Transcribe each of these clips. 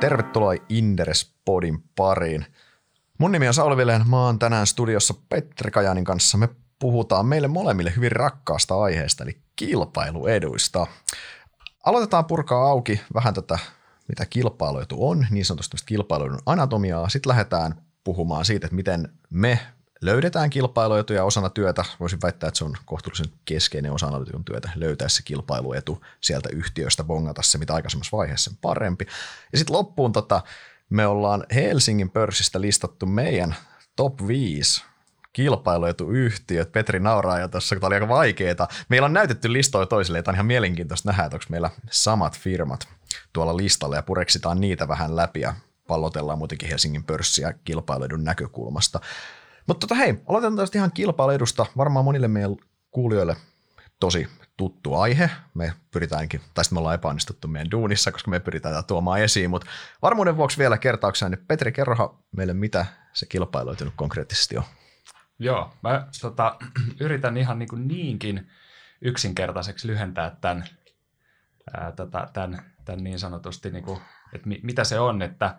Tervetuloa Inderes Podin pariin. Mun nimi on Sauli Vileen, mä oon tänään studiossa Petri Kajanin kanssa. Me puhutaan meille molemmille hyvin rakkaasta aiheesta, eli kilpailueduista. Aloitetaan purkaa auki vähän tätä, mitä kilpailuetu on, niin sanotusti kilpailuedun anatomiaa. Sitten lähdetään puhumaan siitä, että miten me löydetään kilpailuetuja osana työtä. Voisin väittää, että se on kohtuullisen keskeinen osa analytikon työtä, löytää se kilpailuetu sieltä yhtiöstä, bongata se, mitä aikaisemmassa vaiheessa sen parempi. Ja sitten loppuun tota, me ollaan Helsingin pörssistä listattu meidän top 5 kilpailuetuyhtiöt. Petri nauraa jo tuossa, kun tämä oli aika vaikeaa. Meillä on näytetty listoja toisille, että on ihan mielenkiintoista nähdä, että onko meillä samat firmat tuolla listalla ja pureksitaan niitä vähän läpi ja pallotellaan muutenkin Helsingin pörssiä kilpailuedun näkökulmasta. Mutta tota hei, aloitetaan tästä ihan kilpailuedusta. Varmaan monille meidän kuulijoille tosi tuttu aihe. Me pyritäänkin, tai me ollaan epäonnistuttu meidän duunissa, koska me pyritään tätä tuomaan esiin, mutta varmuuden vuoksi vielä kertauksena, niin Petri, kerrohan meille, mitä se kilpailuetu nyt konkreettisesti on. Joo, mä tota, yritän ihan niin kuin niinkin yksinkertaiseksi lyhentää tämän, ää, tota, tämän, tämän niin sanotusti, niin kuin, että mi, mitä se on, että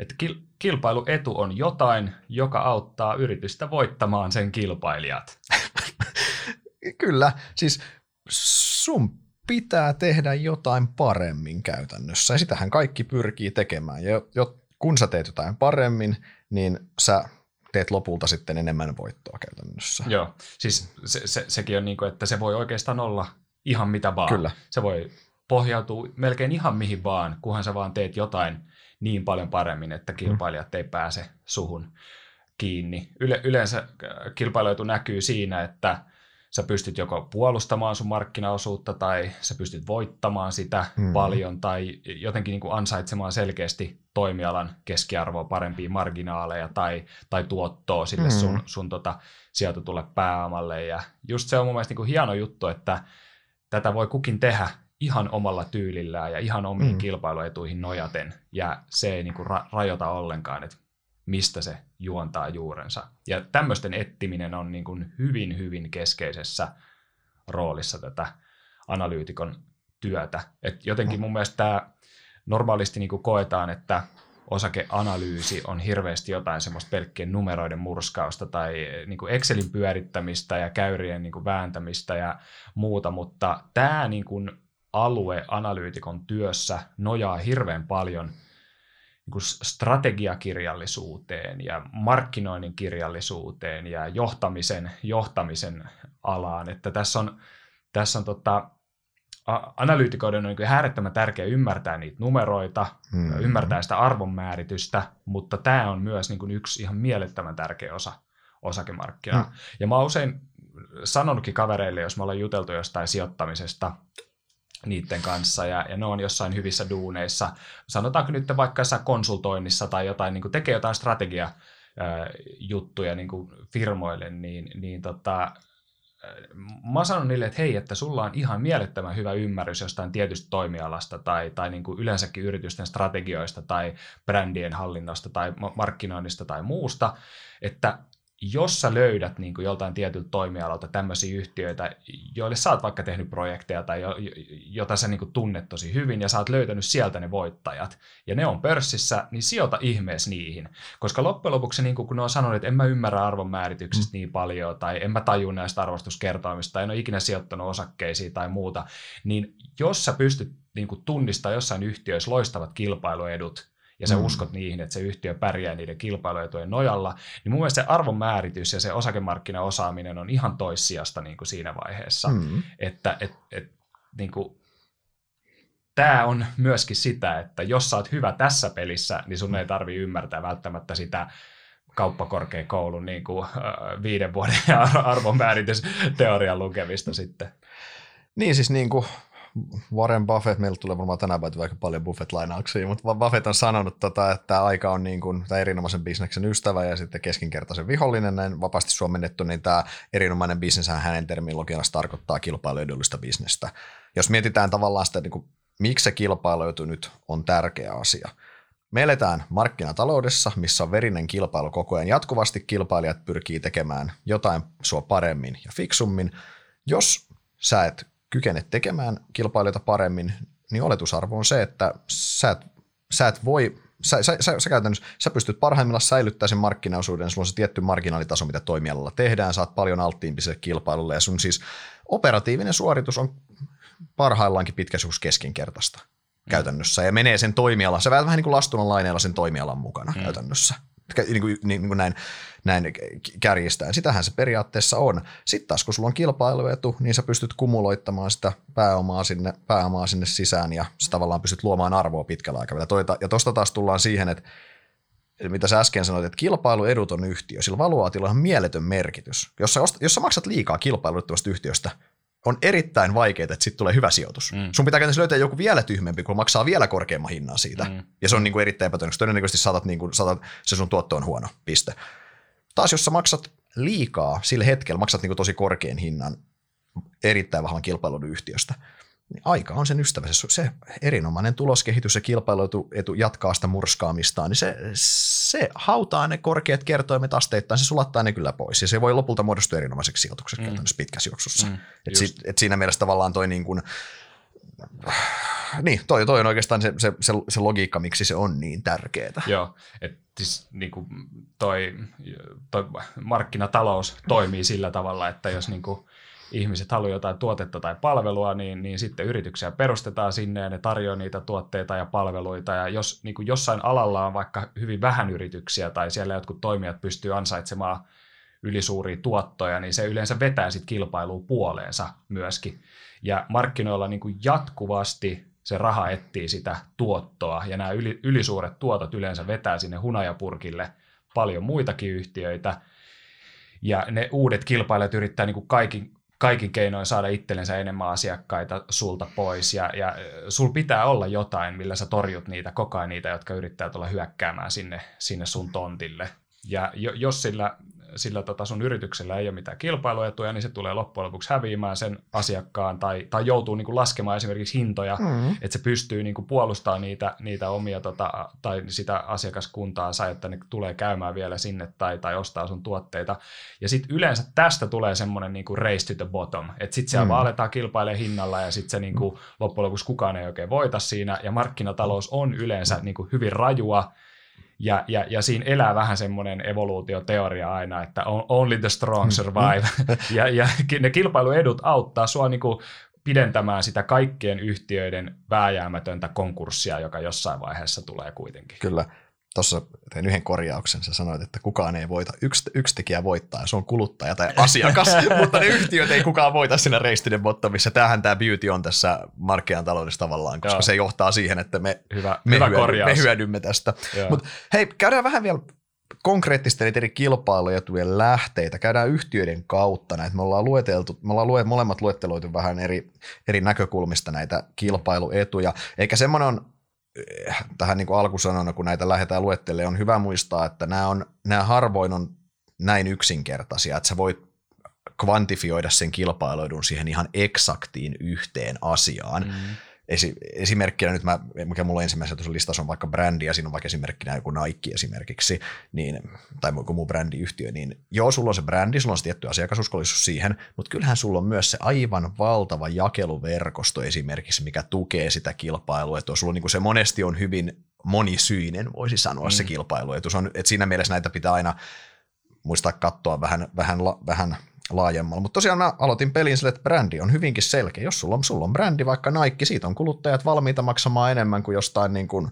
että kilpailuetu on jotain, joka auttaa yritystä voittamaan sen kilpailijat. Kyllä, siis sun pitää tehdä jotain paremmin käytännössä, ja sitähän kaikki pyrkii tekemään. Ja kun sä teet jotain paremmin, niin sä teet lopulta sitten enemmän voittoa käytännössä. Joo, siis se, se, sekin on niin kuin, että se voi oikeastaan olla ihan mitä vaan. Kyllä. Se voi pohjautua melkein ihan mihin vaan, kunhan sä vaan teet jotain niin paljon paremmin, että kilpailijat ei pääse suhun kiinni. Yle, yleensä äh, kilpailuetu näkyy siinä, että sä pystyt joko puolustamaan sun markkinaosuutta tai sä pystyt voittamaan sitä mm. paljon tai jotenkin niin kuin ansaitsemaan selkeästi toimialan keskiarvoa parempia marginaaleja tai, tai tuottoa sille mm. sun, sun tota, sijoitetulle pääomalle. Ja just se on mun mielestä niin kuin hieno juttu, että tätä voi kukin tehdä ihan omalla tyylillään ja ihan omiin mm. kilpailuetuihin nojaten, ja se ei niin kuin ra- rajoita ollenkaan, että mistä se juontaa juurensa. Ja tämmöisten ettiminen on niin kuin hyvin, hyvin keskeisessä roolissa tätä analyytikon työtä. Et jotenkin mun mielestä tämä normaalisti niin kuin koetaan, että osakeanalyysi on hirveästi jotain semmoista pelkkien numeroiden murskausta tai niin kuin Excelin pyörittämistä ja käyrien niin kuin vääntämistä ja muuta, mutta tämä niin kuin alueanalyytikon työssä nojaa hirveän paljon niin kuin strategiakirjallisuuteen ja markkinoinnin kirjallisuuteen ja johtamisen, johtamisen alaan. Että tässä on, tässä on tota, analyytikoiden on niin äärettömän tärkeää ymmärtää niitä numeroita, mm-hmm. ymmärtää sitä arvonmääritystä, mutta tämä on myös niin kuin yksi ihan mielettömän tärkeä osa osakemarkkinaa. Mm. Ja mä oon usein sanonutkin kavereille, jos me ollaan juteltu jostain sijoittamisesta, niiden kanssa ja, ja ne on jossain hyvissä duuneissa. Sanotaanko nyt vaikka konsultoinnissa tai jotain, niin kuin tekee jotain strategia juttuja niin kuin firmoille, niin, niin tota, mä sanon niille, että hei, että sulla on ihan mielettömän hyvä ymmärrys jostain tietystä toimialasta tai, tai niin kuin yleensäkin yritysten strategioista tai brändien hallinnasta tai markkinoinnista tai muusta, että jos sä löydät niin kuin joltain tietyltä toimialalta tämmöisiä yhtiöitä, joille sä oot vaikka tehnyt projekteja tai jo, jota sä niin kuin tunnet tosi hyvin ja sä oot löytänyt sieltä ne voittajat ja ne on pörssissä, niin sijoita ihmees niihin. Koska loppujen lopuksi, niin kuin kun ne on sanonut, että en mä ymmärrä arvon määrityksistä mm. niin paljon tai en mä taju näistä arvostuskertoimista tai en ole ikinä sijoittanut osakkeisiin tai muuta, niin jos sä pystyt niin kuin tunnistamaan jossain yhtiöissä loistavat kilpailuedut, ja sä mm. uskot niihin, että se yhtiö pärjää niiden kilpailuetujen nojalla, niin mun mielestä se arvonmääritys ja se osakemarkkinaosaaminen on ihan toissijasta niin kuin siinä vaiheessa, mm. että et, et, niin kuin, tämä on myöskin sitä, että jos sä oot hyvä tässä pelissä, niin sun ei tarvi ymmärtää välttämättä sitä kauppakorkeakoulun niin kuin, äh, viiden vuoden arvonmääritysteorian lukemista sitten. Niin siis niin kuin Warren Buffett, meillä tulee varmaan tänään päivänä aika paljon Buffett-lainauksia, mutta Buffett on sanonut, tota, että aika on niin kuin, tämä erinomaisen bisneksen ystävä ja sitten keskinkertaisen vihollinen, näin vapaasti suomennettu, niin tämä erinomainen bisnes hänen terminologiassa tarkoittaa kilpailuedullista bisnestä. Jos mietitään tavallaan sitä, niin kuin, miksi se kilpailuetu nyt on tärkeä asia. Me eletään markkinataloudessa, missä on verinen kilpailu koko ajan. Jatkuvasti kilpailijat pyrkii tekemään jotain sua paremmin ja fiksummin. Jos sä et kykene tekemään kilpailijoita paremmin, niin oletusarvo on se, että sä et sä et voi, sä, sä, sä, sä käytännössä, sä pystyt parhaimmillaan säilyttämään sen markkinaosuuden, sulla on se tietty marginaalitaso, mitä toimialalla tehdään, saat paljon alttiimpi sille kilpailulle ja sun siis operatiivinen suoritus on parhaillaankin pitkäsuus keskinkertaista mm. käytännössä ja menee sen toimialan, se vähän niin kuin lastunnan laineella sen toimialan mukana mm. käytännössä niin kuin, niin kuin näin, näin kärjistäen. Sitähän se periaatteessa on. Sitten taas kun sulla on kilpailuetu, niin sä pystyt kumuloittamaan sitä pääomaa sinne, pääomaa sinne sisään ja sä tavallaan pystyt luomaan arvoa pitkällä aikavälillä. Ja tuosta taas tullaan siihen, että mitä sä äsken sanoit, että kilpailuedut on yhtiö, sillä valuaatilla on mieletön merkitys. Jos sä, ostat, jos sä maksat liikaa kilpailuettavasta yhtiöstä, on erittäin vaikeaa, että sitten tulee hyvä sijoitus. Mm. Sun pitää löytää joku vielä tyhmempi, kun maksaa vielä korkeamman hinnan siitä. Mm. Ja se on niin kuin erittäin epätodennäköistä. Todennäköisesti saatat, niin kuin, saatat, se sun tuotto on huono, piste. Taas jos sä maksat liikaa sillä hetkellä, maksat niin kuin tosi korkean hinnan erittäin vahvan kilpailun yhtiöstä, niin aika on sen ystävä. Se, se erinomainen tuloskehitys ja kilpailuetu etu jatkaa sitä murskaamistaan, niin se, se hautaa ne korkeat kertoimet asteittain, se sulattaa ne kyllä pois. Ja se voi lopulta muodostua erinomaiseksi sijoitukseksi mm. käytännössä pitkässä juoksussa. Mm, et si, et siinä mielessä tavallaan toi niin kuin, niin, toi, toi on oikeastaan se, se, se, se logiikka, miksi se on niin tärkeää. Joo, että siis niin kuin toi, toi markkinatalous toimii sillä tavalla, että jos niin kuin ihmiset haluaa jotain tuotetta tai palvelua, niin, niin sitten yrityksiä perustetaan sinne ja ne tarjoaa niitä tuotteita ja palveluita. Ja jos niin kuin jossain alalla on vaikka hyvin vähän yrityksiä tai siellä jotkut toimijat pystyy ansaitsemaan ylisuuria tuottoja, niin se yleensä vetää sitten kilpailua puoleensa myöskin. Ja markkinoilla niin kuin jatkuvasti se raha etsii sitä tuottoa, ja nämä yli, ylisuuret tuotot yleensä vetää sinne hunajapurkille paljon muitakin yhtiöitä, ja ne uudet kilpailijat yrittää niin kuin kaikin, kaikin keinoin saada itsellensä enemmän asiakkaita sulta pois, ja, ja sul pitää olla jotain, millä sä torjut niitä koko ajan niitä, jotka yrittää tulla hyökkäämään sinne, sinne sun tontille. Ja jos sillä sillä tota sun yrityksellä ei ole mitään kilpailuetuja, niin se tulee loppujen lopuksi häviämään sen asiakkaan tai, tai joutuu niin kuin laskemaan esimerkiksi hintoja, mm. että se pystyy niin kuin puolustamaan niitä, niitä omia tota, tai sitä asiakaskuntaansa, että ne tulee käymään vielä sinne tai, tai ostaa sun tuotteita. Ja sitten yleensä tästä tulee semmoinen niin kuin race to the bottom, että sitten siellä mm. vaan aletaan kilpailemaan hinnalla ja sitten se niin kuin, loppujen lopuksi kukaan ei oikein voita siinä ja markkinatalous on yleensä niin kuin hyvin rajua, ja, ja, ja siinä elää vähän semmoinen evoluutioteoria aina, että only the strong mm. survive. ja, ja ne kilpailuedut auttaa sua niin kuin pidentämään sitä kaikkien yhtiöiden vääjäämätöntä konkurssia, joka jossain vaiheessa tulee kuitenkin. Kyllä tuossa tein yhden korjauksen, sä sanoit, että kukaan ei voita, yksi, yksi tekijä voittaa, se on kuluttaja tai asiakas, mutta ne yhtiöt ei kukaan voita siinä reistinen bottomissa. Tämähän tämä beauty on tässä markkian taloudessa tavallaan, koska Joo. se johtaa siihen, että me, hyvä, me, hyvä hyödy, me hyödymme tästä. Mutta hei, käydään vähän vielä konkreettisesti niitä eri kilpailuetujen lähteitä, käydään yhtiöiden kautta näitä. Me ollaan, lueteltu, me ollaan luet, molemmat luetteloitu vähän eri, eri näkökulmista näitä kilpailuetuja, eikä semmoinen on tähän niin kuin alkusanona, kun näitä lähdetään luettelemaan, on hyvä muistaa, että nämä, on, nämä harvoin on näin yksinkertaisia, että sä voit kvantifioida sen kilpailuidun siihen ihan eksaktiin yhteen asiaan. Mm esi- esimerkkinä nyt, mä, mikä mulla ensimmäisenä tuossa listassa on vaikka brändi, ja siinä on vaikka esimerkkinä joku Nike esimerkiksi, niin, tai joku muu brändiyhtiö, niin joo, sulla on se brändi, sulla on se tietty asiakasuskollisuus siihen, mutta kyllähän sulla on myös se aivan valtava jakeluverkosto esimerkiksi, mikä tukee sitä kilpailua, että sulla on niin kuin se monesti on hyvin monisyinen, voisi sanoa mm. se kilpailu, että, on, että siinä mielessä näitä pitää aina muistaa katsoa vähän, vähän, vähän laajemmalla. Mutta tosiaan mä aloitin pelin sille, että brändi on hyvinkin selkeä. Jos sulla on, sulla on brändi, vaikka Nike, siitä on kuluttajat valmiita maksamaan enemmän kuin jostain niin kuin,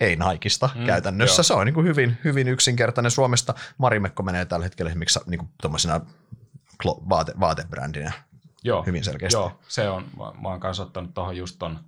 ei Naikista mm, käytännössä. Joo. Se on niin kuin hyvin, hyvin yksinkertainen. Suomesta Marimekko menee tällä hetkellä esimerkiksi niin tuommoisena vaate, vaatebrändinä joo, hyvin selkeästi. Joo, se on, mä oon kanssa ottanut tuohon just ton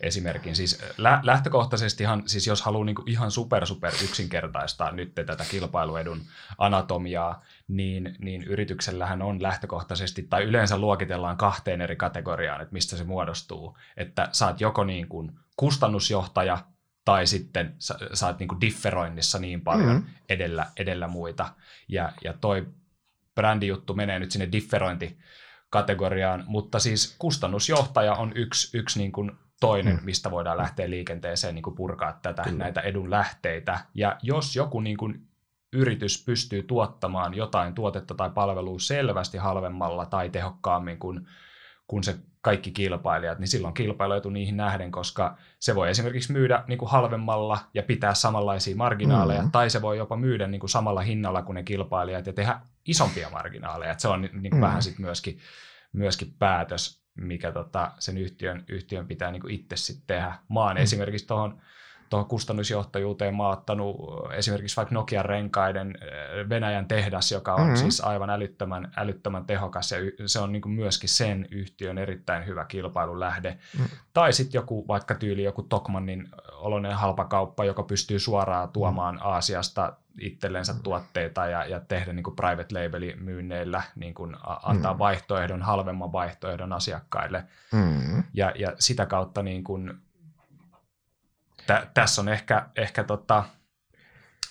esimerkin. Siis lä- lähtökohtaisestihan, siis jos haluaa niin ihan super super yksinkertaistaa nyt tätä kilpailuedun anatomiaa, niin, niin yrityksellähän on lähtökohtaisesti, tai yleensä luokitellaan kahteen eri kategoriaan, että mistä se muodostuu. Että saat joko niin kuin kustannusjohtaja, tai sitten sä, sä oot niin kuin differoinnissa niin paljon mm-hmm. edellä, edellä muita. Ja, ja toi brändijuttu menee nyt sinne differointikategoriaan, mutta siis kustannusjohtaja on yksi, yksi niin kuin toinen, mm. mistä voidaan lähteä liikenteeseen niin kuin purkaa tätä, Kyllä. näitä edun lähteitä. Ja jos joku niin kuin yritys pystyy tuottamaan jotain tuotetta tai palvelua selvästi halvemmalla tai tehokkaammin kuin, kuin se kaikki kilpailijat, niin silloin kilpailuetu niihin nähden, koska se voi esimerkiksi myydä niin kuin halvemmalla ja pitää samanlaisia marginaaleja, mm. tai se voi jopa myydä niin kuin samalla hinnalla kuin ne kilpailijat ja tehdä isompia marginaaleja. Et se on niin kuin mm. vähän sitten myöskin, myöskin päätös, mikä tota, sen yhtiön, yhtiön pitää niin itse sitten tehdä. Mä oon mm. esimerkiksi tuohon tuohon kustannusjohtajuuteen mä ottanut esimerkiksi vaikka Nokian renkaiden Venäjän tehdas, joka on mm-hmm. siis aivan älyttömän, älyttömän tehokas ja se on niin kuin myöskin sen yhtiön erittäin hyvä kilpailulähde. Mm-hmm. Tai sitten joku vaikka tyyli joku Tokmannin oloinen halpakauppa, joka pystyy suoraan tuomaan mm-hmm. Aasiasta itsellensä mm-hmm. tuotteita ja, ja tehdä niin kuin private label myynneillä, niin kuin antaa mm. vaihtoehdon, halvemman vaihtoehdon asiakkaille. Mm. Ja, ja sitä kautta niin kuin tä, tässä on ehkä, ehkä tota,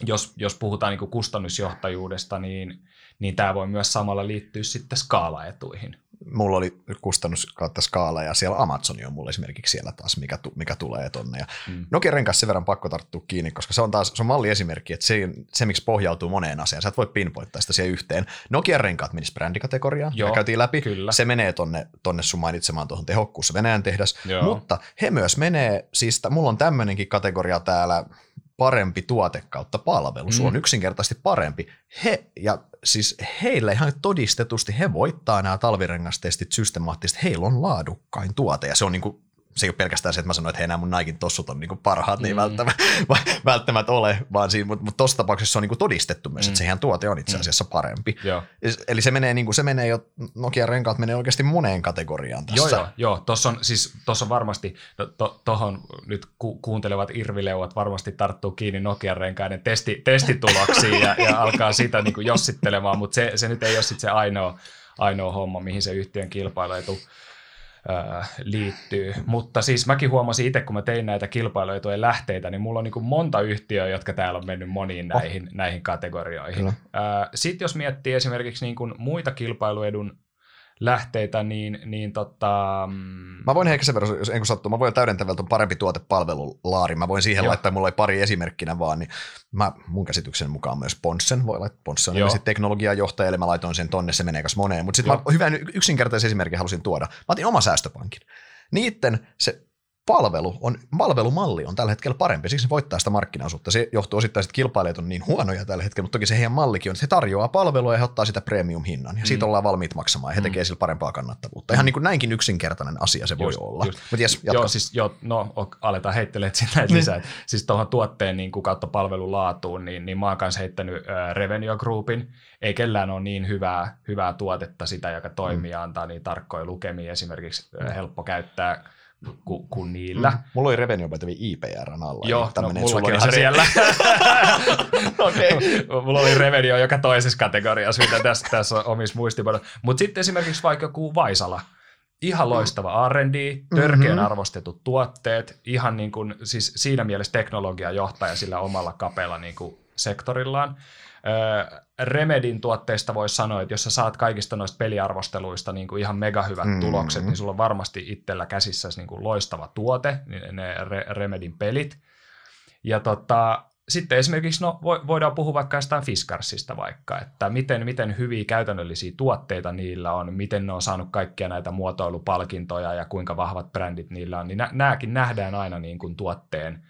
jos, jos puhutaan niin kustannusjohtajuudesta, niin, niin tämä voi myös samalla liittyä sitten skaalaetuihin mulla oli kustannus kautta skaala ja siellä Amazoni on mulla esimerkiksi siellä taas, mikä, tu, mikä tulee tonne. Ja mm. Nokia renkas sen verran pakko tarttua kiinni, koska se on taas se on malliesimerkki, että se, se, miksi pohjautuu moneen asiaan, sä et voi pinpoittaa sitä siihen yhteen. Nokia renkaat menisi brändikategoriaan, Joo, me käytiin läpi, kyllä. se menee tonne, tonne sun mainitsemaan tuohon tehokkuus Venäjän tehdas, Joo. mutta he myös menee, siis mulla on tämmöinenkin kategoria täällä, parempi tuote kautta palvelu. Mm. on yksinkertaisesti parempi. He, ja siis heille ihan todistetusti he voittaa nämä talvirengastestit systemaattisesti. Heillä on laadukkain tuote ja se on niin kuin se ei ole pelkästään se, että mä sanoin, että hei nämä mun Naikin tossut on niinku parhaat, niin mm. välttämättä, välttämättä ole, vaan siinä, mutta, mutta tuossa tapauksessa se on niinku todistettu myös, mm. että sehän tuote on itse mm. asiassa parempi. Joo. Eli se menee, niinku, se menee jo, Nokia renkaat menee oikeasti moneen kategoriaan tässä. Joo, joo, joo. Tuossa on, siis, tossa on varmasti, tuohon to, nyt ku, kuuntelevat irvileuvat varmasti tarttuu kiinni Nokia renkaiden testi, testituloksiin ja, ja alkaa sitä niinku jossittelemaan, mutta se, se nyt ei ole sit se ainoa, ainoa homma, mihin se yhtiön kilpailu liittyy. Mutta siis mäkin huomasin itse, kun mä tein näitä kilpailuetujen lähteitä, niin mulla on niin monta yhtiöä, jotka täällä on mennyt moniin näihin, oh. näihin kategorioihin. Sitten jos miettii esimerkiksi niin kuin muita kilpailuedun lähteitä, niin, niin tota... Mm, mä voin ehkä sen verran, jos en kun sattuu, mä voin täydentävältä on parempi tuotepalvelulaari, mä voin siihen Joo. laittaa, mulla oli pari esimerkkinä vaan, niin mä, mun käsityksen mukaan myös Ponssen, voi laittaa Ponssen on teknologiajohtaja, eli mä laitoin sen tonne, se menee kas moneen, mutta sitten hyvän yksinkertaisen esimerkin halusin tuoda. Mä otin oma säästöpankin. Niitten se palvelu on, palvelumalli on tällä hetkellä parempi, siksi se voittaa sitä markkinaosuutta. Se johtuu osittain, että kilpailijat on niin huonoja tällä hetkellä, mutta toki se heidän mallikin on, että he tarjoaa palvelua ja he ottaa sitä premium-hinnan, ja mm. siitä ollaan valmiit maksamaan, ja he mm. tekee sillä parempaa kannattavuutta. Ihan niin kuin näinkin yksinkertainen asia se voi just, olla. Just. Mut yes, joo, siis, joo, no aletaan heittelemään sinne näitä niin. lisää. Siis tuohon tuotteen niin kuin kautta palvelulaatuun, niin, niin mä oon kanssa heittänyt äh, Revenue Groupin, ei kellään ole niin hyvää, hyvää tuotetta sitä, joka toimii mm. ja antaa niin tarkkoja lukemia, esimerkiksi mm. helppo käyttää kuin ku niillä. Mm. Mulla oli Revenue by IPRn alla. Joo, no, mulla oli se siellä. okay. mulla oli Revenue joka toisessa kategoriassa, mitä tässä, tässä on omissa muistimuodossa. Mutta sitten esimerkiksi vaikka joku Vaisala, ihan loistava R&D, törkeän mm-hmm. arvostetut tuotteet, ihan niin kuin, siis siinä mielessä teknologiajohtaja sillä omalla kapella niin kuin sektorillaan. Remedin tuotteista voisi sanoa, että jos sä saat kaikista noista peliarvosteluista niin kuin ihan mega hyvät mm-hmm. tulokset, niin sulla on varmasti itsellä käsissä niin kuin loistava tuote, niin ne Remedin pelit. Ja tota, sitten esimerkiksi no, voidaan puhua vaikka jostain Fiskarsista vaikka, että miten, miten hyviä käytännöllisiä tuotteita niillä on, miten ne on saanut kaikkia näitä muotoilupalkintoja ja kuinka vahvat brändit niillä on, niin nä- nämäkin nähdään aina niin kuin tuotteen –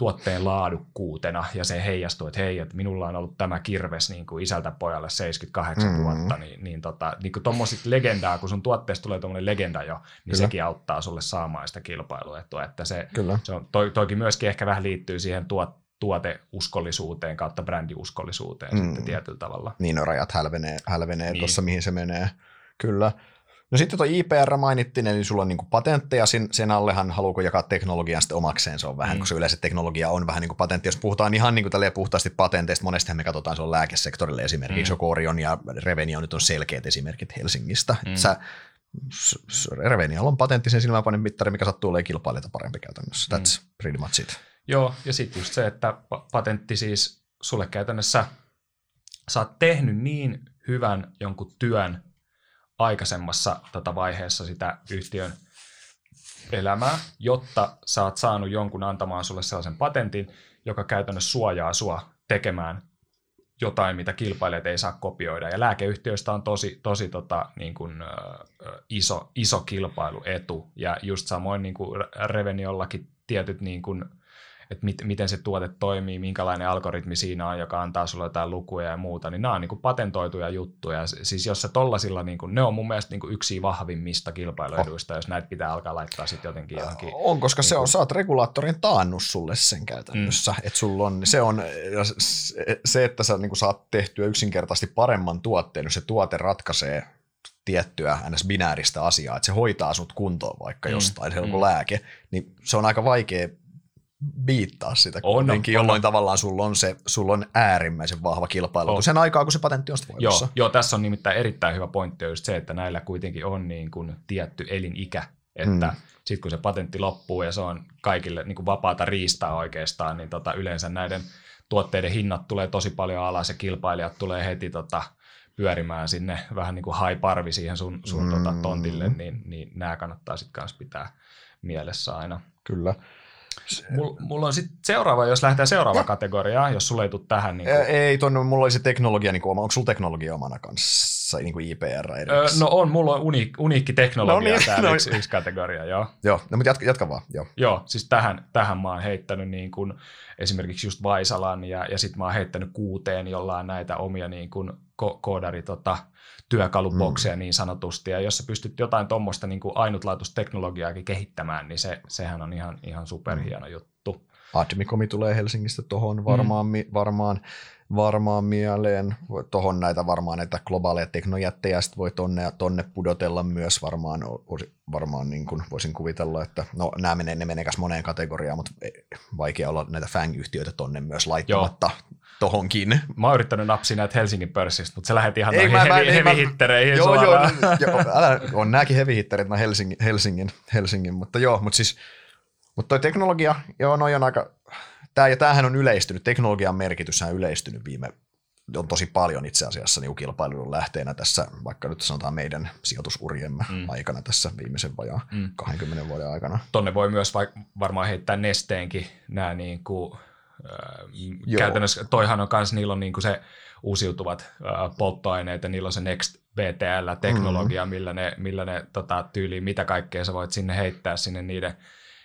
tuotteen laadukkuutena ja se heijastuu, että hei, että minulla on ollut tämä kirves niin kuin isältä pojalle 78 mm-hmm. vuotta, niin, niin, tota, niin kuin legendaa, kun sun tuotteesta tulee tuommoinen legenda jo, niin Kyllä. sekin auttaa sulle saamaan sitä kilpailuetua, että se, Kyllä. se on, toi, toikin myöskin ehkä vähän liittyy siihen tuot, tuoteuskollisuuteen kautta brändiuskollisuuteen mm. sitten tietyllä tavalla. Niin, no rajat hälvenee, hälvenee niin. tuossa, mihin se menee. Kyllä. No sitten tuo IPR mainittiin, eli sulla on niin patentteja, sen, sen allehan haluuko jakaa teknologiaa sitten omakseen, se on vähän, mm. koska yleensä teknologia on vähän niin kuin patentti. Jos puhutaan ihan niin kuin puhtaasti patenteista, monesti me katsotaan, se on lääkesektorille esimerkiksi, mm. Orion ja Revenio nyt on selkeät esimerkit Helsingistä. Mm. Sä, Revenialla on patentti sen silmäpainen mittari, mikä sattuu olemaan kilpailijoita parempi käytännössä. That's mm. pretty much it. Joo, ja sitten just se, että patentti siis sulle käytännössä, sä oot tehnyt niin hyvän jonkun työn, aikaisemmassa tota vaiheessa sitä yhtiön elämää, jotta sä oot saanut jonkun antamaan sulle sellaisen patentin, joka käytännössä suojaa sua tekemään jotain, mitä kilpailijat ei saa kopioida. Ja lääkeyhtiöistä on tosi, tosi tota, niin kuin, uh, iso, iso kilpailuetu. Ja just samoin niin kuin Reveniollakin tietyt niin kuin, että mit, miten se tuote toimii, minkälainen algoritmi siinä on, joka antaa sulle jotain lukuja ja muuta, niin nämä on niin kuin patentoituja juttuja. Siis jos se tollasilla, niin kuin, ne on mun mielestä niin kuin yksi vahvimmista kilpailueduista, oh. jos näitä pitää alkaa laittaa sitten jotenkin johonkin. On, koska niin se on, sä oot regulaattorin taannut sulle sen käytännössä, mm. että sulla on, se on se, että sä niin kuin saat tehtyä yksinkertaisesti paremman tuotteen, jos se tuote ratkaisee tiettyä ns. binääristä asiaa, että se hoitaa sut kuntoon vaikka mm. jostain, se on mm. lääke, niin se on aika vaikea biittaa sitä on, kuitenkin, on, jolloin on. tavallaan sulla on, se, sulla on äärimmäisen vahva kilpailu on. sen aikaa, kun se patentti on voimassa. Joo, joo, tässä on nimittäin erittäin hyvä pointti just se, että näillä kuitenkin on niin kuin tietty elinikä, että mm. sitten kun se patentti loppuu ja se on kaikille niin kuin vapaata riistaa oikeastaan, niin tota, yleensä näiden tuotteiden hinnat tulee tosi paljon alas ja kilpailijat tulee heti tota, pyörimään sinne vähän niin kuin parvi siihen sun, sun mm. tota, tontille, niin, niin nämä kannattaa sitten kanssa pitää mielessä aina. Kyllä. Mulla, mulla on sitten seuraava, jos lähdetään seuraava kategoriaan, jos sulla ei tule tähän. Niin kuin... Ei, tuonne, mulla oli se teknologia, niin kuin, oma, onko sulla teknologia omana kanssa, niin kuin IPR öö, No on, mulla on uniik, uniikki teknologia no niin, täällä no, yksi, yksi kategoria, joo. Joo, no mutta jatka, jatka vaan, joo. Joo, siis tähän, tähän mä oon heittänyt niin kuin, esimerkiksi just Vaisalan ja, ja sitten mä oon heittänyt kuuteen jollain näitä omia niin kuin, ko- koodari tota, työkalubokseja mm. niin sanotusti, ja jos sä pystyt jotain tuommoista niin ainutlaatuista teknologiaakin kehittämään, niin se, sehän on ihan, ihan superhieno mm. juttu. Admikomi tulee Helsingistä tuohon varmaan, mm. varmaan, varmaan mieleen. Tuohon näitä varmaan näitä globaaleja teknojättejä sit voi tonne, tonne pudotella myös varmaan, varmaan niin kuin voisin kuvitella, että no nämä menee, ne menee moneen kategoriaan, mutta vaikea olla näitä FANG-yhtiöitä tonne myös laittamatta. Joo tohonkin. Mä oon yrittänyt napsia näitä Helsingin pörssistä, mutta se lähetti ihan ei, noihin hevi, heavy Joo, joo, joo, älä, on nääkin heavy hitterit, no Helsingin, Helsingin, Helsingin, mutta joo, mutta siis, mutta toi teknologia, joo, noi on aika, tää, ja tämähän on yleistynyt, teknologian merkitys on yleistynyt viime, on tosi paljon itse asiassa niin kilpailun lähteenä tässä, vaikka nyt sanotaan meidän sijoitusuriemme mm. aikana tässä viimeisen vajaa mm. 20 vuoden aikana. Tonne voi myös vaik- varmaan heittää nesteenkin nämä niin kuin Joo. Käytännössä toihan on myös, niillä on niinku se uusiutuvat äh, polttoaineet ja niillä on se Next BTL-teknologia, mm-hmm. millä ne, millä ne tota, tyyliin, mitä kaikkea sä voit sinne heittää sinne niiden,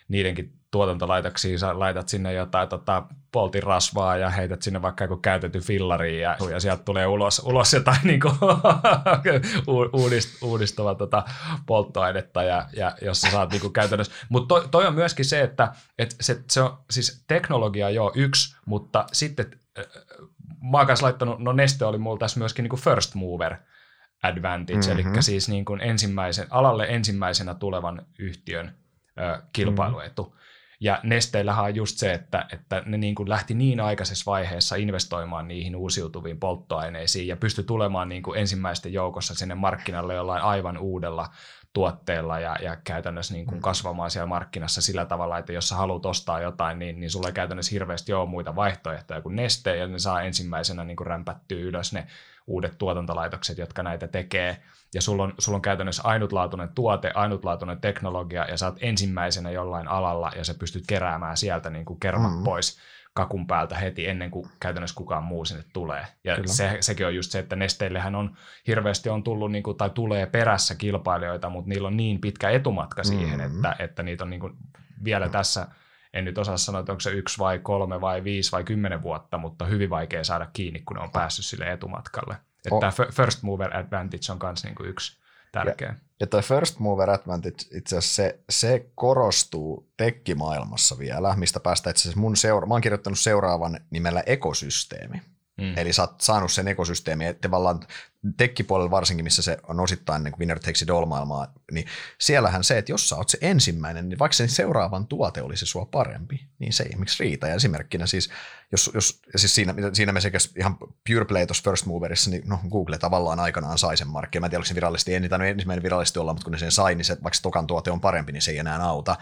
niidenkin tuotantolaitoksiin, sä laitat sinne jotain tota, poltin rasvaa ja heität sinne vaikka joku käytetty fillari ja, ja sieltä tulee ulos, ulos jotain niin kuin, uudist, uudistuva tota, polttoainetta ja, ja jos sä saat niin kuin käytännössä. Mutta toi, toi, on myöskin se, että et se, se on siis teknologia jo yksi, mutta sitten mä oon laittanut, no Neste oli mulla tässä myöskin niin kuin first mover advantage, mm-hmm. eli siis niin kuin ensimmäisen, alalle ensimmäisenä tulevan yhtiön ö, kilpailuetu. Mm-hmm. Ja Nesteillähän on just se, että, että ne niin kuin lähti niin aikaisessa vaiheessa investoimaan niihin uusiutuviin polttoaineisiin ja pystyi tulemaan niin kuin ensimmäisten joukossa sinne markkinalle jollain aivan uudella tuotteella ja, ja käytännössä niin kuin mm. kasvamaan siellä markkinassa sillä tavalla, että jos sä haluat ostaa jotain, niin, niin sulla ei käytännössä hirveästi ole muita vaihtoehtoja kuin Neste, ja ne saa ensimmäisenä niin kuin rämpättyä ylös ne uudet tuotantolaitokset, jotka näitä tekee, ja sulla on, sulla on käytännössä ainutlaatuinen tuote, ainutlaatuinen teknologia, ja sä oot ensimmäisenä jollain alalla, ja sä pystyt keräämään sieltä niin kuin kermat mm. pois kakun päältä heti ennen kuin käytännössä kukaan muu sinne tulee. Ja se, sekin on just se, että Nesteillehän on hirveästi on tullut niin kuin, tai tulee perässä kilpailijoita, mutta niillä on niin pitkä etumatka siihen, mm-hmm. että, että niitä on niin kuin vielä mm-hmm. tässä, en nyt osaa sanoa, että onko se yksi vai kolme vai viisi vai kymmenen vuotta, mutta hyvin vaikea saada kiinni, kun ne on päässyt sille etumatkalle. Että oh. tämä first mover advantage on myös niin kuin yksi tärkeä. Ja, ja toi first mover advantage itse asiassa se, se korostuu tekkimaailmassa vielä, mistä päästä itse asiassa mun seura- mä oon kirjoittanut seuraavan nimellä ekosysteemi. Mm. Eli sä oot saanut sen ekosysteemin, että tavallaan tekkipuolella varsinkin, missä se on osittain niin winner takes it all maailmaa, niin siellähän se, että jos sä oot se ensimmäinen, niin vaikka sen seuraavan tuote olisi sua parempi, niin se ei miksi riitä. Ja esimerkkinä siis, jos, jos siis siinä, siinä me sekä ihan pure play tuossa first moverissa, niin no, Google tavallaan aikanaan sai sen markkin. Mä en tiedä, oliko se virallisesti, ei niitä ensimmäinen virallisesti olla, mutta kun ne sen sai, niin se, vaikka se tokan tuote on parempi, niin se ei enää auta.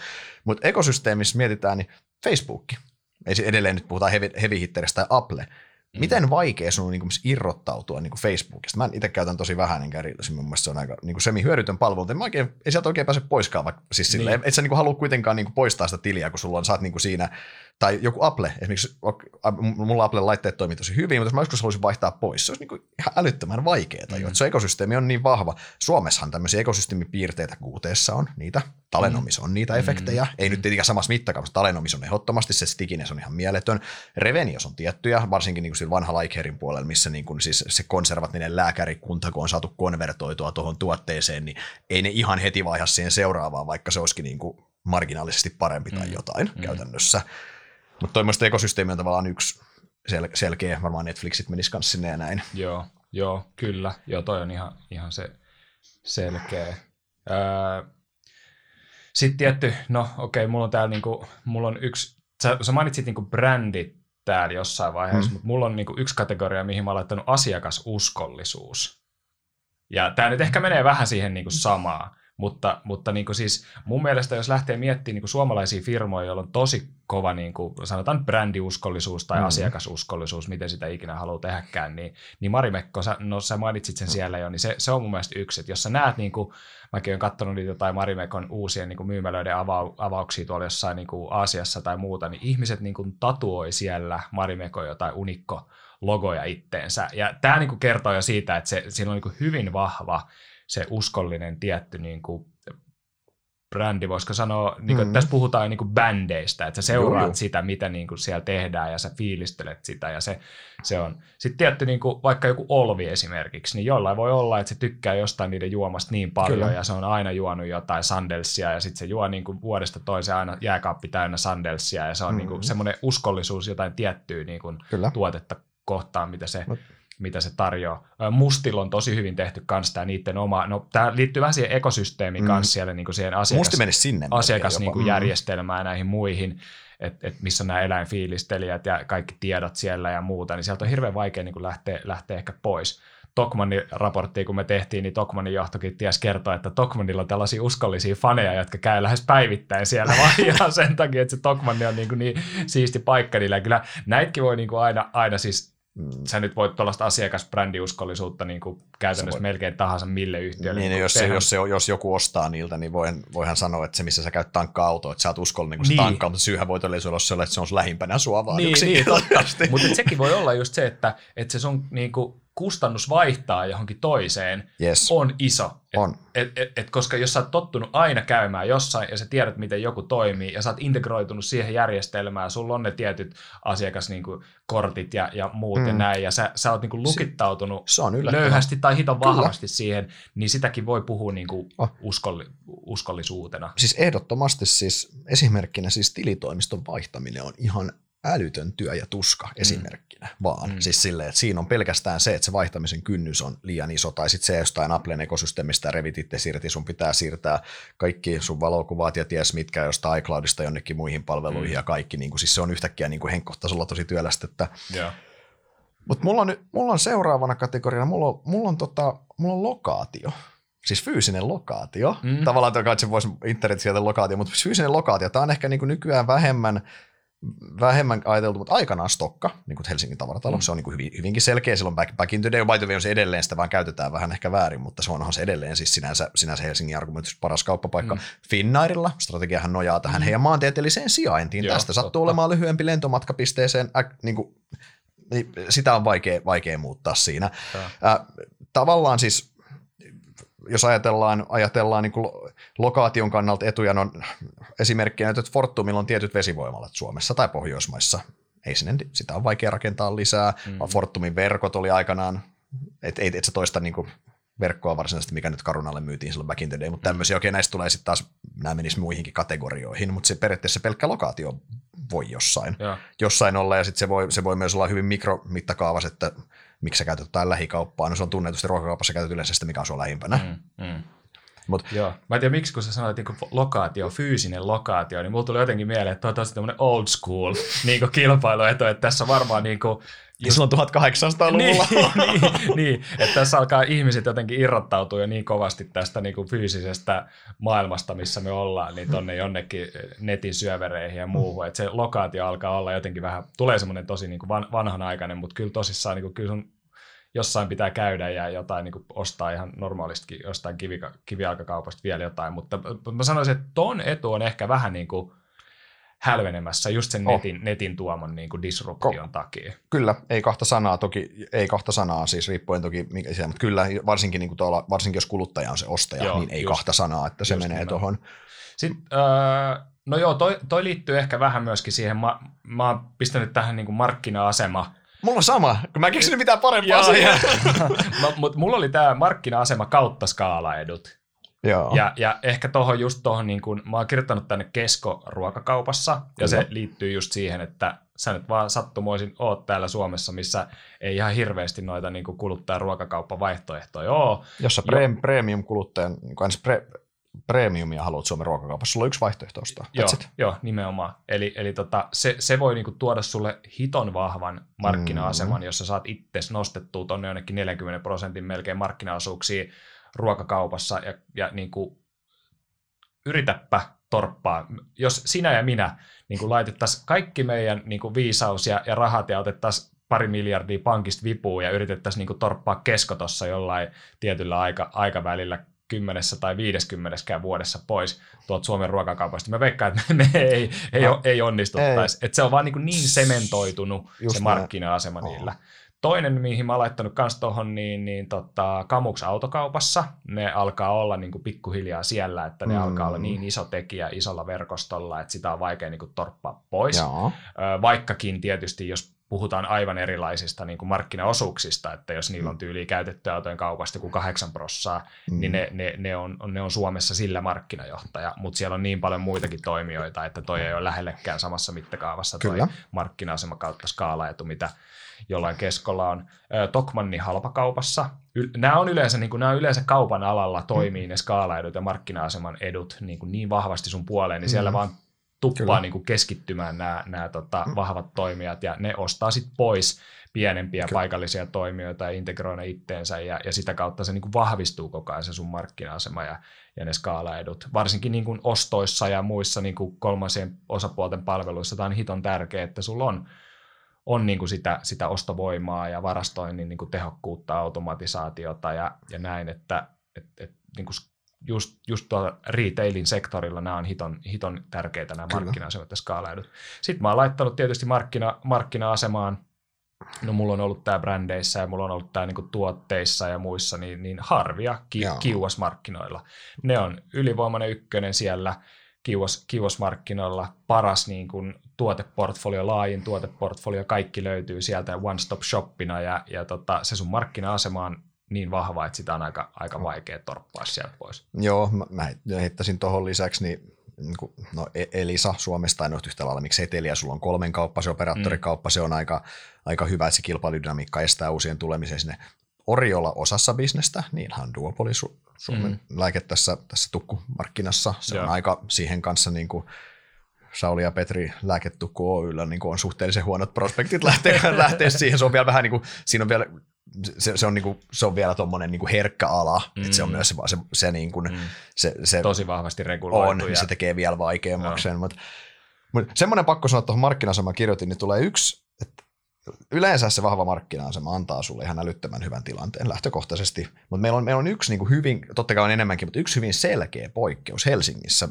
Mutta ekosysteemissä mietitään, niin Facebook, edelleen nyt puhutaan heavy, heavy hitteristä tai Apple, Mm. Miten vaikea sun on niin kuin, irrottautua niin kuin Facebookista? Mä itse käytän tosi vähän, enkä eri, mun mielestä se on aika niin kuin semi-hyödytön palvelu, mutta oikein, ei sieltä oikein pääse poiskaan, vaikka siis niin. silleen, et sä niin kuin, halua kuitenkaan niin kuin, poistaa sitä tiliä, kun sulla on, sä oot niin kuin siinä, tai joku Apple, esimerkiksi mulla Apple-laitteet toimii tosi hyvin, mutta jos mä joskus haluaisin vaihtaa pois, se olisi niin ihan älyttömän vaikeaa, mm. että se ekosysteemi on niin vahva. Suomessahan tämmöisiä ekosysteemipiirteitä kuuteessa on, niitä Talenomis on niitä efektejä, mm. ei nyt tietenkään samassa mittakaavassa, Talenomis on ehdottomasti, se stickiness on ihan mieletön. Revenios on tiettyjä, varsinkin niin kuin vanha Likeherin puolella, missä niin kuin siis se konservatiivinen lääkärikunta, kun on saatu konvertoitua tuohon tuotteeseen, niin ei ne ihan heti vaihda siihen seuraavaan, vaikka se olisikin niin kuin marginaalisesti parempi tai mm. jotain mm. käytännössä. Mutta toimmoista ekosysteemi on tavallaan yksi sel- selkeä, varmaan Netflixit menisi kanssa sinne ja näin. Joo, joo, kyllä. Joo, toi on ihan, ihan se selkeä. Öö, sitten tietty, no okei, okay, mulla on täällä niinku, mulla on yksi, sä, sä mainitsit niinku brändit täällä jossain vaiheessa, mm. mutta mulla on niinku yksi kategoria, mihin mä oon laittanut asiakasuskollisuus. Ja tämä nyt ehkä menee vähän siihen niinku samaa. Mutta, mutta niin kuin siis mun mielestä, jos lähtee miettimään niin kuin suomalaisia firmoja, joilla on tosi kova, niin kuin sanotaan brändiuskollisuus tai mm. asiakasuskollisuus, miten sitä ikinä haluaa tehdäkään, niin, niin Marimekko, sä, no sä mainitsit sen mm. siellä jo, niin se, se on mun mielestä yksi, että jos sä näet, niin kuin, mäkin olen katsonut niitä jotain Marimekon uusien niin kuin myymälöiden ava, avauksia tuolla jossain niin kuin Aasiassa tai muuta, niin ihmiset niin kuin tatuoi siellä Marimekon jotain unikko logoja itteensä. Ja tämä niin kuin kertoo jo siitä, että se, siinä on niin kuin hyvin vahva se uskollinen tietty niin kuin brändi, voisiko sanoa, niin kuin, mm-hmm. tässä puhutaan niin kuin bändeistä, että sä seuraat Joo. sitä, mitä niin kuin siellä tehdään ja sä fiilistelet sitä ja se, se on. Sitten tietty niin kuin, vaikka joku Olvi esimerkiksi, niin jollain voi olla, että se tykkää jostain niiden juomasta niin paljon Kyllä. ja se on aina juonut jotain sandelsia ja sitten se juo niin kuin vuodesta toiseen aina jääkaappi täynnä sandelsia ja se on mm-hmm. niin kuin semmoinen uskollisuus jotain tiettyä niin kuin tuotetta kohtaan, mitä se... Mut mitä se tarjoaa. Mustilla on tosi hyvin tehty kanssa tämä niiden oma, no tämä liittyy vähän siihen ekosysteemiin mm. kanssa siellä niin kuin siihen asiakas, Musti sinne asiakas niin kuin mm. järjestelmään ja näihin muihin, että et missä on nämä eläinfiilistelijät ja kaikki tiedot siellä ja muuta, niin sieltä on hirveän vaikea niin kuin lähteä, lähteä ehkä pois. Tokmanin raporttia, kun me tehtiin, niin Tokmanin johtokin ties kertoa, että Tokmanilla on tällaisia uskollisia faneja, jotka käy lähes päivittäin siellä vaan ihan sen takia, että se Tokmanni on niin, kuin niin siisti paikka niillä. Kyllä näitäkin voi niin kuin aina, aina siis Mm. Sä nyt voit tuollaista asiakasbrändiuskollisuutta niin kuin käytännössä voit... melkein tahansa mille yhtiölle. Niin, niin jos, se, jos, se, jos joku ostaa niiltä, niin voin, voihan sanoa, että se missä sä käyt tankkaa autoa, että sä oot uskollinen, kun niin. tankkaa, mutta syyhän voi todellisuudessa olla, että se on lähimpänä sua vaan niin, niin, Mutta sekin voi olla just se, että, että se sun niin kuin, kustannus vaihtaa johonkin toiseen yes. on iso. Et, on. Et, et, et, koska jos sä oot tottunut aina käymään jossain ja sä tiedät, miten joku toimii ja sä oot integroitunut siihen järjestelmään, sulla on ne tietyt asiakaskortit ja, ja muut mm. ja näin, ja sä, sä oot niinku lukittautunut se, se on löyhästi tai hiton vahvasti Kyllä. siihen, niin sitäkin voi puhua niinku oh. uskolli, uskollisuutena. Siis ehdottomasti siis esimerkkinä siis tilitoimiston vaihtaminen on ihan älytön työ ja tuska mm. esimerkkinä vaan. Mm. Siis silleen, että siinä on pelkästään se, että se vaihtamisen kynnys on liian iso, tai sitten se jostain Applen ekosysteemistä revit itse irti, sun pitää siirtää kaikki sun valokuvat ja ties mitkä jostain iCloudista jonnekin muihin palveluihin mm. ja kaikki, niin kuin, siis se on yhtäkkiä niin henkkohtaisella tosi työlästä. Että... Yeah. Mutta mulla on, mulla on seuraavana kategoriana, mulla on, mulla on, tota, mulla on lokaatio. Siis fyysinen lokaatio. Mm. Tavallaan että se voisi internet sieltä lokaatio, mutta fyysinen lokaatio, tämä on ehkä niin nykyään vähemmän – vähemmän ajateltu, mutta aikanaan Stokka, niin kuin Helsingin tavaratalo, mm. se on niin kuin hyvin, hyvinkin selkeä. Silloin back, back in the day, by the way, on se edelleen, sitä vaan käytetään vähän ehkä väärin, mutta se onhan se edelleen siis sinänsä, sinänsä Helsingin argumentus paras kauppapaikka. Mm. Finnairilla strategiahan nojaa tähän mm. heidän maantieteelliseen sijaintiin. Joo, Tästä sattuu totta. olemaan lyhyempi lentomatkapisteeseen, äh, niin kuin, niin sitä on vaikea, vaikea muuttaa siinä. Äh, tavallaan siis jos ajatellaan, ajatellaan niin kuin lokaation kannalta etuja, no esimerkkinä, että Fortumilla on tietyt vesivoimalat Suomessa tai Pohjoismaissa. Ei sinne, sitä on vaikea rakentaa lisää. Mm. Fortumin verkot oli aikanaan, et, et, et se toista niin kuin verkkoa varsinaisesti, mikä nyt Karunalle myytiin silloin back in the day, mutta mm. tämmöisiä, okei, näistä tulee sitten taas, nämä menisivät muihinkin kategorioihin, mutta se periaatteessa pelkkä lokaatio voi jossain, ja. jossain olla, ja sitten se voi, se voi myös olla hyvin mikromittakaavas, että miksi sä käytät jotain lähikauppaa. No se on tunnetusti ruokakaupassa käytät yleensä sitä, mikä on sun lähimpänä. Mm, mm. Mut, Joo. Mä en tiedä, miksi kun sä sanoit niin lokaatio, fyysinen lokaatio, niin mulla tuli jotenkin mieleen, että on tosi tämmöinen old school niin kilpailueto, että tässä on varmaan niin kuin, Just... Silloin 1800-luvulla. niin, niin, niin, että tässä alkaa ihmiset jotenkin irrottautua jo niin kovasti tästä niin kuin fyysisestä maailmasta, missä me ollaan, niin tonne jonnekin netin syövereihin ja muuhun. Että se lokaatio alkaa olla jotenkin vähän, tulee semmoinen tosi niin kuin vanhanaikainen, mutta kyllä tosissaan niin kuin, kyllä sun jossain pitää käydä ja jotain niin kuin ostaa ihan normaalistikin jostain kivi, kivialkakaupasta vielä jotain, mutta mä sanoisin, että ton etu on ehkä vähän niin kuin hälvenemässä just sen oh. netin, netin tuomon niin kuin disruption Ko- takia. Kyllä, ei kahta sanaa toki, ei kahta sanaa siis riippuen toki, mikä siellä, mutta kyllä varsinkin, niin kuin tuolla, varsinkin jos kuluttaja on se ostaja, joo, niin ei just, kahta sanaa, että se menee tuohon. Sitten, äh, no joo, toi, toi liittyy ehkä vähän myöskin siihen, mä, mä oon pistänyt tähän niin kuin markkina-asema, Mulla on sama, kun mä en keksinyt mitään parempaa siihen. Mutta mulla oli tämä markkina-asema kautta skaalaedut. Joo. Ja, ja ehkä tuohon just tuohon, niin kun, mä oon kirjoittanut tänne kesko-ruokakaupassa, ja Kyllä. se liittyy just siihen, että sä nyt vaan sattumoisin oot täällä Suomessa, missä ei ihan hirveästi noita niin kuluttajan ruokakauppavaihtoehtoja ole. Jos sä pre- premium-kuluttajan, niin pre- premiumia haluat Suomen ruokakaupassa, sulla on yksi vaihtoehto ostaa. Joo, joo, nimenomaan. Eli, eli tota, se, se voi niinku tuoda sulle hiton vahvan markkina-aseman, mm. jossa saat itse nostettua tuonne jonnekin 40 prosentin melkein markkina-asuuksia ruokakaupassa ja, ja niinku, yritäpä torppaa. Jos sinä ja minä niin laitettaisiin kaikki meidän niin viisaus ja, ja rahat ja otettaisiin pari miljardia pankista vipuun ja yritettäisiin niin torppaa kesko tuossa jollain tietyllä aika, aikavälillä kymmenessä tai viideskymmeneskään vuodessa pois tuolta Suomen ruokakaupasta. Mä veikkaan, että me ei, ei, no, ei onnistuttaisi. Että se on vaan niin, niin sementoitunut Just se markkina-asema näin. niillä. Toinen, mihin mä oon laittanut kans tuohon, niin, niin tota, Kamuks autokaupassa, ne alkaa olla niin kuin pikkuhiljaa siellä, että ne mm. alkaa olla niin iso tekijä isolla verkostolla, että sitä on vaikea niin kuin torppaa pois. Joo. Vaikkakin tietysti, jos puhutaan aivan erilaisista niin kuin markkinaosuuksista, että jos niillä on tyyli käytetty autojen kaupasta kuin kahdeksan prossaa, mm. niin ne, ne, ne, on, ne on Suomessa sillä markkinajohtaja, mutta siellä on niin paljon muitakin toimijoita, että toi ei ole lähellekään samassa mittakaavassa toi Kyllä. markkina-asema kautta skaalaetu, mitä jollain keskolla on. Tokmannin halpakaupassa. Nämä on yleensä, niin kuin, nämä on yleensä kaupan alalla toimii mm. ne skaalaedut ja markkina-aseman edut niin, kuin niin vahvasti sun puoleen, niin mm. siellä vaan tuppaa niin kuin keskittymään nämä, nämä tota, mm. vahvat toimijat ja ne ostaa sitten pois pienempiä Kyllä. paikallisia toimijoita ja integroi ne itteensä ja, ja sitä kautta se niin kuin vahvistuu koko ajan se sun markkina-asema ja, ja ne skaalaedut. Varsinkin niin kuin ostoissa ja muissa niin kuin kolmansien osapuolten palveluissa tämä on hiton tärkeää, että sulla on, on niin kuin sitä, sitä ostovoimaa ja varastoinnin niin kuin tehokkuutta, automatisaatiota ja, ja näin, että et, et, niin kuin just, just tuolla retailin sektorilla nämä on hiton, hiton tärkeitä nämä markkina-asemat ja skaalaidut. Sitten mä oon laittanut tietysti markkina, markkina-asemaan, no mulla on ollut tämä brändeissä ja mulla on ollut tämä niinku tuotteissa ja muissa, niin, niin harvia ki, kiuas-markkinoilla. Ne on ylivoimainen ykkönen siellä kiuas, kiuas-markkinoilla, paras niin kuin tuoteportfolio, laajin tuoteportfolio, kaikki löytyy sieltä one-stop shoppina ja, ja tota, se sun markkina-asema on niin vahva, että sitä on aika, aika vaikea torppaa sieltä pois. Joo, mä, mä heittäisin tuohon lisäksi, niin, niin no e- Elisa Suomesta en ole yhtä lailla, miksi Eteliä, sulla on kolmen kauppa, se operaattorikauppa, mm. se on aika, aika hyvä, että se kilpailudynamiikka estää uusien tulemisen sinne. Oriolla osassa bisnestä, niinhan Duopoli Su- Suomen mm. lääke tässä, tässä tukkumarkkinassa, se Joo. on aika siihen kanssa niin kuin, Sauli ja Petri lääketukku Oyllä niin on suhteellisen huonot prospektit lähteä, lähteä siihen. Se on vielä vähän niin kuin, siinä on vielä se, se, on niinku, se on vielä tuommoinen niinku herkkä ala, mm. että se on mm. myös se, se, se, niinku, mm. se, se tosi vahvasti reguloitu. On, ja... se tekee vielä vaikeammaksi sen, mutta mut semmoinen pakko sanoa tuohon markkina kirjoitin, niin tulee yksi, että yleensä se vahva markkina-asema antaa sulle ihan älyttömän hyvän tilanteen lähtökohtaisesti, mutta meillä on, meillä on yksi niinku hyvin, totta kai on enemmänkin, mutta yksi hyvin selkeä poikkeus Helsingissä.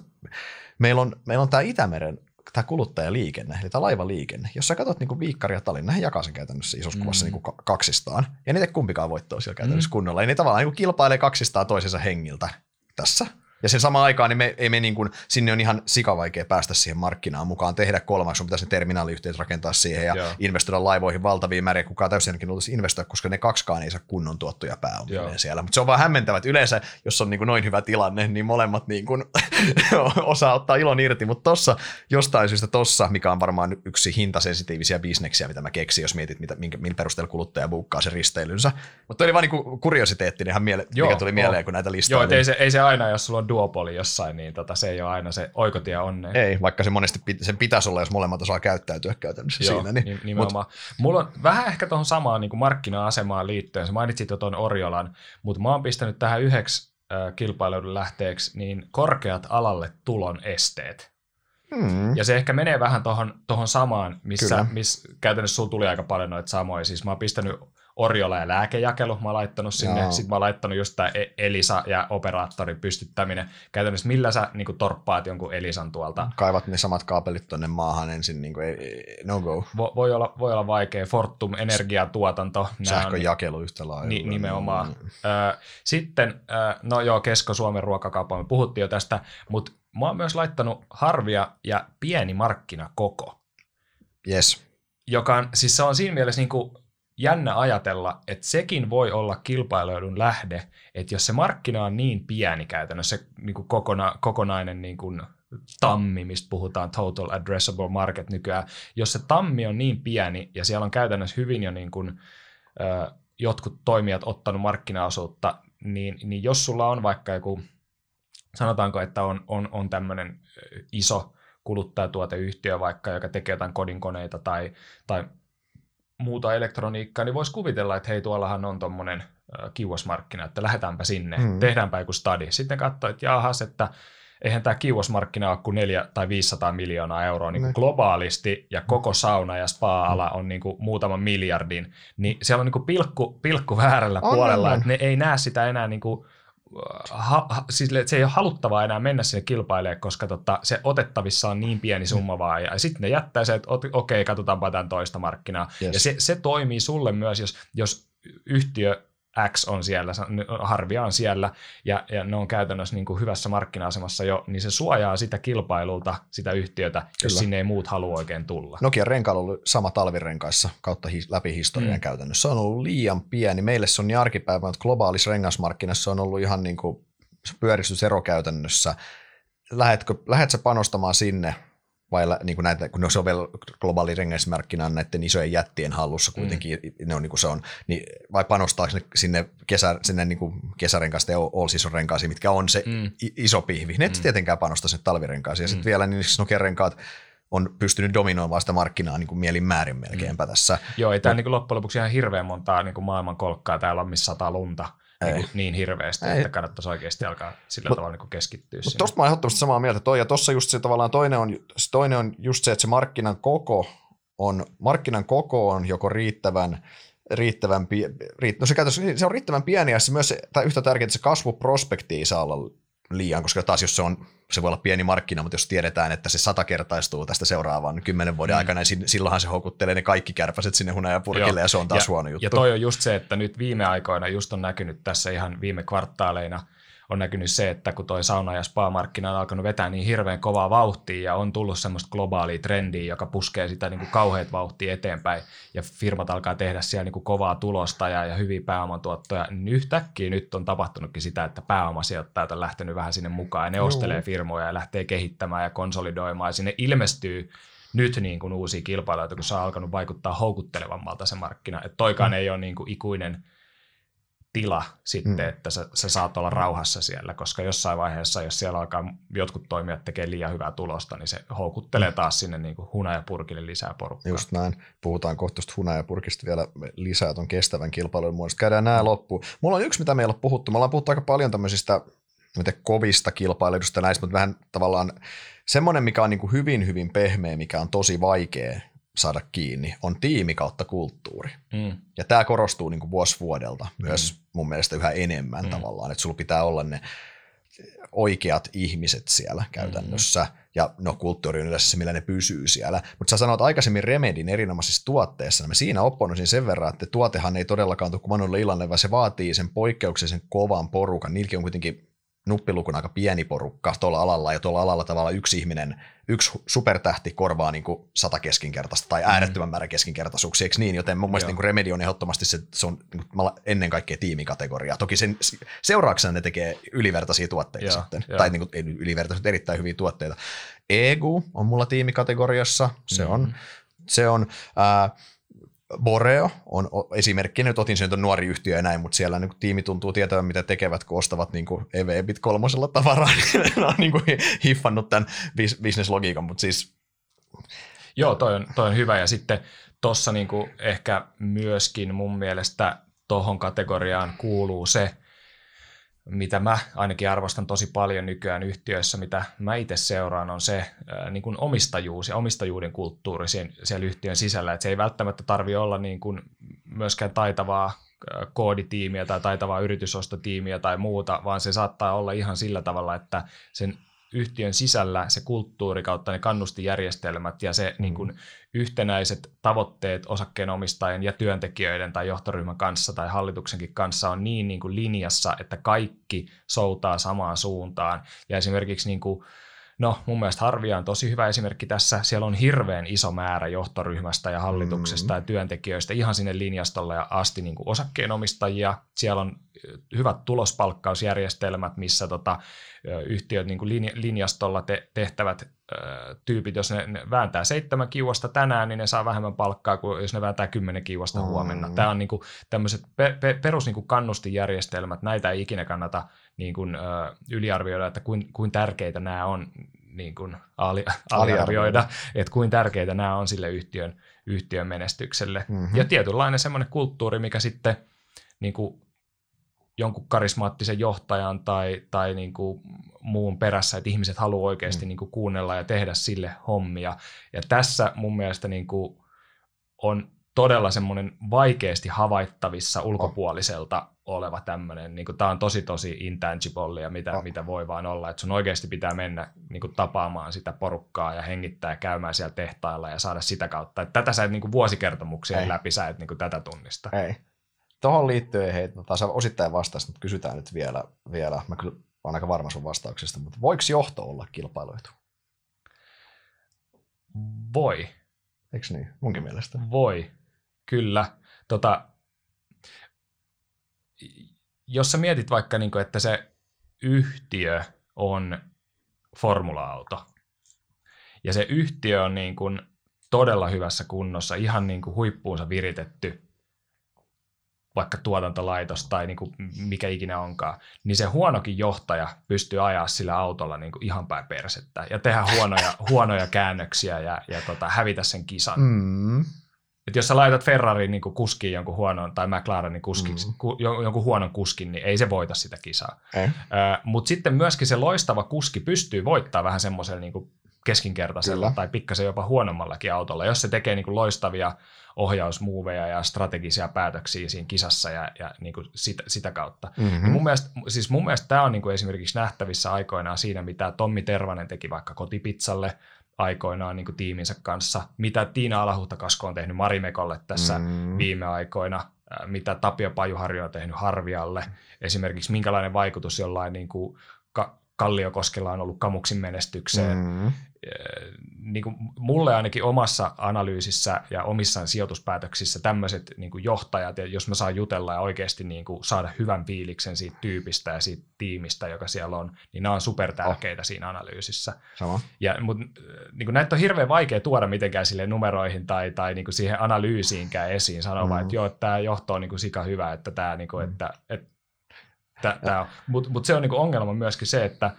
Meillä on, meillä on tämä Itämeren tämä kuluttajaliikenne, eli tämä laivaliikenne. Jos sä katsot niin Viikkari ja Tallinn, nehän jakaa sen käytännössä isossa mm. kuvassa niin kuin kaksistaan. Ja niitä kumpikaan voittoa siellä käytännössä mm. kunnolla. Ja ne tavallaan niin kilpailee kaksistaan toisensa hengiltä tässä. Ja sen samaan aikaan niin me, ei me niin kuin, sinne on ihan sikavaikea päästä siihen markkinaan mukaan, tehdä kolmas, sun pitäisi ne terminaaliyhtiöt rakentaa siihen ja Joo. investoida laivoihin valtavia määriä, kukaan täysin olisi investoida, koska ne kaksikaan ei saa kunnon tuottoja pääomia siellä. Mutta se on vaan hämmentävä, että yleensä, jos on niin kuin noin hyvä tilanne, niin molemmat niin kuin osaa ottaa ilon irti, mutta tossa jostain syystä tossa, mikä on varmaan yksi hintasensitiivisiä bisneksiä, mitä mä keksin, jos mietit, mitä, minkä, millä perusteella kuluttaja buukkaa se risteilynsä. Mutta oli vaan niin kuriositeetti, miele- Joo, mikä tuli mieleen, kun näitä listoja. Joo, ei se, ei se aina, jos sulla on duopoli jossain, niin tota, se ei ole aina se oikotie onneen. Ei, vaikka se monesti sen pitäisi olla, jos molemmat osaa käyttäytyä käytännössä Joo, siinä. Niin, nimenomaan. Mut, Mulla on vähän ehkä tuohon samaan niin kuin markkina-asemaan liittyen, sä mainitsit jo tuon Oriolan, mutta mä oon pistänyt tähän yhdeksi äh, kilpailuiden lähteeksi niin korkeat alalle tulon esteet. Hmm. Ja se ehkä menee vähän tuohon tohon samaan, missä, missä käytännössä sulla tuli aika paljon noita samoja. Siis mä oon pistänyt Oriola ja lääkejakelu, mä oon laittanut sinne. Joo. Sitten mä oon laittanut just tämä e- Elisa ja operaattorin pystyttäminen. Käytännössä millä sä niin kuin, torppaat jonkun Elisan tuolta? Kaivat ne samat kaapelit tuonne maahan ensin, niin kuin, no go. Vo, voi, olla, voi olla vaikea. Fortum, energiatuotanto. Sähkön jakelu yhtä lailla. Ni, nimenomaan. Mm. Sitten, no joo, Kesko-Suomen ruokakauppa, me puhuttiin jo tästä, mutta mä oon myös laittanut harvia ja pieni markkinakoko. Yes. Joka on, siis se on siinä mielessä niin kuin jännä ajatella, että sekin voi olla kilpailuedun lähde, että jos se markkina on niin pieni käytännössä, se niin kuin kokona, kokonainen niin kuin tammi, mistä puhutaan total addressable market nykyään, jos se tammi on niin pieni ja siellä on käytännössä hyvin jo niin kuin, ö, jotkut toimijat ottanut markkinaosuutta, niin, niin jos sulla on vaikka joku, sanotaanko, että on, on, on tämmöinen iso kuluttajatuoteyhtiö vaikka, joka tekee jotain kodinkoneita tai, tai muuta elektroniikkaa, niin voisi kuvitella, että hei, tuollahan on tuommoinen kiuosmarkkina, että lähdetäänpä sinne, mm. tehdäänpä joku stadi. Sitten katsoi, että jahas, että eihän tämä kiuosmarkkina ole kuin 4 tai 500 miljoonaa euroa niin kuin globaalisti, ja koko sauna- ja spa-ala on niin kuin muutaman miljardin, niin siellä on niin kuin pilkku, pilkku väärällä on, puolella, on, on. että ne ei näe sitä enää niin kuin ha, ha, siis se ei ole haluttavaa enää mennä sinne kilpailemaan, koska tota, se otettavissa on niin pieni summa vaan, ja sitten ne jättää se, että okei, okay, katsotaanpa tämän toista markkinaa. Yes. Ja se, se toimii sulle myös, jos, jos yhtiö X on siellä, harvia on siellä, ja, ja ne on käytännössä niin kuin hyvässä markkina-asemassa jo, niin se suojaa sitä kilpailulta, sitä yhtiötä, Kyllä. jos sinne ei muut halua oikein tulla. Nokia renkailla on ollut sama talvirenkaissa kautta hi- läpi historian mm. käytännössä. Se on ollut liian pieni. Meille se on niin arkipäivä, että globaalissa rengasmarkkinassa on ollut ihan niin kuin pyöristysero käytännössä. Lähetkö, lähetkö panostamaan sinne vai niin kuin näitä, kun ne on vielä globaali rengasmarkkina näiden isojen jättien hallussa kuitenkin, mm. ne on niin kuin se on, niin vai panostaako ne sinne, kesä, sinne niin kuin kesärenkaista ja all season renkaisiin, mitkä on se mm. iso pihvi. Ne et mm. tietenkään panosta sinne talvirenkaisiin. Ja sitten mm. vielä niin Nokia-renkaat on pystynyt dominoimaan sitä markkinaa niin kuin mielin määrin melkeinpä mm. tässä. Joo, ei tämä niin loppujen lopuksi ihan hirveän montaa niin kuin maailman kolkkaa täällä on, missä sataa lunta niin, kuin niin hirveästi, ei. että kannattaisi oikeasti alkaa sillä Mut, tavalla niin keskittyä Mutta tuosta mä ehdottomasti samaa mieltä. Toi, ja tuossa just se tavallaan toinen on, toinen on just se, että se markkinan koko on, markkinan koko on joko riittävän riittävän, riitt, no se, se on riittävän pieni ja se myös, tai yhtä tärkeää, että se kasvuprospekti ei saa olla liian, koska taas jos se on, se voi olla pieni markkina, mutta jos tiedetään, että se satakertaistuu tästä seuraavan kymmenen vuoden mm. aikana, niin silloinhan se houkuttelee ne kaikki kärpäset sinne hunajapurkille ja se on taas ja, huono juttu. Ja toi on just se, että nyt viime aikoina just on näkynyt tässä ihan viime kvartaaleina – on näkynyt se, että kun toi sauna- ja spa-markkina on alkanut vetää niin hirveän kovaa vauhtia ja on tullut semmoista globaalia trendiä, joka puskee sitä niin kuin kauheat vauhtia eteenpäin ja firmat alkaa tehdä siellä niin kuin kovaa tulosta ja, ja hyviä pääomatuottoja, niin yhtäkkiä nyt on tapahtunutkin sitä, että pääomasijoittajat on lähtenyt vähän sinne mukaan ja ne ostelee firmoja ja lähtee kehittämään ja konsolidoimaan ja sinne ilmestyy nyt niin kuin uusia kilpailijoita, kun se on alkanut vaikuttaa houkuttelevammalta se markkina. Että toikaan mm. ei ole niin kuin ikuinen tila sitten, mm. että sä, sä saat olla rauhassa siellä, koska jossain vaiheessa, jos siellä alkaa jotkut toimijat tekee liian hyvää tulosta, niin se houkuttelee mm. taas sinne niin kuin hunajapurkille lisää porukkaa. Just näin. Puhutaan kohta tuosta hunajapurkista vielä lisää tuon kestävän kilpailun muodosta. Käydään nämä loppuun. Mulla on yksi, mitä meillä on puhuttu. Me ollaan puhuttu aika paljon tämmöisistä miten kovista kilpailuista näistä, mutta vähän tavallaan semmoinen, mikä on niin kuin hyvin, hyvin pehmeä, mikä on tosi vaikea saada kiinni, on tiimi kautta kulttuuri. Mm. Ja tämä korostuu niin kuin vuosi vuodelta myös mm. mun mielestä yhä enemmän mm. tavallaan, että sulla pitää olla ne oikeat ihmiset siellä käytännössä, mm. ja no kulttuuri on yleensä se, millä ne pysyy siellä. Mutta sä sanoit aikaisemmin Remedin erinomaisissa tuotteissa, mä siinä opponoisin sen verran, että tuotehan ei todellakaan tule kuin Illalle, vaan se vaatii sen poikkeuksellisen kovan porukan. Niilläkin on kuitenkin nuppilukun aika pieni porukka tuolla alalla, ja tuolla alalla tavallaan yksi ihminen, yksi supertähti korvaa niin kuin sata keskinkertaista tai mm. äärettömän määrä keskinkertaisuuksia, eikö niin? Joten mun mielestä niin Remedy on ehdottomasti se, se on niin kuin, ennen kaikkea tiimikategoria. Toki sen seurauksena ne tekee ylivertaisia tuotteita Joo, sitten, jo. tai niin kuin, ylivertaisia, erittäin hyviä tuotteita. Egu on mulla tiimikategoriassa, se mm. on, se on ää, Boreo on esimerkki, nyt otin sen nuori yhtiö ja näin, mutta siellä niin tiimi tuntuu tietävän, mitä tekevät, kun ostavat niin EV-bit kolmosella tavaraa, niin on niin kuin hiffannut tämän bisneslogiikan, mutta siis... Joo, toi on, toi on hyvä, ja sitten tuossa niin ehkä myöskin mun mielestä tuohon kategoriaan kuuluu se, mitä mä ainakin arvostan tosi paljon nykyään yhtiöissä, mitä mä itse seuraan, on se ää, niin kuin omistajuus ja omistajuuden kulttuuri siellä, siellä yhtiön sisällä. Että se ei välttämättä tarvi olla niin kuin myöskään taitavaa kooditiimiä tai taitavaa yritysostotiimiä tai muuta, vaan se saattaa olla ihan sillä tavalla, että sen yhtiön sisällä se kulttuuri kautta ne kannustijärjestelmät ja se niin kuin, yhtenäiset tavoitteet osakkeenomistajien ja työntekijöiden tai johtoryhmän kanssa tai hallituksenkin kanssa on niin, niin kuin linjassa, että kaikki soutaa samaan suuntaan. Ja esimerkiksi niin kuin, No mun mielestä Harvia on tosi hyvä esimerkki tässä. Siellä on hirveän iso määrä johtoryhmästä ja hallituksesta mm. ja työntekijöistä ihan sinne linjastolle ja asti niin kuin osakkeenomistajia. Siellä on hyvät tulospalkkausjärjestelmät, missä tota, yhtiöt niin kuin linjastolla te- tehtävät tyypit, jos ne, ne vääntää seitsemän kiuasta tänään, niin ne saa vähemmän palkkaa kuin jos ne vääntää kymmenen kiuasta mm. huomenna. Tämä on niin kuin tämmöiset pe- pe- perus niin kuin kannustijärjestelmät, näitä ei ikinä kannata niin kuin, ö, yliarvioida, että kuin, kuin tärkeitä nämä on niin kuin ali, aliarvioida, että kuin tärkeitä nämä on sille yhtiön, yhtiön menestykselle. Mm-hmm. Ja tietynlainen semmoinen kulttuuri, mikä sitten niin kuin jonkun karismaattisen johtajan tai, tai niin kuin muun perässä, että ihmiset haluaa oikeasti mm. niin kuin kuunnella ja tehdä sille hommia. Ja tässä mun mielestä niin kuin on todella semmoinen vaikeasti havaittavissa ulkopuoliselta oleva tämmöinen, niin tämä on tosi tosi intangible ja mitä, oh. mitä voi vaan olla, että sun oikeasti pitää mennä niin kuin tapaamaan sitä porukkaa ja hengittää ja käymään siellä tehtailla ja saada sitä kautta. Että tätä sä et niin kuin vuosikertomuksia ei. läpi, sä et niin kuin tätä tunnista. Ei. Tuohon liittyen, hei, tota, sä osittain vastasit, mutta kysytään nyt vielä, vielä. Mä kyllä olen aika varma sun vastauksesta, mutta voiko johto olla kilpailuetu? Voi. Eikö niin? Munkin mielestä. Voi, kyllä. Tota, jos sä mietit vaikka, niin kuin, että se yhtiö on formula-auto, ja se yhtiö on niin kuin todella hyvässä kunnossa, ihan niin kuin huippuunsa viritetty, vaikka tuotantolaitos tai niin kuin mikä ikinä onkaan, niin se huonokin johtaja pystyy ajaa sillä autolla niin kuin ihan päin persettä ja tehdä huonoja, huonoja käännöksiä ja, ja tota, hävitä sen kisan. Mm. Et jos sä laitat Ferrarin niin kuskiin jonkun huonon, tai McLarenin kuskiksi, mm. ku, jonkun huonon kuskin, niin ei se voita sitä kisaa. Eh. Mutta sitten myöskin se loistava kuski pystyy voittamaan vähän semmoisella niin keskinkertaisella Kyllä. tai pikkasen jopa huonommallakin autolla, jos se tekee niin kuin loistavia ohjausmuoveja ja strategisia päätöksiä siinä kisassa ja, ja niin kuin sitä, sitä kautta. Mm-hmm. Niin mun mielestä, siis mun mielestä tämä on niin kuin esimerkiksi nähtävissä aikoinaan siinä, mitä Tommi Tervanen teki vaikka kotipizzalle aikoinaan niin kuin tiiminsä kanssa, mitä Tiina Alahuhtakasko on tehnyt Marimekolle tässä mm. viime aikoina, mitä Tapio Pajuharjo on tehnyt Harvialle, esimerkiksi minkälainen vaikutus jollain niin kuin Kalliokoskella on ollut Kamuksin menestykseen. Mm niin kuin mulle ainakin omassa analyysissä ja omissaan sijoituspäätöksissä tämmöiset niin kuin johtajat, ja jos mä saan jutella ja oikeasti niin kuin saada hyvän fiiliksen siitä tyypistä ja siitä tiimistä, joka siellä on, niin nämä on super tärkeitä oh. siinä analyysissä. Sama. Ja, mutta niin kuin näitä on hirveän vaikea tuoda mitenkään sille numeroihin tai, tai niin kuin siihen analyysiinkään esiin, sanoa mm. vaan, että joo, että tämä johto on niin kuin sika hyvä, että tämä, niin kuin, mm. että, että, että, tämä on. Mutta mut se on niin kuin ongelma myöskin se, että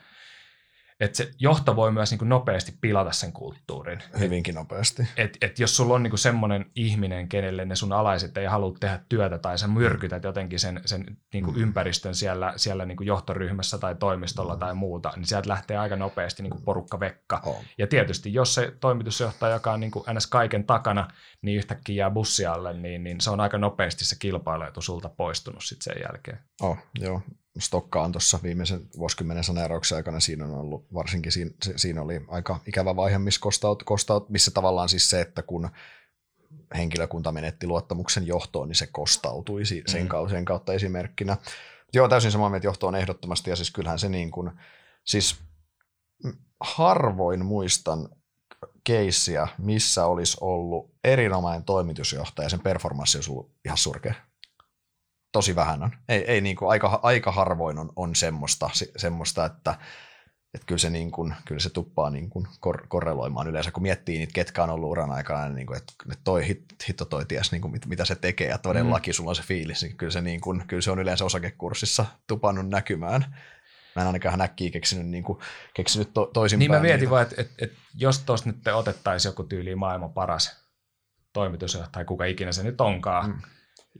että se johto voi myös niin kuin nopeasti pilata sen kulttuurin. Hyvinkin nopeasti. Et, et jos sulla on niin kuin semmoinen ihminen, kenelle ne sun alaiset ei halua tehdä työtä tai sä myrkytät jotenkin sen, sen niin kuin mm. ympäristön siellä, siellä niin kuin johtoryhmässä tai toimistolla mm. tai muuta, niin sieltä lähtee aika nopeasti niin kuin porukka vekka. Oh. Ja tietysti jos se toimitusjohtaja, joka on niin kuin ns. kaiken takana, niin yhtäkkiä jää bussialle, niin, niin se on aika nopeasti se kilpailuetu sulta poistunut sitten sen jälkeen. Oh, joo stokkaan tuossa viimeisen vuosikymmenen saneerauksen aikana. Siinä on ollut, varsinkin siinä, siinä oli aika ikävä vaihe, missä, kostaut, kostaut, missä tavallaan siis se, että kun henkilökunta menetti luottamuksen johtoon, niin se kostautui sen, mm. kautta, sen kautta esimerkkinä. Joo, täysin samaa mieltä johto on ehdottomasti, ja siis kyllähän se niin kuin, siis harvoin muistan keissiä, missä olisi ollut erinomainen toimitusjohtaja, sen performanssi olisi ollut ihan surkea tosi vähän on. Ei, ei niin kuin, aika, aika harvoin on, on semmoista, semmoista, että että kyllä se, niin kuin, kyllä se tuppaa niin kuin kor- korreloimaan yleensä, kun miettii niitä, ketkä on ollut uran aikana, niin kuin, että toi hit, hitto toi ties, niin kuin, mit, mitä se tekee, ja todellakin mm. sulla on se fiilis, niin kyllä se, niin kuin, kyllä se on yleensä osakekurssissa tupannut näkymään. Mä en ainakaan näkkiä keksinyt, niin kuin, keksinyt to, toisinpäin. Niin mä mietin vaan, että, että, että jos tuossa nyt otettaisiin joku tyyli maailman paras toimitusjohtaja, kuka ikinä se nyt onkaan, mm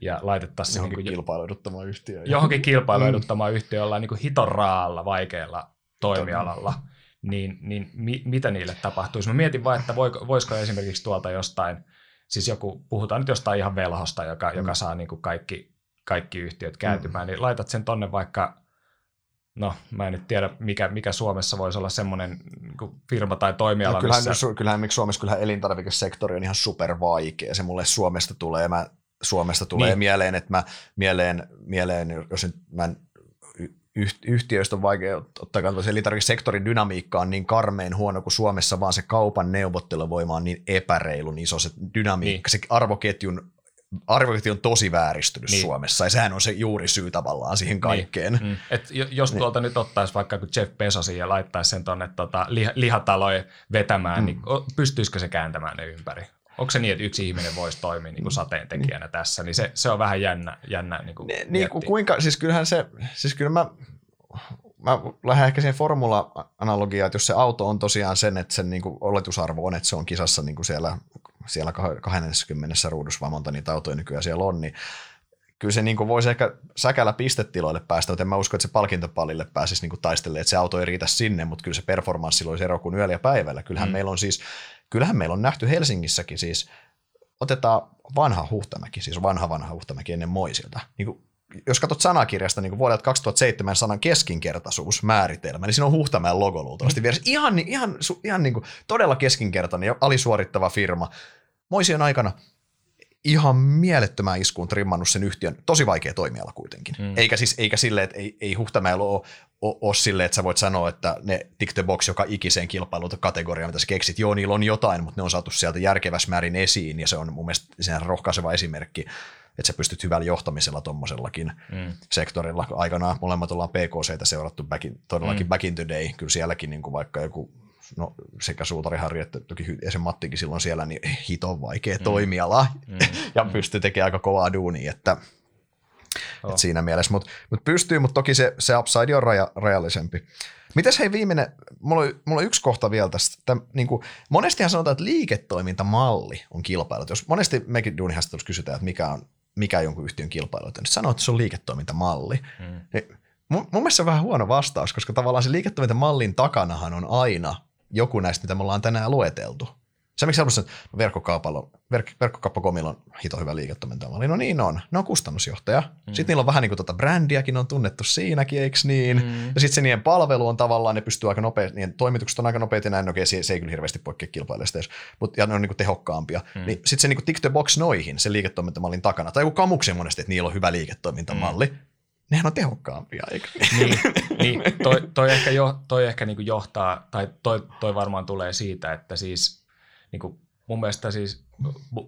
ja laitettaisiin johonkin niin kilpailueduttamaan yhtiöön. Johonkin kilpailueduttamaan mm. yhtiöön jollain niin hiton raalla, vaikealla toimialalla, niin, niin mi, mitä niille tapahtuisi? Mä mietin vain, että voiko, voisiko esimerkiksi tuolta jostain siis joku, puhutaan nyt jostain ihan velhosta, joka, mm. joka saa niin kuin kaikki, kaikki yhtiöt kääntymään, mm. niin laitat sen tonne vaikka, no mä en nyt tiedä, mikä, mikä Suomessa voisi olla semmoinen niin firma tai toimiala, no, kyllähän, missä... Kyllähän miksi Suomessa kyllähän elintarvikesektori on ihan super vaikea, se mulle Suomesta tulee, mä Suomesta tulee niin. mieleen, että mä mieleen, mieleen jos nyt mä en yhtiöistä on vaikea ottaa kantaa. Se elintarvikesektorin dynamiikka on niin karmeen huono kuin Suomessa, vaan se kaupan neuvotteluvoima on niin epäreilun iso se dynamiikka, niin. se arvoketjun arvoketju on tosi vääristynyt niin. Suomessa, ja sehän on se juuri syy tavallaan siihen niin. kaikkeen. Niin. Mm. Et jos niin. tuolta nyt ottaisi vaikka kun Jeff Bezosin ja laittaisi sen tuonne tota, lih- lihataloja vetämään, mm. niin pystyisikö se kääntämään ne ympäri? Onko se niin, että yksi ihminen voisi toimia niin kuin sateentekijänä tässä, niin se, se on vähän jännä, jännä niin kuin niin, niin kuinka, siis kyllähän se, siis kyllä mä, mä lähden ehkä siihen formula-analogiaan, että jos se auto on tosiaan sen, että sen niin kuin oletusarvo on, että se on kisassa niin kuin siellä, siellä 20 ruudussa, vaan monta niitä autoja nykyään siellä on, niin kyllä se niin kuin voisi ehkä säkällä pistetiloille päästä, mutta en mä usko, että se palkintopallille pääsisi niin taistelemaan, että se auto ei riitä sinne, mutta kyllä se performanssi olisi ero kuin yöllä ja päivällä. Kyllähän mm. meillä on siis kyllähän meillä on nähty Helsingissäkin siis, otetaan vanha Huhtamäki, siis vanha vanha Huhtamäki ennen Moisilta. Niin kuin, jos katsot sanakirjasta niin vuodelta 2007 sanan keskinkertaisuus määritelmä, niin siinä on Huhtamäen logo luultavasti mm. Ihan, ihan, ihan niin kuin, todella keskinkertainen ja alisuorittava firma. Moisien aikana ihan mielettömään iskuun trimmannut sen yhtiön. Tosi vaikea toimiala kuitenkin. Mm. Eikä, siis, eikä silleen, että ei, ei Huhtamäellä ole, ole, ole silleen, että sä voit sanoa, että ne tick the box joka ikiseen kilpailuta kategoriaan, mitä sä keksit, joo, niillä on jotain, mutta ne on saatu sieltä järkevässä määrin esiin, ja se on mun mielestä sen rohkaiseva esimerkki, että sä pystyt hyvällä johtamisella tuommoisellakin mm. sektorilla. Aikanaan molemmat ollaan PKC seurattu back in, todellakin mm. back in the day, kyllä sielläkin niin kuin vaikka joku no sekä Suutari Harri että toki ja se Mattikin silloin siellä, niin hiton vaikea mm. toimiala mm. ja pystyy tekemään aika kovaa duunia, että, oh. että siinä mielessä, mutta mut pystyy, mutta toki se, se upside on raja, rajallisempi. Mites hei viimeinen, mulla on, mulla on yksi kohta vielä tästä. Täm, niin kuin, monestihan sanotaan, että liiketoimintamalli on kilpailut. Jos monesti mekin duunihaastattelussa kysytään, että mikä on, mikä on jonkun yhtiön kilpailu, niin sanoo, että se on liiketoimintamalli. Mm. Niin, mun, mun mielestä se on vähän huono vastaus, koska tavallaan se liiketoimintamallin takanahan on aina joku näistä, mitä me ollaan tänään lueteltu. Se miksi haluaisin, että verkkokaupalla, verk, verkkokauppakomilla on hito hyvä liiketoimintamalli. No niin on, ne on kustannusjohtaja. Mm. Sitten niillä on vähän niin kuin tuota brändiäkin on tunnettu siinäkin, eikö niin? Mm. Ja sitten se niiden palvelu on tavallaan, ne pystyy aika nopeasti, niiden toimitukset on aika nopeita, näin, okei, se, se ei kyllä hirveästi poikkea kilpailijasta mutta ja ne on niin kuin tehokkaampia. Mm. Niin sitten se niin kuin tick the box noihin, se liiketoimintamallin takana. Tai joku kamuksen monesti, että niillä on hyvä liiketoimintamalli. Mm nehän on tehokkaampia, eikö? Niin, niin toi, toi ehkä, jo, toi ehkä niin johtaa, tai toi, toi varmaan tulee siitä, että siis niin kuin mun mielestä siis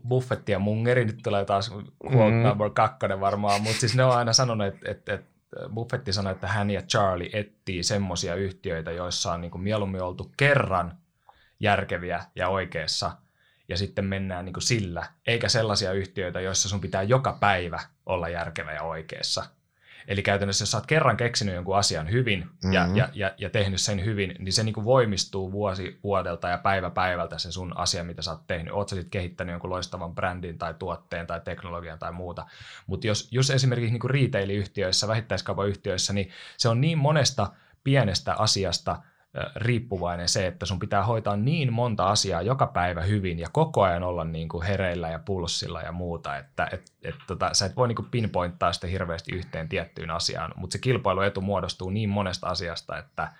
Buffetti ja Mungeri, nyt tulee taas quote mm. number kakkonen varmaan, mutta siis ne on aina sanonut, että, että, että Buffetti sanoi, että hän ja Charlie etsii semmoisia yhtiöitä, joissa on niin kuin mieluummin oltu kerran järkeviä ja oikeassa, ja sitten mennään niin kuin sillä, eikä sellaisia yhtiöitä, joissa sun pitää joka päivä olla järkevä ja oikeassa. Eli käytännössä jos sä oot kerran keksinyt jonkun asian hyvin mm-hmm. ja, ja, ja, ja tehnyt sen hyvin, niin se niin kuin voimistuu vuosi vuodelta ja päivä päivältä se sun asia, mitä sä oot tehnyt. Oot sä sitten kehittänyt jonkun loistavan brändin tai tuotteen tai teknologian tai muuta. Mutta jos, jos esimerkiksi niin kuin retail-yhtiöissä, vähittäiskaupan yhtiöissä, niin se on niin monesta pienestä asiasta – riippuvainen se, että sun pitää hoitaa niin monta asiaa joka päivä hyvin ja koko ajan olla niin kuin hereillä ja pulssilla ja muuta, että et, et, tota, sä et voi niin kuin pinpointtaa sitä hirveästi yhteen tiettyyn asiaan, mutta se kilpailuetu muodostuu niin monesta asiasta, että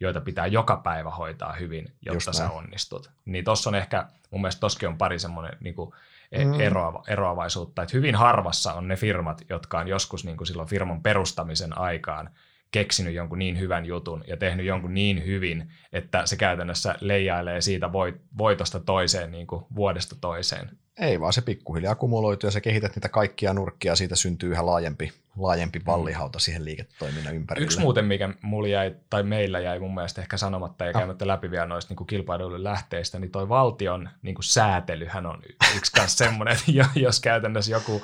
joita pitää joka päivä hoitaa hyvin, jotta sä onnistut. Niin tossa on ehkä, mun mielestä tossakin on pari semmoinen niin kuin e, mm. eroava, eroavaisuutta, että hyvin harvassa on ne firmat, jotka on joskus niin kuin silloin firman perustamisen aikaan – keksinyt jonkun niin hyvän jutun ja tehnyt jonkun niin hyvin, että se käytännössä leijailee siitä voitosta toiseen niin kuin vuodesta toiseen. Ei vaan se pikkuhiljaa kumuloituu ja sä kehität niitä kaikkia nurkkia, siitä syntyy ihan laajempi, laajempi pallihauta siihen liiketoiminnan ympärille. Yksi muuten, mikä mulla jäi, tai meillä jäi mun mielestä ehkä sanomatta ja ah. käymättä läpi vielä noista niin kilpailuille lähteistä, niin toi valtion niin kuin säätelyhän on yksi kanssa semmoinen, jos käytännössä joku,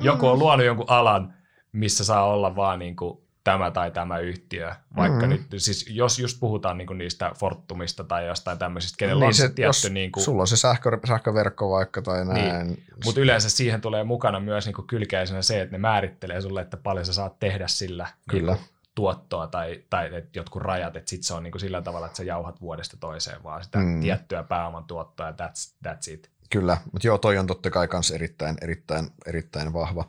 joku on luonut jonkun alan, missä saa olla vaan niin kuin tämä tai tämä yhtiö, vaikka mm-hmm. nyt, siis jos just puhutaan niinku niistä Fortumista tai jostain tämmöisistä, kenellä niin on se tietty... Jos niinku, sulla on se sähkö, sähköverkko vaikka tai niin. näin. Niin, mutta yleensä siihen tulee mukana myös niinku kylkäisenä se, että ne määrittelee sulle, että paljon sä saat tehdä sillä Kyllä. Niinku, tuottoa tai, tai et jotkut rajat, että sitten se on niinku sillä tavalla, että sä jauhat vuodesta toiseen vaan sitä mm. tiettyä pääoman tuottoa ja that's, that's it. Kyllä, mutta joo, toi on totta kai myös erittäin, erittäin, erittäin vahva.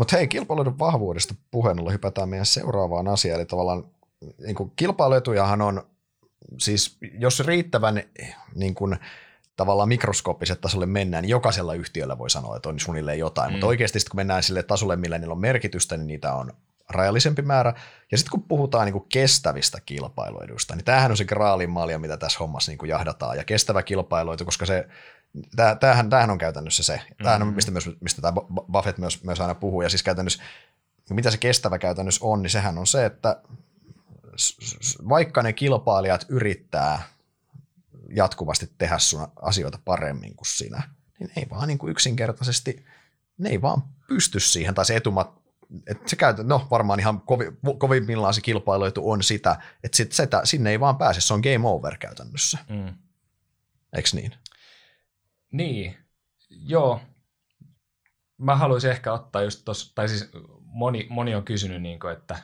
Mutta hei, kilpailuiden vahvuudesta puheen ollen hypätään meidän seuraavaan asiaan, eli tavallaan niin kuin kilpailuetujahan on, siis jos riittävän niin kuin, tavallaan mikroskooppiset tasolle mennään, niin jokaisella yhtiöllä voi sanoa, että on suunnilleen jotain, mm. mutta oikeasti sitten kun mennään sille tasolle, millä niillä on merkitystä, niin niitä on rajallisempi määrä. Ja sitten kun puhutaan niin kuin kestävistä kilpailueduista, niin tämähän on se graalin malja, mitä tässä hommassa niin kuin jahdataan. Ja kestävä kilpailuetu, koska se, tämähän, tämähän on käytännössä se. Tämähän on, mm-hmm. mistä, myös, mistä tämä Buffett myös, myös aina puhuu. Ja siis käytännössä, mitä se kestävä käytännössä on, niin sehän on se, että vaikka ne kilpailijat yrittää jatkuvasti tehdä sun asioita paremmin kuin sinä, niin ei vaan niin kuin yksinkertaisesti, ne ei vaan pysty siihen, tai se etumat, että se käytä, no varmaan ihan kovi, kovimmillaan se kilpailuetu on sitä, että sit sitä, sinne ei vaan pääse, se on game over käytännössä. Mm. Eikö niin? Niin, joo. Mä haluaisin ehkä ottaa just tuossa, tai siis moni, moni on kysynyt, niin kuin, että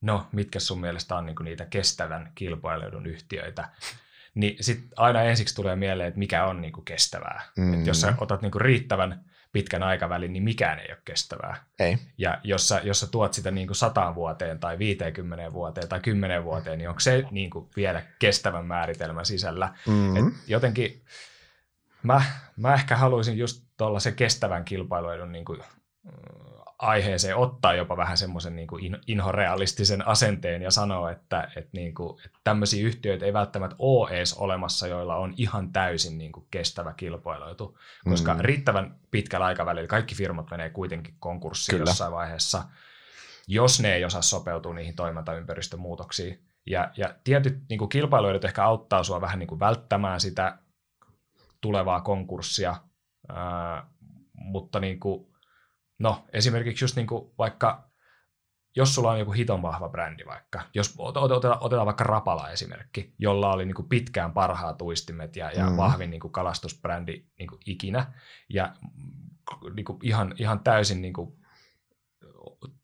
no, mitkä sun mielestä on niin kuin niitä kestävän kilpailuedun yhtiöitä niin sitten aina ensiksi tulee mieleen, että mikä on niinku kestävää. Mm. Et jos sä otat niinku riittävän pitkän aikavälin, niin mikään ei ole kestävää. Ei. Ja jos sä, jos sä tuot sitä niinku sataan vuoteen tai 50 vuoteen tai 10 vuoteen, niin onko se niinku vielä kestävän määritelmän sisällä? Mm. Et jotenkin mä, mä ehkä haluaisin just tuolla se kestävän kilpailuedun niinku aiheeseen ottaa jopa vähän semmoisen niin kuin inhorealistisen asenteen ja sanoa, että, että, niin kuin, että tämmöisiä yhtiöitä ei välttämättä ole edes olemassa, joilla on ihan täysin niin kuin kestävä kilpailuetu, koska mm. riittävän pitkällä aikavälillä kaikki firmat menee kuitenkin konkurssiin Kyllä. jossain vaiheessa, jos ne ei osaa sopeutua niihin toimintaympäristön muutoksiin. Ja, ja tietyt niin kuin kilpailuedut ehkä auttaa sua vähän niin kuin välttämään sitä tulevaa konkurssia, ää, mutta niin kuin, No, esimerkiksi just niin kuin vaikka, jos sulla on joku hiton vahva brändi vaikka, jos otetaan, otetaan vaikka Rapala esimerkki, jolla oli niin kuin pitkään parhaat uistimet ja, ja mm. vahvin niin kuin kalastusbrändi niin kuin ikinä, ja niin kuin ihan, ihan täysin niin kuin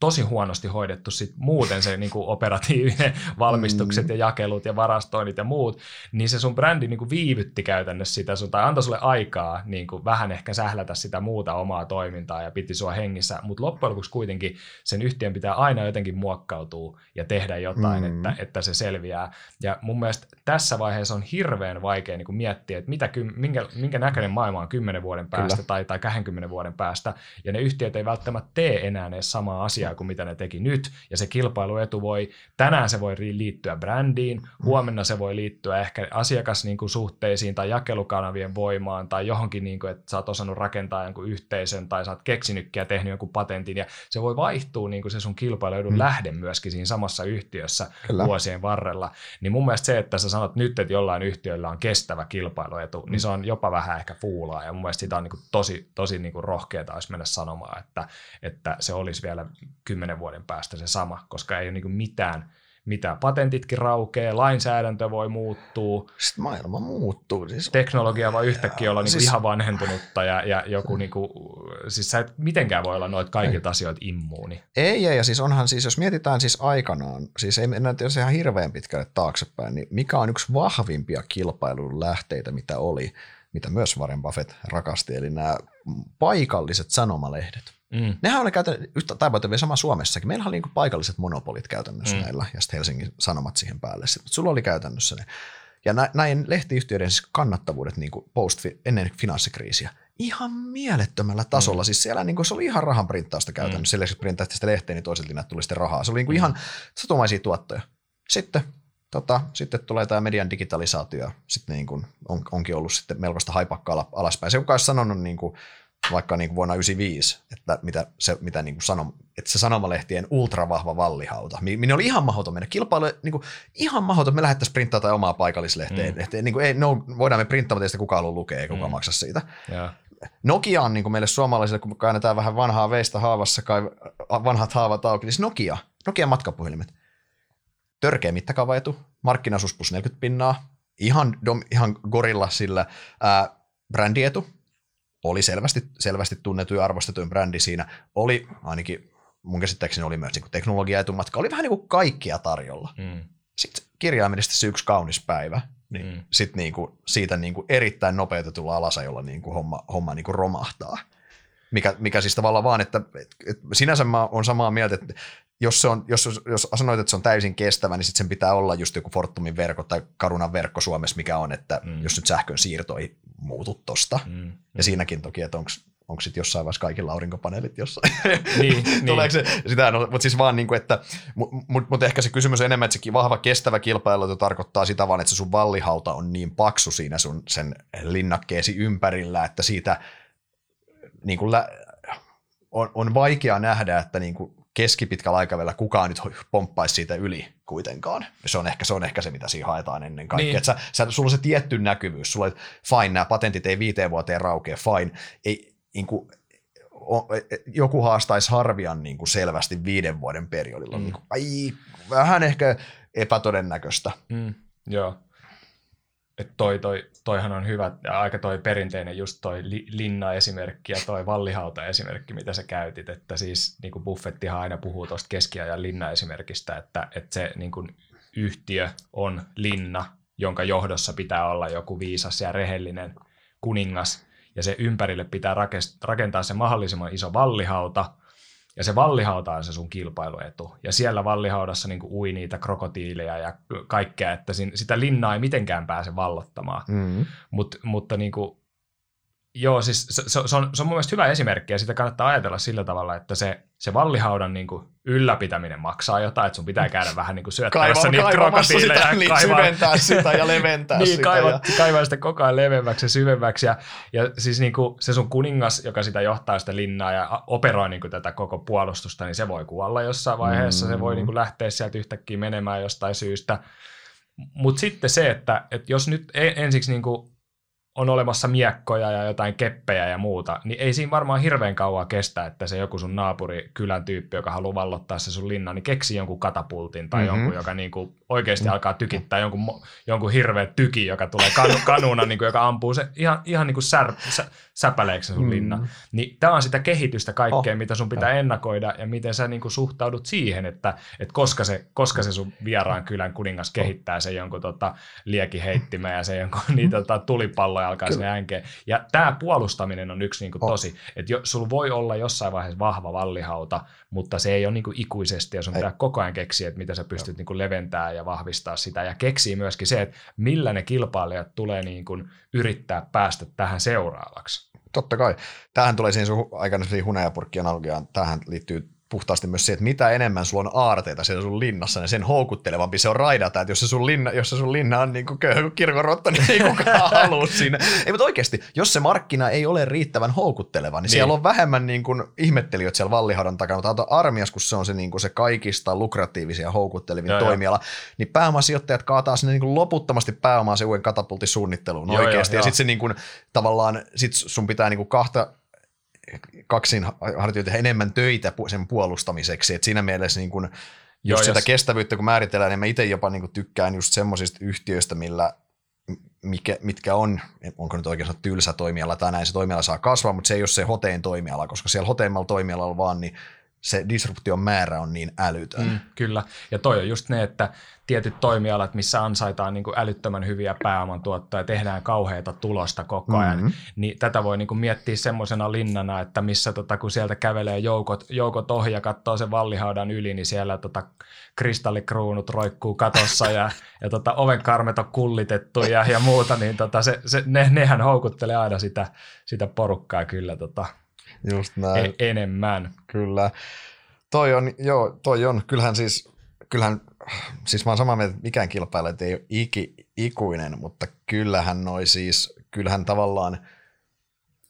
tosi huonosti hoidettu sit muuten se niin kuin operatiivinen valmistukset mm. ja jakelut ja varastoinnit ja muut, niin se sun brändi niin kuin viivytti käytännössä sitä sun, tai antoi sulle aikaa niin kuin vähän ehkä sählätä sitä muuta omaa toimintaa ja piti sua hengissä, mutta loppujen lopuksi kuitenkin sen yhtiön pitää aina jotenkin muokkautua ja tehdä jotain, mm. että, että se selviää. Ja mun mielestä tässä vaiheessa on hirveän vaikea niin kuin miettiä, että mitä, minkä, minkä näköinen maailma on 10 vuoden päästä tai, tai 20 vuoden päästä, ja ne yhtiöt ei välttämättä tee enää edes samaa asiaa kuin mitä ne teki nyt, ja se kilpailuetu voi, tänään se voi liittyä brändiin, huomenna se voi liittyä ehkä asiakassuhteisiin niin tai jakelukanavien voimaan tai johonkin, niin kuin, että sä oot osannut rakentaa jonkun yhteisön tai sä oot keksinytkin ja tehnyt jonkun patentin, ja se voi vaihtua niin kuin se sun kilpailuedun mm. lähde myöskin siinä samassa yhtiössä Kyllä. vuosien varrella. Niin mun mielestä se, että sä sanot nyt, että jollain yhtiöllä on kestävä kilpailuetu, mm. niin se on jopa vähän ehkä fuulaa, ja mun mielestä sitä on niin kuin tosi, tosi niin kuin rohkeaa olisi mennä sanomaan, että, että se olisi vielä kymmenen vuoden päästä se sama, koska ei ole niin mitään, mitä patentitkin raukee, lainsäädäntö voi muuttua. Sitten maailma muuttuu. Siis... Teknologia voi yhtäkkiä olla niin siis... ihan vanhentunutta ja, ja joku, niin kuin, siis sä et mitenkään voi olla noita kaikilta asioita immuuni. Ei, ei, ja siis onhan siis, jos mietitään siis aikanaan, siis ei mennä jos ihan hirveän pitkälle taaksepäin, niin mikä on yksi vahvimpia kilpailun lähteitä, mitä oli, mitä myös Warren Buffett rakasti, eli nämä paikalliset sanomalehdet. Mm. Nehän oli käytännössä yhtä taipuutuvia sama Suomessakin. Meillä oli niin paikalliset monopolit käytännössä mm. näillä, ja sitten Helsingin Sanomat siihen päälle. Sitten, sulla oli käytännössä ne. Ja näin lehtiyhtiöiden siis kannattavuudet niin kuin post, ennen finanssikriisiä ihan mielettömällä tasolla. Mm. Siis siellä niin kuin, se oli ihan rahan printtausta käytännössä. Mm. Sillä kun printtasit sitä lehteen, niin toiselta tuli sitten rahaa. Se oli niin kuin mm. ihan satumaisia tuottoja. Sitten tota, sitten tulee tämä median digitalisaatio, sitten niin kuin on, onkin ollut sitten melkoista haipakkaa alaspäin. Se, kuka olisi sanonut niin kuin vaikka niin kuin vuonna 1995, että mitä se, mitä niin kuin sanom, että se sanomalehtien ultravahva vallihauta, minne oli ihan mahdoton mennä. Kilpailu, niin kuin, ihan mahdoton, että me lähdettäisiin printtaa tai omaa paikallislehteen. Mm. Niin kuin, ei, no, voidaan me printtaa, mutta ei sitä kukaan haluaa lukea, ei kukaan mm. maksa siitä. Yeah. Nokia on niin kuin meille suomalaisille, kun käännetään vähän vanhaa veistä haavassa, kai vanhat haavat auki, niin Nokia, Nokia matkapuhelimet. Törkeä mittakaavaetu, markkinaosuus plus 40 pinnaa, ihan, dom, ihan gorilla sillä ää, brändietu, oli selvästi, selvästi tunnettu ja arvostettu brändi siinä. Oli ainakin mun käsittääkseni oli myös niin teknologia etumatka, oli vähän niin kuin kaikkia tarjolla. Mm. Sitten kirjaimellisesti se yksi kaunis päivä, niin mm. sit niinku, siitä niinku erittäin nopeutetulla alasajolla niinku homma, homma niinku romahtaa. Mikä, mikä siis tavallaan vaan, että et, et sinänsä mä oon samaa mieltä, että jos, se on, jos, jos sanoit, että se on täysin kestävä, niin sitten sen pitää olla just joku Fortumin verkko tai Karunan verkko Suomessa, mikä on, että mm. jos nyt sähkön siirto ei muutu tosta. Mm. Ja siinäkin toki, että onko onko sitten jossain vaiheessa kaikilla aurinkopaneelit jossain. Niin, niin. se, sitä, no, mutta siis vaan niin kuin, että, mutta mut ehkä se kysymys on enemmän, että se vahva kestävä kilpailu tarkoittaa sitä vaan, että se sun vallihauta on niin paksu siinä sun sen linnakkeesi ympärillä, että siitä niin kuin lä, on, on vaikea nähdä, että niin kuin keskipitkällä aikavälillä kukaan nyt pomppaisi siitä yli kuitenkaan. Se on ehkä se, on ehkä se mitä siinä haetaan ennen kaikkea. Niin. Että sä, sä, sulla on se tietty näkyvyys. Sulla on, fine, nämä patentit ei viiteen vuoteen raukea, fine. Ei, niin kuin, joku haastaisi Harvian niin kuin selvästi viiden vuoden periodilla. Mm. Niin kuin, ai, vähän ehkä epätodennäköistä. Mm, joo. Et toi, toi, toihan on hyvä, aika toi perinteinen just toi linna-esimerkki ja toi vallihauta-esimerkki, mitä sä käytit, että siis niin kuin Buffettihan aina puhuu tuosta keskiajan linna-esimerkistä, että, että se niin kuin yhtiö on linna, jonka johdossa pitää olla joku viisas ja rehellinen kuningas, ja se ympärille pitää rakentaa se mahdollisimman iso vallihauta, ja se vallihauta on se sun kilpailuetu. Ja siellä vallihaudassa niin ui niitä krokotiileja ja kaikkea, että sitä linnaa ei mitenkään pääse vallottamaan. Mm-hmm. Mut, mutta niin kuin, Joo, siis se, se, on, se on mun mielestä hyvä esimerkki ja sitä kannattaa ajatella sillä tavalla, että se, se vallihaudan niin kuin ylläpitäminen maksaa jotain, että sun pitää käydä vähän niin kuin syöttämässä niitä krokotiileja. Sitä, niin, kaivaa, syventää sitä ja leventää niin, sitä. Kaivaa, ja... kaivaa sitä koko ajan leveämmäksi ja syvemmäksi. Ja, ja siis niin kuin se sun kuningas, joka sitä johtaa sitä linnaa ja operoi niin kuin tätä koko puolustusta, niin se voi kuolla jossain vaiheessa. Mm. Se voi niin kuin lähteä sieltä yhtäkkiä menemään jostain syystä. Mutta sitten se, että, että jos nyt e- ensiksi niin kuin on olemassa miekkoja ja jotain keppejä ja muuta, niin ei siinä varmaan hirveän kauan kestä, että se joku sun naapuri kylän tyyppi, joka haluaa vallottaa se sun linna, niin keksi jonkun katapultin tai mm-hmm. jonkun, joka niinku oikeasti alkaa tykittää jonkun, jonkun hirveä tyki, joka tulee kanu, kanuna, niinku, joka ampuu se ihan, ihan niinku sär, sä, säpäleeksi sun mm. linna. Niin tämä on sitä kehitystä kaikkea, oh. mitä sun pitää ennakoida ja miten sä niinku suhtaudut siihen, että, että koska, se, koska se sun vieraan kylän kuningas kehittää sen jonkun tota, liekiheittimä ja se jonkun niitä tota, tulipalloja alkaa sinne änkeen. Ja tämä puolustaminen on yksi niinku, tosi, että jo, sulla voi olla jossain vaiheessa vahva vallihauta, mutta se ei ole niinku ikuisesti ja sun pitää koko ajan keksiä, että mitä sä pystyt niinku leventämään ja vahvistaa sitä ja keksii myöskin se, että millä ne kilpailijat tulee niinku yrittää päästä tähän seuraavaksi. Totta kai. Tähän tulee siinä sun aikana hunajapurkki analogiaan. Tähän liittyy puhtaasti myös se, että mitä enemmän sulla on aarteita siellä sun linnassa, niin sen houkuttelevampi se on raidata, että jos se sun linna, jos se sun linna on niin kuin köyhä kuin kirkorotta, niin ei kukaan halua sinne. Ei, mutta oikeasti, jos se markkina ei ole riittävän houkutteleva, niin, niin. siellä on vähemmän niin kuin ihmettelijöitä siellä vallihaudan takana, mutta armias, kun se on se, niin kuin se kaikista lukratiivisia houkuttelevin joo, toimiala, jo. niin pääomasijoittajat kaataa sinne niin kuin loputtomasti pääomaa se uuden katapultisuunnitteluun joo, oikeasti, jo, ja sitten se niin kuin, tavallaan, sit sun pitää niin kuin kahta kaksin hartioita enemmän töitä sen puolustamiseksi. Et siinä mielessä niin kun, just Joo, sitä jos... kestävyyttä kun määritellään, niin mä itse jopa niin tykkään just semmoisista yhtiöistä, millä mikä, mitkä on, onko nyt oikeastaan tylsä toimiala tai näin, se toimiala saa kasvaa, mutta se ei ole se hoteen toimiala, koska siellä hoteimmalla toimialalla vaan, niin se disruption määrä on niin älytön. Mm, kyllä, ja toi on just ne, että tietyt toimialat, missä ansaitaan niin kuin älyttömän hyviä pääomantuottoja ja tehdään kauheita tulosta koko ajan, mm-hmm. niin tätä voi niin kuin miettiä semmoisena linnana, että missä tota, kun sieltä kävelee joukot, joukot ohi ja katsoo sen vallihaudan yli, niin siellä tota, kristallikruunut roikkuu katossa ja, ja tota, ovenkarmet on kullitettu ja, ja muuta, niin tota, se, se, ne, nehän houkuttelee aina sitä, sitä porukkaa kyllä tota, Just näin. E- enemmän. Kyllä. Toi on, joo, toi on, kyllähän siis, kyllähän, siis mä oon samaa mieltä, että mikään kilpailija ei ole iki, ikuinen, mutta kyllähän noi siis, kyllähän tavallaan,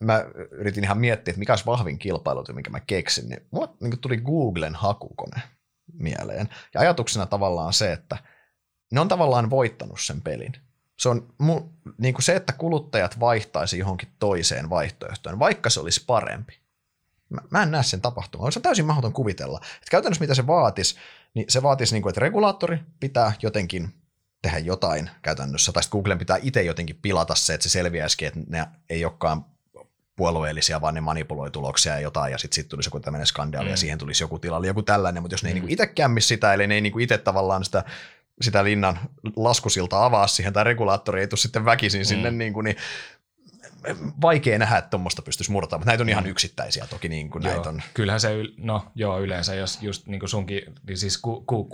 mä yritin ihan miettiä, että mikä olisi vahvin kilpailu, mikä mä keksin, niin mulla niin tuli Googlen hakukone mieleen. Ja ajatuksena tavallaan se, että ne on tavallaan voittanut sen pelin. Se on niin kuin se, että kuluttajat vaihtaisi johonkin toiseen vaihtoehtoon, vaikka se olisi parempi. Mä, mä en näe sen tapahtumaan. Se on täysin mahdoton kuvitella. Et käytännössä mitä se vaatisi, niin se vaatisi, niin kuin, että regulaattori pitää jotenkin tehdä jotain käytännössä, tai sitten Googlen pitää itse jotenkin pilata se, että se selviäisikin, että ne ei olekaan puolueellisia, vaan ne manipuloi tuloksia ja jotain, ja sitten sit tulisi joku tämmöinen skandaali, mm. ja siihen tulisi joku tilalle, joku tällainen, mutta jos ne mm. ei niinku itse kämmi sitä, eli ne ei niinku itse tavallaan sitä sitä linnan laskusilta avaa siihen, tai regulaattori ei tule sitten väkisin mm. sinne, niin, kuin, niin vaikea nähdä, että tuommoista pystyisi murtamaan, mutta näitä on ihan mm. yksittäisiä toki. Niin kuin joo. näitä on. Kyllähän se, no joo, yleensä jos just niin kuin sunkin, niin siis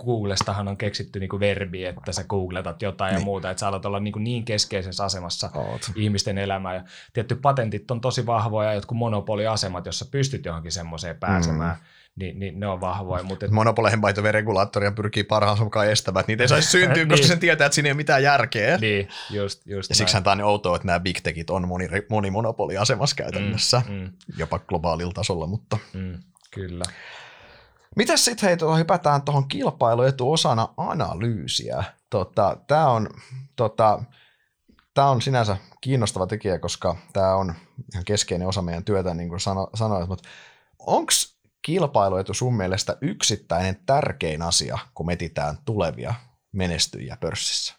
Googlestahan on keksitty niin kuin verbi, että sä googletat jotain niin. ja muuta, että sä alat olla niin, kuin niin keskeisessä asemassa Oot. ihmisten elämää. Ja tietty patentit on tosi vahvoja, jotkut monopoliasemat, jossa pystyt johonkin semmoiseen pääsemään. Mm niin, niin ne on vahvoja. Mutta et... Monopoleihin by regulaattoria pyrkii parhaansa mukaan estämään, että niitä ei saisi syntyä, niin. koska sen tietää, että siinä ei ole mitään järkeä. Niin, just, just ja siksi tämä on niin outoa, että nämä big techit on moni, moni monopoliasemassa käytännössä, mm, mm. jopa globaalilla tasolla. Mutta... Mm, kyllä. Mitäs sitten hei, tuohon hypätään tuohon kilpailuetu osana analyysiä. Tota, tämä on, tota, tää on sinänsä kiinnostava tekijä, koska tämä on ihan keskeinen osa meidän työtä, niin kuin sano, sanoit, mutta onko kilpailuetu sun mielestä yksittäinen tärkein asia, kun metitään tulevia menestyjiä pörssissä?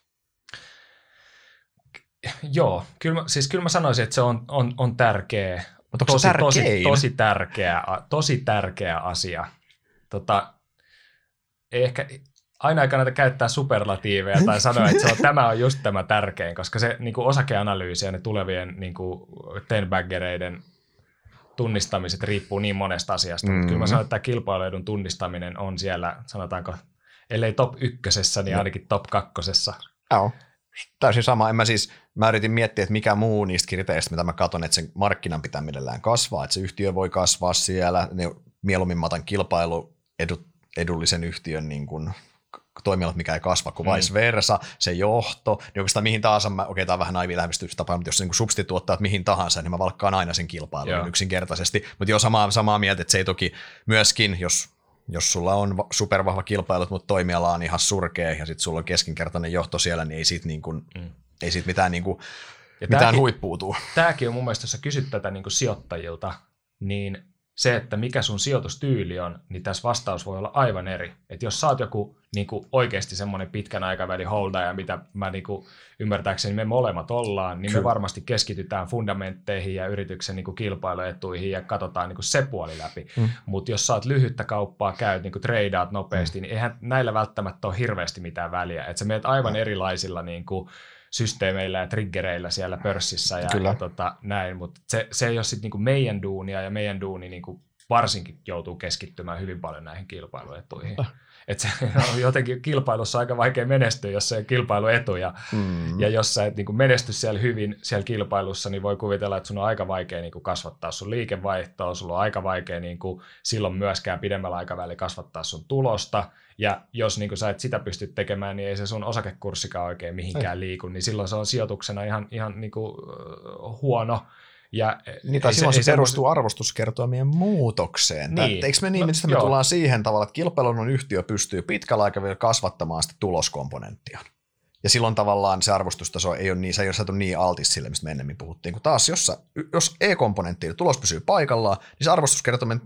Joo, kyllä, siis kyllä mä sanoisin, että se on, on, on tärkeä, Mutta tosi, tosi, tosi, tärkeä, tosi tärkeä asia. Tota, ehkä aina ei kannata käyttää superlatiiveja tai sanoa, että se on, tämä on just tämä tärkein, koska se niin kuin osakeanalyysi ja ne tulevien niin kuin tenbaggereiden tunnistamiset riippuu niin monesta asiasta, mm-hmm. mutta kyllä mä mm. sanon, että tämä kilpailuedun tunnistaminen on siellä, sanotaanko, ellei top ykkösessä, niin ainakin top kakkosessa. Joo, täysin sama. En mä siis, mä yritin miettiä, että mikä muu niistä kriteereistä, mitä mä katson, että sen markkinan pitää mielellään kasvaa, että se yhtiö voi kasvaa siellä, ne mieluummin mä otan kilpailu edullisen yhtiön niin kuin toimialat, mikä ei kasva, kuin mm. vice versa, se johto, niin oikeastaan mihin tahansa, mä, okei, tämä on vähän naivi lähestymistapa, mutta jos niin substituottaa mihin tahansa, niin mä valkkaan aina sen kilpailun Joo. yksinkertaisesti. Mutta joo, samaa, samaa mieltä, että se ei toki myöskin, jos jos sulla on supervahva kilpailut, mutta toimiala on ihan surkea ja sitten sulla on keskinkertainen johto siellä, niin ei siitä, niin kuin, mm. ei siitä mitään, niin kuin, ja mitään tämäkin, huippuutuu. Tämäkin on mun mielestä, jos sä kysyt tätä niin kuin sijoittajilta, niin se, että mikä sun sijoitustyyli on, niin tässä vastaus voi olla aivan eri. Että jos sä oot joku niin kuin oikeasti semmoinen pitkän aikavälin holdaja, mitä mä niin kuin ymmärtääkseni me molemmat ollaan, niin Kyllä. me varmasti keskitytään fundamentteihin ja yrityksen niin kuin kilpailuetuihin ja katsotaan niin kuin se puoli läpi. Mm. Mutta jos sä oot lyhyttä kauppaa, käyt, niin kuin tradeaat nopeasti, mm. niin eihän näillä välttämättä ole hirveästi mitään väliä. Että sä meet aivan mm. erilaisilla niin kuin, systeemeillä ja triggereillä siellä pörssissä ja, Kyllä. ja tota, näin, mutta se, se ei ole sitten niinku meidän duunia ja meidän duuni niinku varsinkin joutuu keskittymään hyvin paljon näihin kilpailuetuihin. Et se on jotenkin kilpailussa aika vaikea menestyä, jos se on kilpailuetu. Ja, mm. ja jos sä et niin menesty siellä hyvin siellä kilpailussa, niin voi kuvitella, että sun on aika vaikea niin kuin kasvattaa sun liikevaihtoa, sulla on aika vaikea niin kuin silloin myöskään pidemmällä aikavälillä kasvattaa sun tulosta. Ja jos niin kuin sä et sitä pysty tekemään, niin ei se sun osakekurssikaan oikein mihinkään liiku, niin silloin se on sijoituksena ihan, ihan niin kuin, huono. Ja, niin, tai silloin se, se perustuu semmoisen... arvostuskertoimien muutokseen. Niin. eikö me niin, no, me tullaan siihen tavalla, että kilpailun yhtiö pystyy pitkällä aikavälillä kasvattamaan sitä tuloskomponenttia. Ja silloin tavallaan se arvostustaso ei ole niin, se ei ole niin altis sille, mistä me ennemmin puhuttiin. Kun taas, jos, jos E-komponentti, tulos pysyy paikallaan, niin se arvostuskertomen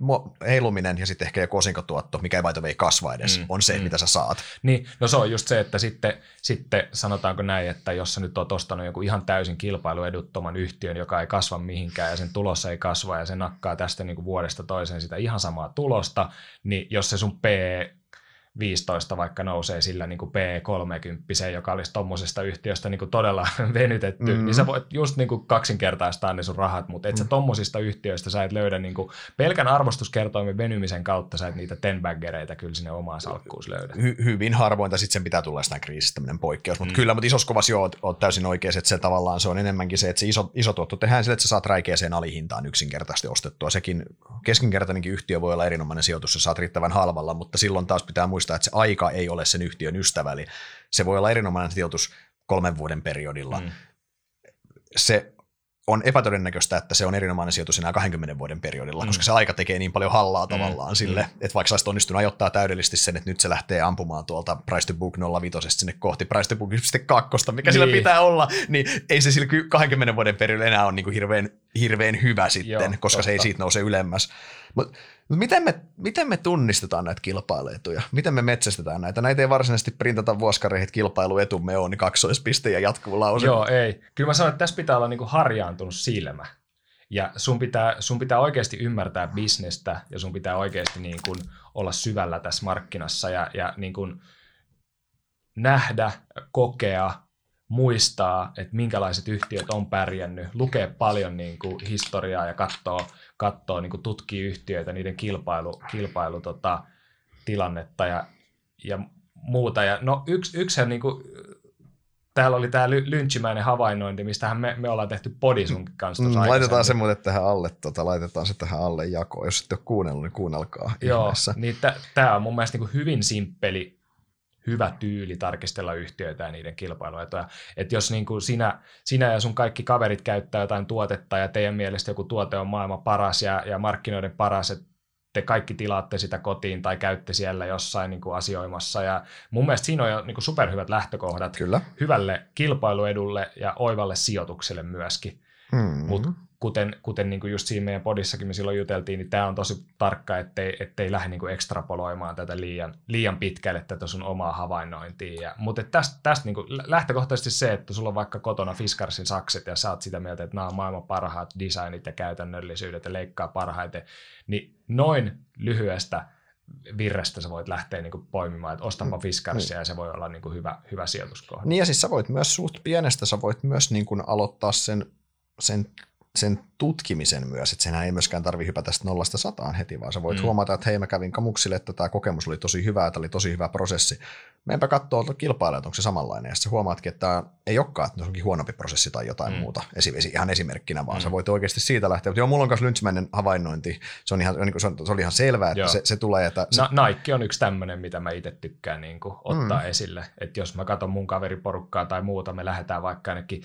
heiluminen ja sitten ehkä joku osinkotuotto, mikä ei vaita vei kasva edes, mm, on se, mm. mitä sä saat. Niin, no se on just se, että sitten, sitten sanotaanko näin, että jos sä nyt oot ostanut joku ihan täysin kilpailueduttoman yhtiön, joka ei kasva mihinkään ja sen tulos ei kasva ja se nakkaa tästä niin kuin vuodesta toiseen sitä ihan samaa tulosta, niin jos se sun P 15 vaikka nousee sillä niin kuin P30, joka olisi tuommoisesta yhtiöstä niin kuin todella venytetty, mm-hmm. niin sä voit just niin kuin kaksinkertaistaa ne sun rahat, mutta et mm-hmm. sä tuommoisista yhtiöistä sä et löydä niin kuin pelkän arvostuskertoimen venymisen kautta sä et niitä tenbaggereita kyllä sinne omaan salkkuun löydä. Hy- hyvin harvoin, sitten sen pitää tulla jostain kriisistä tämmöinen poikkeus, mutta mm. kyllä, mutta isossa kuvassa joo, oot täysin oikein, että se tavallaan se on enemmänkin se, että se iso, iso tuotto tehdään sille, että sä saat räikeäseen alihintaan yksinkertaisesti ostettua. Sekin keskinkertainenkin yhtiö voi olla erinomainen sijoitus, jos saat riittävän halvalla, mutta silloin taas pitää muistaa, muistaa, että se aika ei ole sen yhtiön ystävä, eli se voi olla erinomainen sijoitus kolmen vuoden periodilla. Mm. Se on epätodennäköistä, että se on erinomainen sijoitus enää 20 vuoden periodilla, mm. koska se aika tekee niin paljon hallaa mm. tavallaan mm. sille, että vaikka sä olisit onnistunut ajoittaa täydellisesti sen, että nyt se lähtee ampumaan tuolta price to book 05 sinne kohti price to book 2, mikä niin. sillä pitää olla, niin ei se sillä 20 vuoden periodilla enää ole niin kuin hirveän, hirveän hyvä sitten, Joo, koska totta. se ei siitä nouse ylemmäs. Mutta Miten me, miten me tunnistetaan näitä kilpailuetuja? Miten me metsästetään näitä? Näitä ei varsinaisesti printata vuoskareihin, kilpailuetumme on, niin kaksoispiste ja jatkuva lause. Joo, ei. Kyllä mä sanon, että tässä pitää olla niinku harjaantunut silmä. Ja sun pitää, sun pitää oikeasti ymmärtää bisnestä ja sun pitää oikeasti niin kuin olla syvällä tässä markkinassa ja, ja niin kuin nähdä, kokea, muistaa, että minkälaiset yhtiöt on pärjännyt, lukee paljon niin kuin historiaa ja katsoo, katsoo niin kuin tutkii yhtiöitä, niiden kilpailu, kilpailu tota, tilannetta ja, ja muuta. Ja no yksi, yksihän niin kuin, täällä oli tämä lynchimäinen havainnointi, mistä me, me ollaan tehty podi sun kanssa mm, Laitetaan se muuten tähän alle, tota, laitetaan se tähän alle jakoon. Jos ette ole kuunnellut, niin kuunnelkaa Joo, ihmeessä. niin tämä on mun mielestä niin hyvin simppeli, hyvä tyyli tarkistella yhtiöitä ja niiden kilpailuetoja. Että jos niin kuin sinä, sinä ja sun kaikki kaverit käyttää jotain tuotetta ja teidän mielestä joku tuote on maailman paras ja, ja markkinoiden paras, että te kaikki tilaatte sitä kotiin tai käytte siellä jossain niin kuin asioimassa. Ja mun mielestä siinä on jo niin kuin superhyvät lähtökohdat Kyllä. hyvälle kilpailuedulle ja oivalle sijoitukselle myöskin. Mm-hmm. Mutta kuten, kuten niin kuin just siinä meidän podissakin me silloin juteltiin, niin tämä on tosi tarkka, ettei, ettei lähde niin kuin ekstrapoloimaan tätä liian, liian pitkälle tätä sun omaa havainnointia. Mutta tästä, tästä niin kuin lähtökohtaisesti se, että sulla on vaikka kotona Fiskarsin sakset ja sä oot sitä mieltä, että nämä on maailman parhaat designit ja käytännöllisyydet ja leikkaa parhaiten, niin noin lyhyestä virrestä sä voit lähteä niin kuin poimimaan, että ostanpa mm, Fiskarsia niin. ja se voi olla niin kuin hyvä, hyvä sijoituskohde. Niin ja siis sä voit myös suht pienestä, sä voit myös niin kuin aloittaa sen, sen sen tutkimisen myös, että senhän ei myöskään tarvi hypätä tästä nollasta sataan heti, vaan sä voit mm. huomata, että hei mä kävin kamuksille, että tämä kokemus oli tosi hyvä, että oli tosi hyvä prosessi. Meenpä katsoa kilpailijat, onko se samanlainen, ja sä huomaatkin, että tämä ei olekaan, että se onkin huonompi prosessi tai jotain mm. muuta, esimerkiksi ihan esimerkkinä, vaan mm. sä voit oikeasti siitä lähteä. Mutta joo, mulla on myös lynchimäinen havainnointi, se, on ihan, se, on, se oli ihan selvää, että se, se, tulee. Että se... Na, Nike on yksi tämmöinen, mitä mä itse tykkään niin kuin, ottaa mm. esille, että jos mä katson mun kaveriporukkaa tai muuta, me lähdetään vaikka ainakin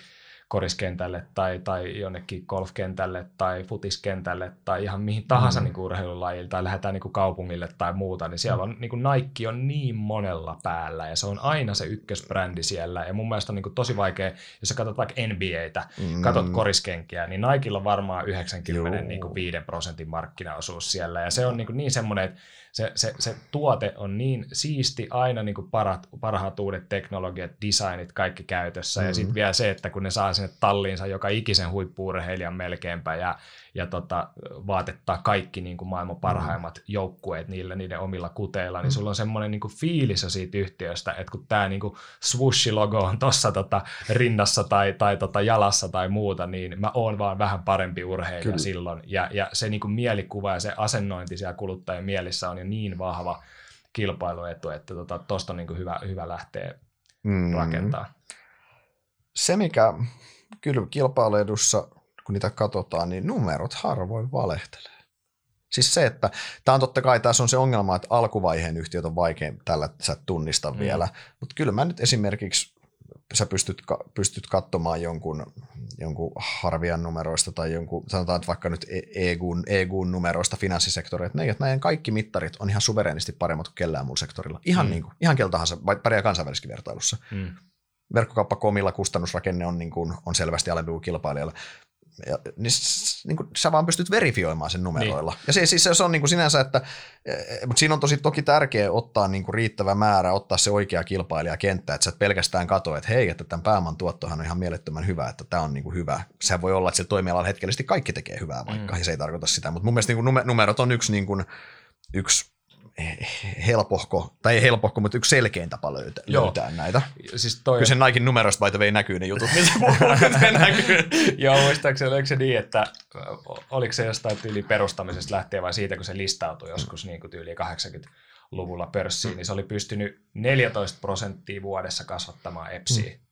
koriskentälle tai, tai jonnekin golfkentälle tai futiskentälle tai ihan mihin tahansa mm. niin kuin urheilulajille tai lähdetään niin kuin kaupungille tai muuta, niin siellä on niin kuin Nike on niin monella päällä ja se on aina se ykkösbrändi siellä ja mun mielestä on niin kuin tosi vaikea, jos sä katsot vaikka NBAtä, mm. katsot koriskenkiä, niin Nikella on varmaan 95 niin kuin prosentin markkinaosuus siellä ja se on niin, kuin niin semmoinen, että se, se, se tuote on niin siisti, aina niin kuin parat, parhaat uudet teknologiat, designit, kaikki käytössä. Mm-hmm. Ja sitten vielä se, että kun ne saa sinne talliinsa joka ikisen huippuurheilijan melkeinpä ja ja tota, vaatettaa kaikki niin kuin maailman mm. parhaimmat mm. joukkueet niillä niiden omilla kuteilla, niin mm. sulla on semmoinen niin kuin fiilis siitä yhtiöstä, että kun tämä niin swoosh-logo on tuossa tota rinnassa tai, tai tota jalassa tai muuta, niin mä oon vaan vähän parempi urheilija Kyllä. silloin. Ja, ja se niin kuin mielikuva ja se asennointi siellä kuluttajien mielissä on jo niin vahva kilpailuetu, että tuosta tota, on niin kuin hyvä, hyvä lähteä mm. rakentaa. Se, mikä kyllä kilpailuedussa – kun niitä katsotaan, niin numerot harvoin valehtelee. Siis se, että tämä on totta kai, tässä on se ongelma, että alkuvaiheen yhtiöt on vaikein tällä sä tunnista mm. vielä, mutta kyllä mä nyt esimerkiksi sä pystyt, pystyt katsomaan jonkun, jonkun harvian numeroista tai jonkun, sanotaan että vaikka nyt EGUn, EGUn numeroista finanssisektoria, että, ne, että näiden kaikki mittarit on ihan suvereenisti paremmat kuin kellään muulla sektorilla. Ihan, mm. niin kuin, ihan keltä tahansa, pärjää kansainvälisessä vertailussa. Mm. Verkkokauppakomilla kustannusrakenne on, niin kuin, on selvästi alempi kuin kilpailijalla ja, niin, niin kuin, sä vaan pystyt verifioimaan sen numeroilla. Niin. Ja se, siis se on niin kuin sinänsä, että, e, e, mutta siinä on tosi toki tärkeää ottaa niin kuin riittävä määrä, ottaa se oikea kilpailija kenttä, että sä et pelkästään katso, että hei, että tämän pääoman tuottohan on ihan mielettömän hyvä, että tämä on niin kuin hyvä. Se voi olla, että se toimialalla hetkellisesti kaikki tekee hyvää vaikka, mm. ja se ei tarkoita sitä, mutta mun mielestä niin kuin numerot on yksi, niin kuin, yksi helpohko, tai ei helpohko, mutta yksi selkein tapa löytää, Joo. löytää näitä. Siis toi... Kyllä sen Nike numerosta the way näkyy ne jutut, mitä näkyy. Joo, muistaakseni oliko se niin, että oliko se jostain tyyli perustamisesta lähtien vai siitä, kun se listautui joskus niin kuin tyyli 80-luvulla pörssiin, niin se oli pystynyt 14 prosenttia vuodessa kasvattamaan EPSiä. Hmm.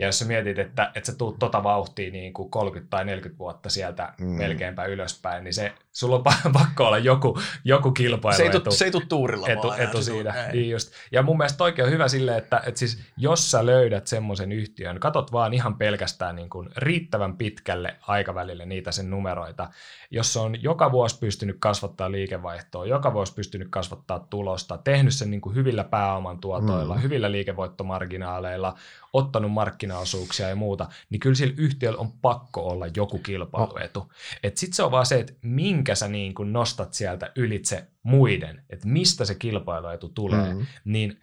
Ja jos sä mietit, että, että sä tuut tota vauhtia niin kuin 30 tai 40 vuotta sieltä mm. melkeinpä ylöspäin, niin se, sulla on pakko olla joku, joku kilpailu. Se ei, tu, tule tuurilla etu, vaan. Etu siinä. Niin just. Ja mun mielestä oikein on hyvä silleen, että, että siis, jos sä löydät semmoisen yhtiön, katot vaan ihan pelkästään niin kuin riittävän pitkälle aikavälille niitä sen numeroita, jos on joka vuosi pystynyt kasvattaa liikevaihtoa, joka vuosi pystynyt kasvattaa tulosta, tehnyt sen niin kuin hyvillä pääoman tuotoilla, mm. hyvillä liikevoittomarginaaleilla, ottanut markkinaosuuksia ja muuta, niin kyllä sillä yhtiöllä on pakko olla joku kilpailuetu. Sitten se on vaan se, että minkä sä niin kuin nostat sieltä ylitse muiden, että mistä se kilpailuetu tulee, mm. niin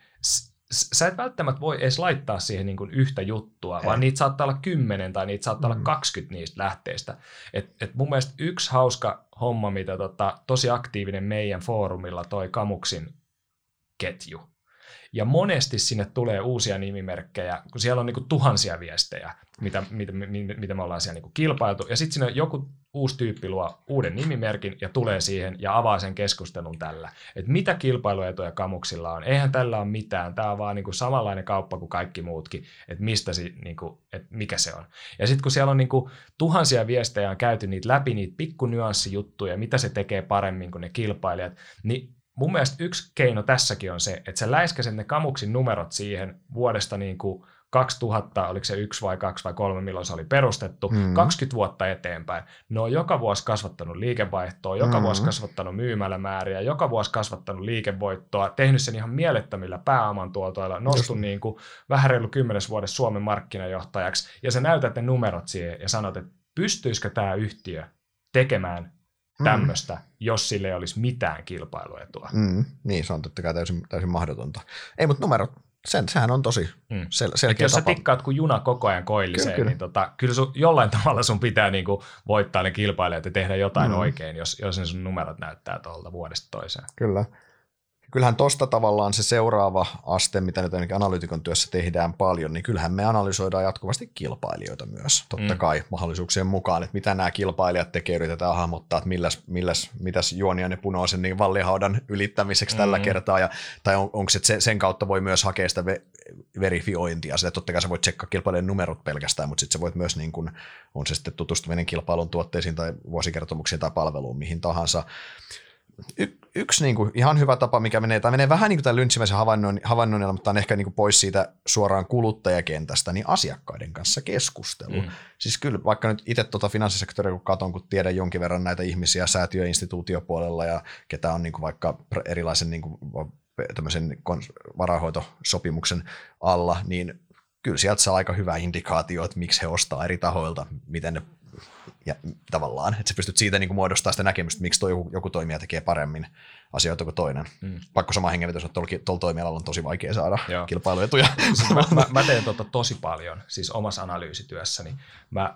sä et välttämättä voi edes laittaa siihen niin kuin yhtä juttua, Ei. vaan niitä saattaa olla kymmenen tai niitä saattaa mm. olla 20 niistä lähteistä. Et, et mun mielestä yksi hauska homma, mitä tota, tosi aktiivinen meidän foorumilla toi Kamuksin ketju, Ja monesti sinne tulee uusia nimimerkkejä, kun siellä on niin kuin tuhansia viestejä, mitä, mitä, mitä me ollaan siellä niin kuin kilpailtu. Ja sitten sinne joku uusi tyyppi luo uuden nimimerkin ja tulee siihen ja avaa sen keskustelun tällä. Että mitä kilpailuetuja kamuksilla on? Eihän tällä ole mitään. Tämä on vaan niin kuin samanlainen kauppa kuin kaikki muutkin. Että mistä si, niin kuin, että mikä se on. Ja sitten kun siellä on niin kuin tuhansia viestejä on käyty niitä läpi, niitä pikku nyanssijuttuja, mitä se tekee paremmin kuin ne kilpailijat, niin mun mielestä yksi keino tässäkin on se, että sä läiskäset ne kamuksin numerot siihen vuodesta niin kuin 2000, oliko se yksi vai kaksi vai kolme, milloin se oli perustettu, mm. 20 vuotta eteenpäin. Ne on joka vuosi kasvattanut liikevaihtoa, joka mm. vuosi kasvattanut myymälämääriä, joka vuosi kasvattanut liikevoittoa, tehnyt sen ihan mielettömillä pääoman tuotoilla, nostu niin kuin vähän reilu kymmenes vuodessa Suomen markkinajohtajaksi, ja sä näytät ne numerot siihen ja sanot, että pystyisikö tämä yhtiö tekemään tämmöistä, mm. jos sille ei olisi mitään kilpailuetua. Mm. Niin, se on totta kai täysin, täysin mahdotonta. Ei, mutta numerot, sen, sehän on tosi mm. sel, selkeä Jos tapa. sä tikkaat kun juna koko ajan koilliseen, kyllä, kyllä. niin tota, kyllä sun, jollain tavalla sun pitää niinku voittaa ne kilpailijat ja tehdä jotain mm. oikein, jos, jos ne sun numerot näyttää tuolta vuodesta toiseen. Kyllä kyllähän tuosta tavallaan se seuraava aste, mitä nyt ainakin analytikon työssä tehdään paljon, niin kyllähän me analysoidaan jatkuvasti kilpailijoita myös, totta mm. kai mahdollisuuksien mukaan, että mitä nämä kilpailijat tekee, yritetään hahmottaa, että milläs, milläs, mitäs juonia ne punoo sen niin vallihaudan ylittämiseksi mm. tällä kertaa, ja, tai on, onko se, sen kautta voi myös hakea sitä verifiointia, sitä totta kai sä voit tsekkaa kilpailijan numerot pelkästään, mutta sitten sä voit myös, niin kun, on se sitten tutustuminen kilpailun tuotteisiin tai vuosikertomuksiin tai palveluun, mihin tahansa, y- yksi niin kuin ihan hyvä tapa, mikä menee, tai menee vähän niin kuin tämän lynchimäisen havainnon, havainnoinnilla, mutta on ehkä niin kuin pois siitä suoraan kuluttajakentästä, niin asiakkaiden kanssa keskustelu. Mm. Siis kyllä, vaikka nyt itse tuota finanssisektoria kun katon, kun tiedän jonkin verran näitä ihmisiä säätiöinstituutiopuolella ja ketä on niin kuin vaikka erilaisen niin kuin tämmöisen varahoitosopimuksen alla, niin kyllä sieltä saa aika hyvä indikaatio, että miksi he ostaa eri tahoilta, miten ne ja tavallaan, että sä pystyt siitä niin kuin muodostaa sitä näkemystä, miksi toi joku, joku toimija tekee paremmin asioita kuin toinen. Mm. Pakko sama hengenvetys, että tuolla toimialalla on tosi vaikea saada Joo. kilpailuetuja. Siis mä, mä, mä teen tuota tosi paljon, siis omassa analyysityössäni. Mä,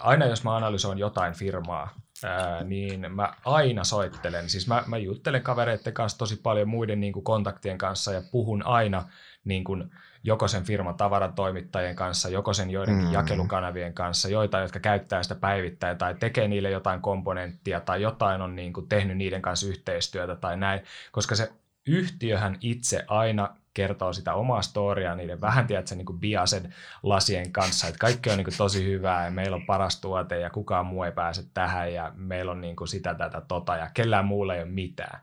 aina jos mä analysoin jotain firmaa, ää, niin mä aina soittelen, siis mä, mä juttelen kavereiden kanssa tosi paljon muiden niin kuin kontaktien kanssa ja puhun aina niin kuin, joko sen firman tavaratoimittajien kanssa, joko sen joidenkin mm. jakelukanavien kanssa, joita, jotka käyttää sitä päivittäin tai tekee niille jotain komponenttia tai jotain on niin kuin tehnyt niiden kanssa yhteistyötä tai näin, koska se yhtiöhän itse aina kertoo sitä omaa storiaa niiden vähän tiedätkö, niin kuin biasen lasien kanssa, että kaikki on niin kuin tosi hyvää ja meillä on paras tuote ja kukaan muu ei pääse tähän ja meillä on niin kuin sitä, tätä, tota ja kellään muulla ei ole mitään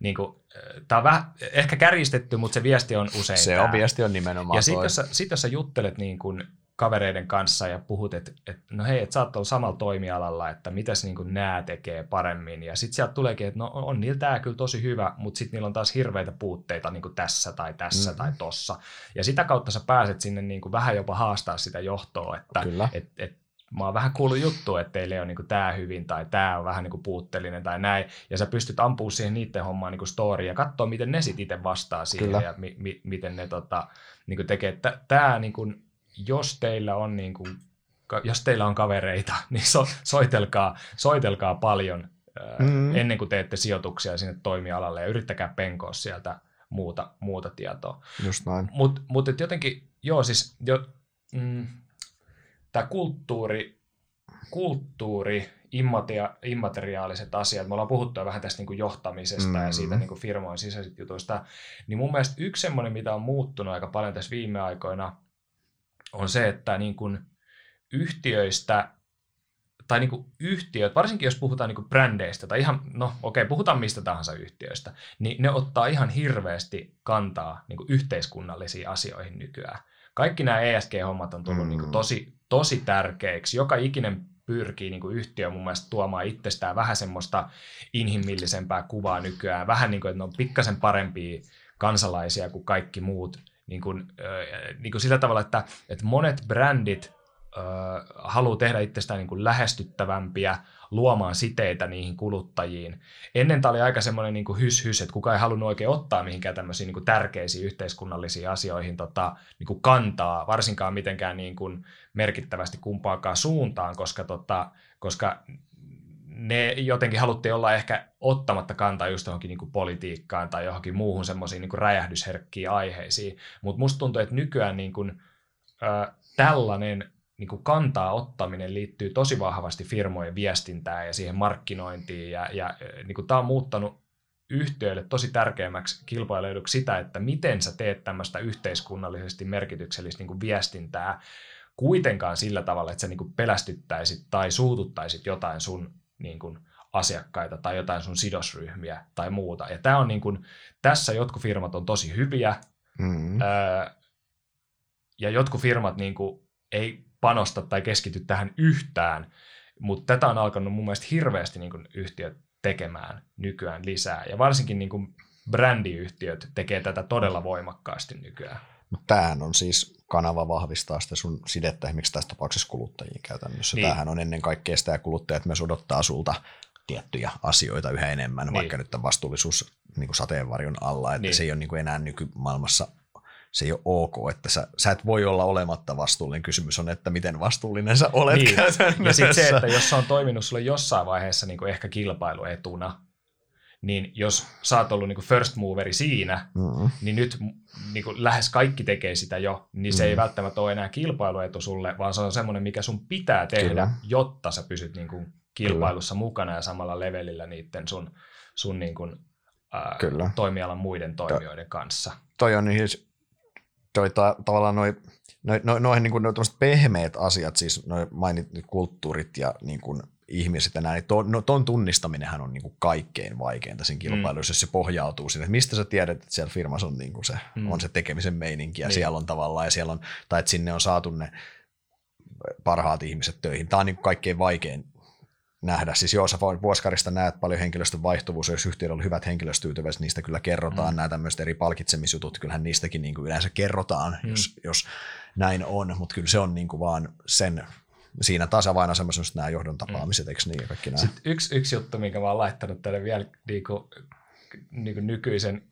niin kuin, tämä on vähän ehkä kärjistetty, mutta se viesti on usein Se tämä. on viesti on nimenomaan Ja sitten jos, sit, jos sä juttelet niin kuin kavereiden kanssa ja puhut, että et, no hei, että sä oot samalla toimialalla, että mitäs niin nämä tekee paremmin. Ja sitten sieltä tuleekin, että no on niillä tämä kyllä tosi hyvä, mutta sitten niillä on taas hirveitä puutteita niin kuin tässä tai tässä mm. tai tossa. Ja sitä kautta sä pääset sinne niin kuin vähän jopa haastaa sitä johtoa, että et, et, mä oon vähän kuullut juttu, että teille on niin tämä hyvin tai tämä on vähän niin puutteellinen tai näin, ja sä pystyt ampumaan siihen niiden hommaan niin story ja katsoa, miten ne sitten itse vastaa siihen Kyllä. ja mi- mi- miten ne tota, niin tekee. Tämä, niin kuin, jos teillä on niin kuin, jos teillä on kavereita, niin so, soitelkaa, soitelkaa paljon mm. ennen kuin teette sijoituksia sinne toimialalle ja yrittäkää penkoa sieltä muuta, muuta tietoa. Just näin. Mutta mut jotenkin, joo siis, jo, mm, tämä kulttuuri, kulttuuri immatia, immateriaaliset asiat, me ollaan puhuttu vähän tästä niin kuin johtamisesta mm. ja siitä niin kuin firmojen sisäisistä jutuista, niin mun mielestä yksi semmoinen, mitä on muuttunut aika paljon tässä viime aikoina, on se, että niin kuin yhtiöistä tai niin kuin yhtiöt, varsinkin jos puhutaan niin kuin brändeistä tai ihan, no okei, okay, puhutaan mistä tahansa yhtiöistä, niin ne ottaa ihan hirveästi kantaa niin kuin yhteiskunnallisiin asioihin nykyään. Kaikki nämä ESG-hommat on tullut mm. niin kuin tosi, tosi tärkeiksi. Joka ikinen pyrkii niin kuin yhtiö mun mielestä tuomaan itsestään vähän semmoista inhimillisempää kuvaa nykyään. Vähän niin kuin, että ne on pikkasen parempia kansalaisia kuin kaikki muut. Niin kuin, äh, niin kuin sillä tavalla, että, että monet brändit äh, haluaa tehdä itsestään niin kuin lähestyttävämpiä, luomaan siteitä niihin kuluttajiin. Ennen tämä oli aika semmoinen niin hys-hys, että kukaan ei halunnut oikein ottaa mihinkään tämmöisiin niin kuin tärkeisiin yhteiskunnallisiin asioihin tota, niin kuin kantaa, varsinkaan mitenkään niin kuin merkittävästi kumpaakaan suuntaan, koska, tota, koska ne jotenkin haluttiin olla ehkä ottamatta kantaa just johonkin niin politiikkaan tai johonkin muuhun semmoisiin niin räjähdysherkkiin aiheisiin. Mutta musta tuntuu, että nykyään niin kuin, äh, tällainen niin kuin kantaa ottaminen liittyy tosi vahvasti firmojen viestintään ja siihen markkinointiin. Ja, ja niin kuin tämä on muuttanut yhtiöille tosi tärkeämmäksi kilpailueduksi sitä, että miten sä teet tämmöistä yhteiskunnallisesti merkityksellistä niin kuin viestintää kuitenkaan sillä tavalla, että sä niin kuin pelästyttäisit tai suututtaisit jotain sun niin kuin asiakkaita tai jotain sun sidosryhmiä tai muuta. Ja tämä on niin kuin, tässä jotkut firmat on tosi hyviä, mm. öö, ja jotkut firmat niin kuin ei panosta tai keskity tähän yhtään, mutta tätä on alkanut mun mielestä hirveästi niin kuin yhtiöt tekemään nykyään lisää. Ja varsinkin niin kuin brändiyhtiöt tekee tätä todella voimakkaasti nykyään. Mutta tämähän on siis kanava vahvistaa sitä sun sidettä esimerkiksi tässä tapauksessa kuluttajiin käytännössä. Niin. Tämähän on ennen kaikkea sitä, ja kuluttajat myös odottaa sulta tiettyjä asioita yhä enemmän, niin. vaikka nyt on vastuullisuus niin kuin sateenvarjon alla, että niin. se ei ole niin kuin enää nykymaailmassa se ei ole ok, että sä, sä et voi olla olematta vastuullinen. Kysymys on, että miten vastuullinen sä olet niin. Ja sitten se, että jos se on toiminut sulle jossain vaiheessa niin kuin ehkä kilpailuetuna, niin jos sä oot ollut niin kuin first moveri siinä, mm-hmm. niin nyt niin kuin lähes kaikki tekee sitä jo, niin se mm-hmm. ei välttämättä ole enää kilpailuetu sulle, vaan se on semmoinen, mikä sun pitää tehdä, Kyllä. jotta sä pysyt niin kuin kilpailussa Kyllä. mukana ja samalla levelillä niiden sun, sun niin kuin, ää, Kyllä. toimialan muiden toimijoiden to, kanssa. Toi on niin toi ta, tavallaan noin noi, noi, noihin niin noi pehmeät asiat, siis noin mainit kulttuurit ja niin kuin ihmiset ja näin, niin ton, no, ton tunnistaminenhan on niin kuin kaikkein vaikeinta siinä kilpailussa, mm. jos se pohjautuu sinne, että mistä sä tiedät, että siellä firmassa on, niin kuin se, mm. on se tekemisen meininki ja niin. siellä on tavallaan, ja siellä on, tai että sinne on saatu ne parhaat ihmiset töihin. Tämä on niin kuin kaikkein vaikein nähdä. Siis joo, sä vuoskarista näet paljon henkilöstön vaihtuvuus, jos yhtiöllä on hyvät henkilöstyytyväiset, niistä kyllä kerrotaan, mm. nämä tämmöiset eri palkitsemisjutut, kyllähän niistäkin niin kuin yleensä kerrotaan, mm. jos, jos näin on, mutta kyllä se on niin kuin vaan sen siinä tasapainoasemassa nämä johdon tapaamiset, mm. eikö niin kaikki nämä? Sitten yksi, yksi juttu, minkä mä oon laittanut tälle vielä niin kuin, niin kuin nykyisen,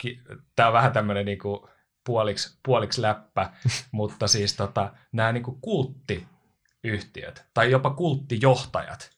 tämä on vähän tämmöinen niin kuin puoliksi, puoliksi läppä, mutta siis tota, nämä niin kuin kulttiyhtiöt tai jopa kulttijohtajat,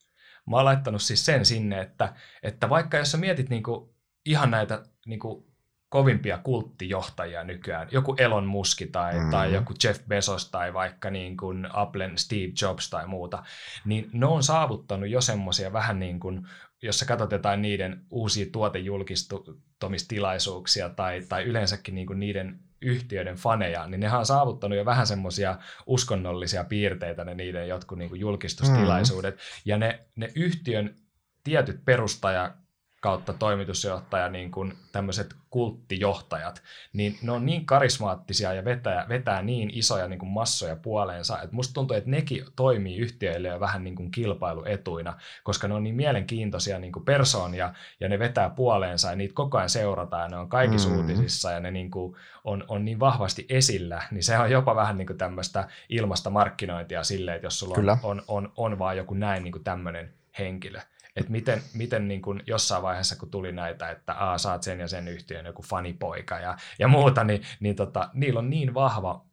Mä oon laittanut siis sen sinne, että, että vaikka jos sä mietit niinku ihan näitä niinku kovimpia kulttijohtajia nykyään, joku Elon Musk tai, mm. tai joku Jeff Bezos tai vaikka niin kuin Applen Steve Jobs tai muuta, niin ne on saavuttanut jo semmoisia vähän niin kuin, jos sä katsot jotain niiden uusia tuotejulkistumistilaisuuksia tai, tai yleensäkin niin kuin niiden yhtiöiden faneja, niin nehän on saavuttanut jo vähän semmoisia uskonnollisia piirteitä ne niiden jotkut niin kuin julkistustilaisuudet. Mm. Ja ne, ne yhtiön tietyt perustaja kautta toimitusjohtaja, niin kuin tämmöiset kulttijohtajat, niin ne on niin karismaattisia ja vetää, vetää niin isoja niin kuin massoja puoleensa, että musta tuntuu, että nekin toimii yhtiöille jo vähän niin kuin kilpailuetuina, koska ne on niin mielenkiintoisia niin kuin persoonia ja ne vetää puoleensa ja niitä koko ajan seurataan ja ne on kaikissa mm. uutisissa ja ne niin kuin on, on niin vahvasti esillä, niin se on jopa vähän niin kuin tämmöistä ilmasta markkinointia silleen, että jos sulla on, on, on, on vaan joku näin niin kuin tämmöinen henkilö että miten, miten niin kuin jossain vaiheessa, kun tuli näitä, että Aa, saat sen ja sen yhtiön joku fanipoika ja, ja muuta, niin, niin tota, niillä on niin vahva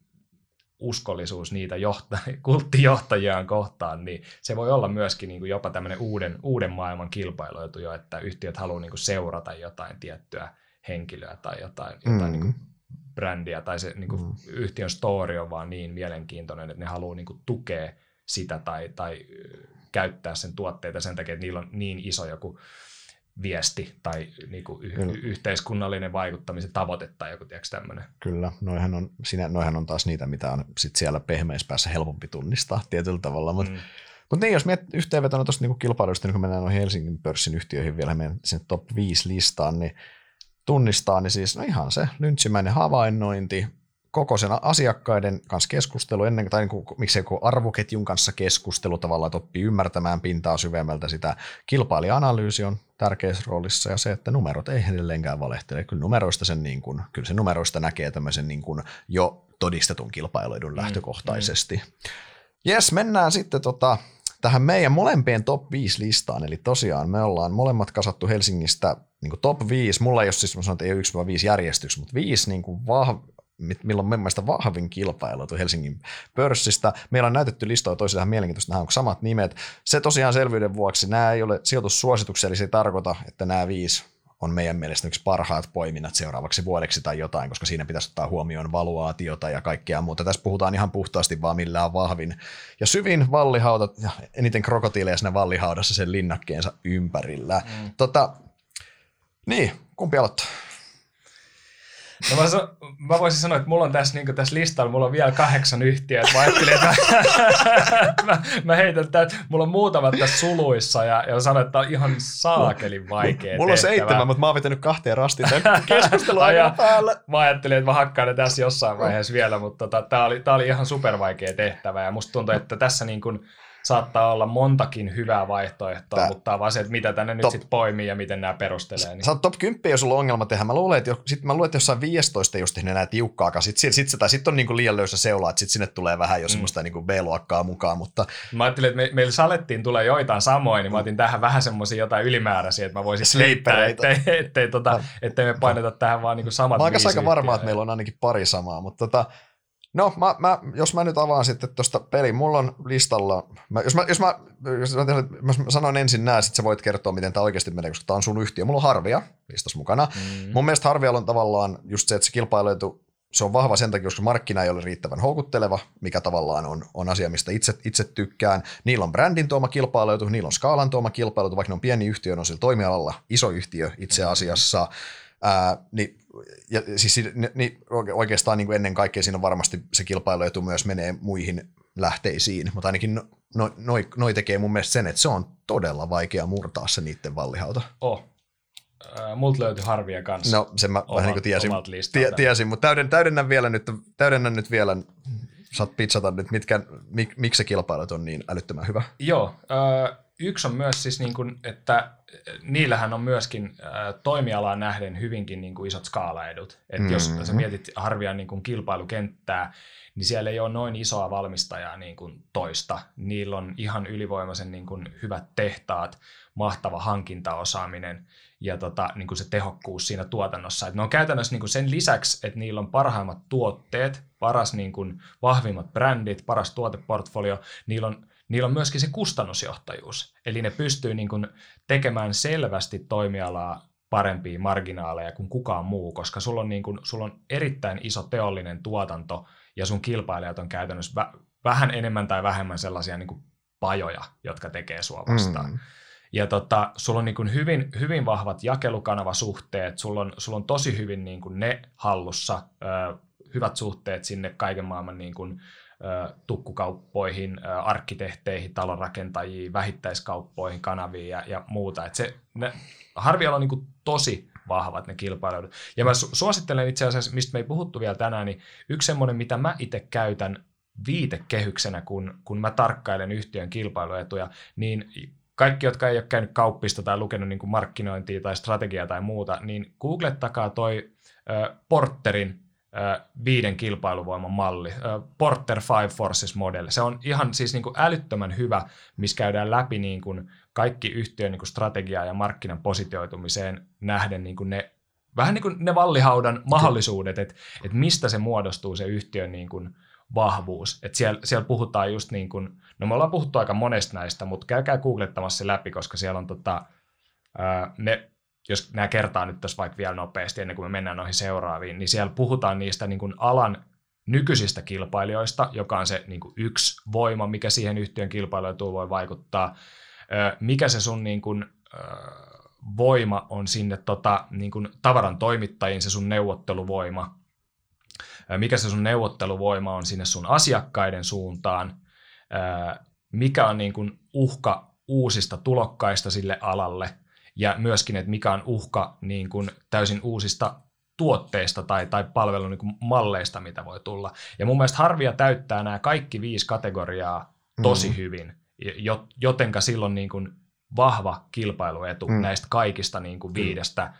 uskollisuus niitä johta, kulttijohtajiaan kohtaan, niin se voi olla myöskin niin kuin jopa tämmöinen uuden, uuden maailman kilpailuetu jo, että yhtiöt haluaa niin kuin seurata jotain tiettyä henkilöä tai jotain, jotain mm. niin kuin brändiä tai se niin kuin mm. yhtiön story on vaan niin mielenkiintoinen, että ne haluaa niin kuin tukea sitä tai, tai käyttää sen tuotteita sen takia, että niillä on niin iso joku viesti tai niin kuin y- yhteiskunnallinen vaikuttamisen tavoite tai joku tämmöinen. Kyllä, noihän on, sinä, noihän on taas niitä, mitä on sit siellä pehmeispäässä helpompi tunnistaa tietyllä tavalla, mutta mm. Mutta niin, jos miet yhteenvetona tuosta niin kilpailuista, niin kun mennään noihin Helsingin pörssin yhtiöihin vielä meidän sen top 5 listaan, niin tunnistaa, niin siis no ihan se lyntsimäinen havainnointi, koko sen asiakkaiden kanssa keskustelu, ennen, tai niin kuin, miksei kuin arvoketjun kanssa keskustelu tavallaan, että oppii ymmärtämään pintaa syvemmältä sitä. Kilpailija-analyysi on tärkeässä roolissa ja se, että numerot ei edelleenkään valehtele. Kyllä numeroista, sen niin kuin, kyllä se numeroista näkee tämmöisen niin kuin jo todistetun kilpailuedun mm, lähtökohtaisesti. Mm. Jes, mennään sitten tota, tähän meidän molempien top 5 listaan. Eli tosiaan me ollaan molemmat kasattu Helsingistä niin top 5. Mulla ei ole siis, mä sanon, että ei ole 1 5 järjestys, mutta 5 niin kuin vah, milloin on mielestäni vahvin kilpailu Helsingin pörssistä. Meillä on näytetty listoja toisille ihan mielenkiintoista nähdä, onko samat nimet. Se tosiaan selvyyden vuoksi, nämä ei ole sijoitussuosituksia, eli se ei tarkoita, että nämä viisi on meidän mielestä yksi parhaat poiminnat seuraavaksi vuodeksi tai jotain, koska siinä pitäisi ottaa huomioon valuaatiota ja kaikkea muuta. Tässä puhutaan ihan puhtaasti vaan millä on vahvin ja syvin vallihauta ja eniten krokotiileja siinä vallihaudassa sen linnakkeensa ympärillä. Mm. Tota, niin, kumpi aloittaa? No mä, so, mä voisin sanoa, että mulla on tässä, niin tässä listalla, mulla on vielä kahdeksan yhtiöä. Mä ajattelin, että mä, mä heitän tämän, mulla on muutamat tässä suluissa ja, ja sanoin, että tämä on ihan saakelin vaikea Mulla on seitsemän, mutta mä oon vetänyt kahteen rastiin keskustelua ajan päällä. Mä ajattelin, että mä hakkaan ne tässä jossain vaiheessa vielä, mutta tota, tämä oli, oli ihan supervaikea tehtävä ja musta tuntuu, että tässä niin kuin, saattaa olla montakin hyvää vaihtoehtoa, Tää. mutta vaan se, että mitä tänne top. nyt sitten poimii ja miten nämä perustelee. Niin. Sä oot top 10, jos sulla on ongelma tehdä. Mä luulen, että, sit mä luulen, että jossain 15 just ne näin tiukkaakaan. Sitten sit, sit, sit on niin kuin liian löysä seula, että sitten sinne tulee vähän jo mm. semmoista niin kuin B-luokkaa mukaan. Mutta... Mä ajattelin, että me, meillä salettiin tulee joitain samoin, niin mä otin tähän vähän semmoisia jotain ylimääräisiä, että mä voisin sliittää, ettei, ettei, ettei, tota, ettei me paineta tähän vaan niin kuin samat Mä oon aika varma, että meillä on ainakin pari samaa, mutta tota, No, mä, mä, jos mä nyt avaan sitten tuosta pelin, mulla on listalla, mä, jos, mä, jos, mä, jos mä, mä sanon ensin nää, sitten sä voit kertoa, miten tämä oikeasti menee, koska tämä on sun yhtiö. Mulla on Harvia listas mukana. Mm. Mun mielestä Harvialla on tavallaan just se, että se kilpailuetu, se on vahva sen takia, koska markkina ei ole riittävän houkutteleva, mikä tavallaan on, on asia, mistä itse, itse tykkään. Niillä on brändin tuoma kilpailuetu, niillä on skaalan tuoma kilpailuetu, vaikka ne on pieni yhtiö, ne on sillä toimialalla iso yhtiö itse mm. asiassa. Mm. Ää, niin ja siis niin oikeastaan niin kuin ennen kaikkea siinä on varmasti se kilpailuetu myös menee muihin lähteisiin, mutta ainakin no, no, noi, noi tekee mun mielestä sen, että se on todella vaikea murtaa se niiden vallihauta. Oh. Äh, multa löytyi harvia kanssa. No sen mä vähän niin tiesin, tie, tiesin mutta täyden, täydennän, vielä nyt, täydennän nyt vielä, saat pitsata nyt, mitkä, mik, miksi se kilpailut on niin älyttömän hyvä. Joo, äh, yksi on myös siis niin kuin, että niillähän on myöskin äh, toimialaan nähden hyvinkin niin kuin isot skaalaedut. Että mm-hmm. jos sä mietit Harvian niin kuin kilpailukenttää, niin siellä ei ole noin isoa valmistajaa niin kuin toista. Niillä on ihan ylivoimaisen niin kuin hyvät tehtaat, mahtava hankintaosaaminen ja tota, niin kuin se tehokkuus siinä tuotannossa. Et ne on käytännössä niin kuin sen lisäksi, että niillä on parhaimmat tuotteet, paras niin kuin, vahvimmat brändit, paras tuoteportfolio, niillä on niillä on myöskin se kustannusjohtajuus. Eli ne pystyy niin kuin tekemään selvästi toimialaa parempia marginaaleja kuin kukaan muu, koska sulla on, niin kuin, sulla on erittäin iso teollinen tuotanto ja sun kilpailijat on käytännössä vä- vähän enemmän tai vähemmän sellaisia niin kuin pajoja, jotka tekee sua vastaan. Mm. Ja tota, sulla on niin kuin hyvin, hyvin vahvat jakelukanavasuhteet, sulla on, sulla on tosi hyvin niin kuin ne hallussa, ö, hyvät suhteet sinne kaiken maailman niin kuin, tukkukauppoihin, arkkitehteihin, talonrakentajiin, vähittäiskauppoihin, kanaviin ja, ja muuta. Et se, ne, Harvialla on niin tosi vahvat ne kilpailut. Ja mä suosittelen itse asiassa, mistä me ei puhuttu vielä tänään, niin yksi semmoinen, mitä mä itse käytän viitekehyksenä, kun, kun mä tarkkailen yhtiön kilpailuetuja, niin kaikki, jotka ei ole käynyt kauppista tai lukenut niin markkinointia tai strategiaa tai muuta, niin googlettakaa toi äh, Porterin viiden kilpailuvoiman malli, Porter Five Forces Model. Se on ihan siis niin kuin älyttömän hyvä, missä käydään läpi niin kuin kaikki yhtiön niin kuin strategiaa ja markkinan positioitumiseen nähden niin kuin ne, vähän niin kuin ne vallihaudan mahdollisuudet, että, että mistä se muodostuu se yhtiön niin kuin vahvuus. Että siellä, siellä puhutaan just niin kuin, no me ollaan puhuttu aika monesta näistä, mutta käykää googlettamassa se läpi, koska siellä on tota, ne jos nämä kertaa nyt tässä vaikka vielä nopeasti ennen kuin me mennään noihin seuraaviin, niin siellä puhutaan niistä niin kuin alan nykyisistä kilpailijoista, joka on se niin kuin yksi voima, mikä siihen yhtiön kilpailuetuun voi vaikuttaa. Mikä se sun niin kuin, voima on sinne tota, niin kuin tavaran toimittajiin, se sun neuvotteluvoima. Mikä se sun neuvotteluvoima on sinne sun asiakkaiden suuntaan. Mikä on niin kuin uhka uusista tulokkaista sille alalle – ja myöskin, että mikä on uhka niin kuin täysin uusista tuotteista tai, tai palvelun niin malleista, mitä voi tulla. Ja mun mielestä Harvia täyttää nämä kaikki viisi kategoriaa tosi mm. hyvin, jotenka silloin niin kuin vahva kilpailuetu mm. näistä kaikista niin kuin viidestä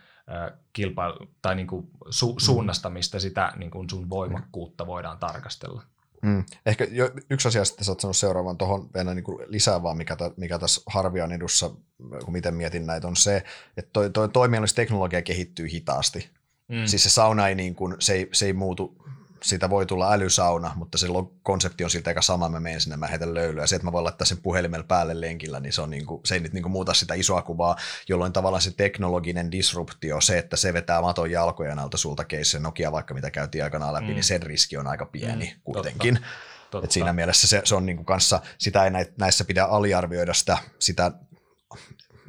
kilpailu- tai niin kuin su- mm. suunnasta, mistä sitä niin kuin sun voimakkuutta voidaan tarkastella. Mm. Ehkä jo, yksi asia sitten sä oot sanonut seuraavan tuohon vielä niin lisää vaan, mikä, ta, mikä tässä Harvian edussa, kun miten mietin näitä, on se, että toi, toi toiminnallinen teknologia kehittyy hitaasti. Mm. Siis se sauna ei, niin kuin, se ei, se ei muutu siitä voi tulla älysauna, mutta se konsepti on siltä aika sama, mä menen sinne, mä heitän löylyä. Se, että mä voin laittaa sen puhelimella päälle lenkillä, niin se, on niinku, se ei nyt niinku muuta sitä isoa kuvaa, jolloin tavallaan se teknologinen disruptio, se, että se vetää maton jalkojen alta sulta se Nokia vaikka mitä käytiin aikanaan läpi, niin mm. niin sen riski on aika pieni mm, kuitenkin. Totta. Totta. Et siinä mielessä se, se on niinku kanssa, sitä ei näissä pidä aliarvioida sitä, sitä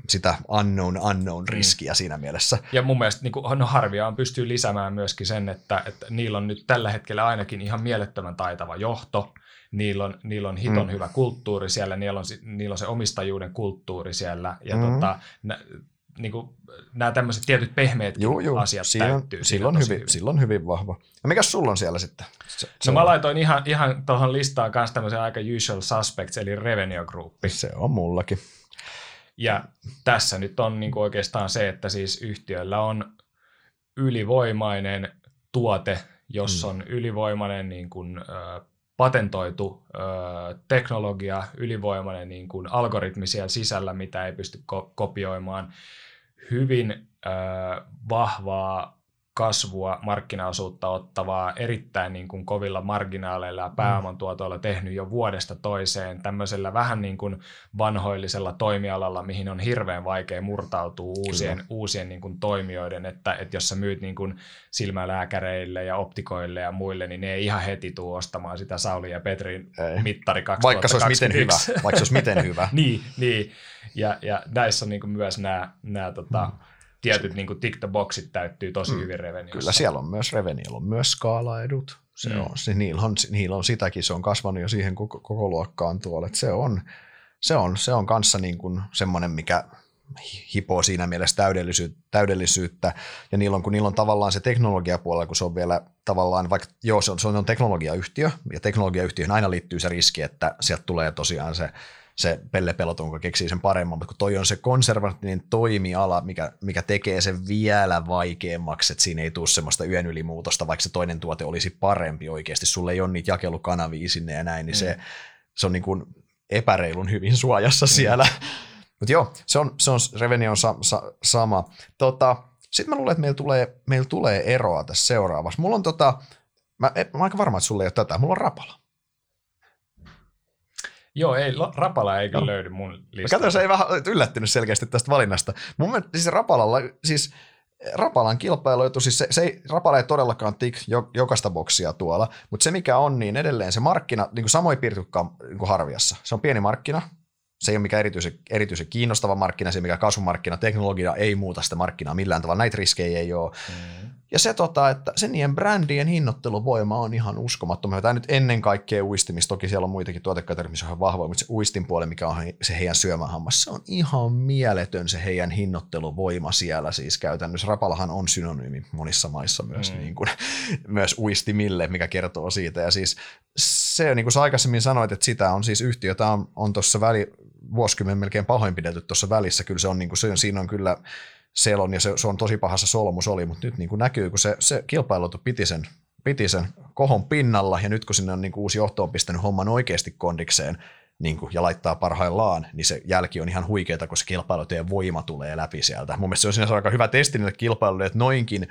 sitä unknown unknown mm. riskiä mm. siinä mielessä. Ja mun mielestä niin kuin, no Harvia on pystyy lisäämään myöskin sen, että, että niillä on nyt tällä hetkellä ainakin ihan mielettömän taitava johto, niillä on, niillä on hiton mm. hyvä kulttuuri siellä, niillä on, niillä on se omistajuuden kulttuuri siellä, ja mm. tota, nä, niin kuin, nämä tämmöiset tietyt pehmeät asiat siinä, täyttyy. Silloin, hyvin, hyvin. silloin hyvin vahva. Ja mikä sulla on siellä sitten? Se, no mä laitoin ihan, ihan tuohon listaan kanssa tämmöisen aika usual suspects, eli Revenue Group. Se on mullakin. Ja tässä nyt on niin kuin oikeastaan se, että siis yhtiöllä on ylivoimainen tuote, jos mm. on ylivoimainen niin kuin, ö, patentoitu ö, teknologia, ylivoimainen niin kuin algoritmi siellä sisällä, mitä ei pysty ko- kopioimaan, hyvin ö, vahvaa kasvua, markkinaosuutta ottavaa, erittäin niin kuin kovilla marginaaleilla ja pääomantuotoilla tehnyt jo vuodesta toiseen tämmöisellä vähän niin kuin vanhoillisella toimialalla, mihin on hirveän vaikea murtautua uusien, uusien niin kuin toimijoiden, että, että jos sä myyt niin kuin silmälääkäreille ja optikoille ja muille, niin ne ei ihan heti tuu ostamaan sitä Sauli ja Petrin ei. mittari 2021. Vaikka se olisi miten hyvä. Vaikka se olisi miten hyvä. niin, niin. Ja, ja näissä on niin kuin myös nämä, nämä tota, mm tietyt niin kuin tick the boxit täyttyy tosi mm. hyvin Reveniossa. Kyllä siellä on myös Reveniolla on myös skaalaedut. Se mm. on, se, niillä, on, niillä on sitäkin, se on kasvanut jo siihen koko, koko luokkaan tuolle. Että se on, se on, se on kanssa niin kuin semmoinen, mikä hipoo siinä mielessä täydellisyyttä, täydellisyyttä. Ja niillä on, kun niillä on tavallaan se teknologiapuolella, kun se on vielä tavallaan, vaikka joo, se on, se on teknologiayhtiö, ja teknologiayhtiöön aina liittyy se riski, että sieltä tulee tosiaan se se Pelle Peloton, joka keksii sen paremman, mutta kun toi on se konservatiivinen toimiala, mikä, mikä tekee sen vielä vaikeammaksi, että siinä ei tule semmoista yön ylimuutosta, vaikka se toinen tuote olisi parempi oikeasti, sulle ei ole niitä jakelukanavia sinne ja näin, niin mm. se, se on niin kuin epäreilun hyvin suojassa mm. siellä. Mutta joo, se on, se on Revenue on sa, sa, sama. Tota, Sitten mä luulen, että meillä tulee, meillä tulee eroa tässä seuraavassa. Mulla on tota, mä, mä aika varma, että sulle ei ole tätä, mulla on Rapala. Joo, ei, Rapala ei kyllä löydy mun listalta. Kato, se ei vähän yllättynyt selkeästi tästä valinnasta. Mun mielestä siis Rapalalla, siis Rapalan kilpailuetu, siis se, se ei, Rapala ei todellakaan tik jo, jokaista boksia tuolla, mutta se mikä on, niin edelleen se markkina, niin kuin samoin piirtykkaan niin kuin Harviassa. Se on pieni markkina, se ei ole mikään erityisen, erityisen kiinnostava markkina, se mikä kasvumarkkina, teknologia ei muuta sitä markkinaa millään tavalla, näitä riskejä ei ole. Mm. Ja se, tota, että se niiden brändien hinnoitteluvoima on ihan uskomattomia. Tämä nyt ennen kaikkea uistimista, toki siellä on muitakin tuotekategorioita, missä on vahvoja, mutta se uistin puoli, mikä on se heidän syömähammas, se on ihan mieletön se heidän hinnoitteluvoima siellä. Siis käytännössä Rapalahan on synonyymi monissa maissa myös, mm. niin kuin, myös uistimille, mikä kertoo siitä. Ja siis se, niin kuin sä aikaisemmin sanoit, että sitä on siis yhtiö, tämä on, on tuossa väli, vuosikymmen melkein pahoinpidelty tuossa välissä. Kyllä se on, niin kuin, se, siinä on kyllä selon ja se, se on tosi pahassa solmus oli, mutta nyt niin kuin näkyy, kun se, se kilpailutu piti sen, piti sen kohon pinnalla ja nyt kun sinne on niin kuin uusi johto on pistänyt homman oikeasti kondikseen niin kuin, ja laittaa parhaillaan, niin se jälki on ihan huikeeta, kun se voima tulee läpi sieltä. Mun mielestä se on sinänsä aika hyvä testi niille kilpailuille, että noinkin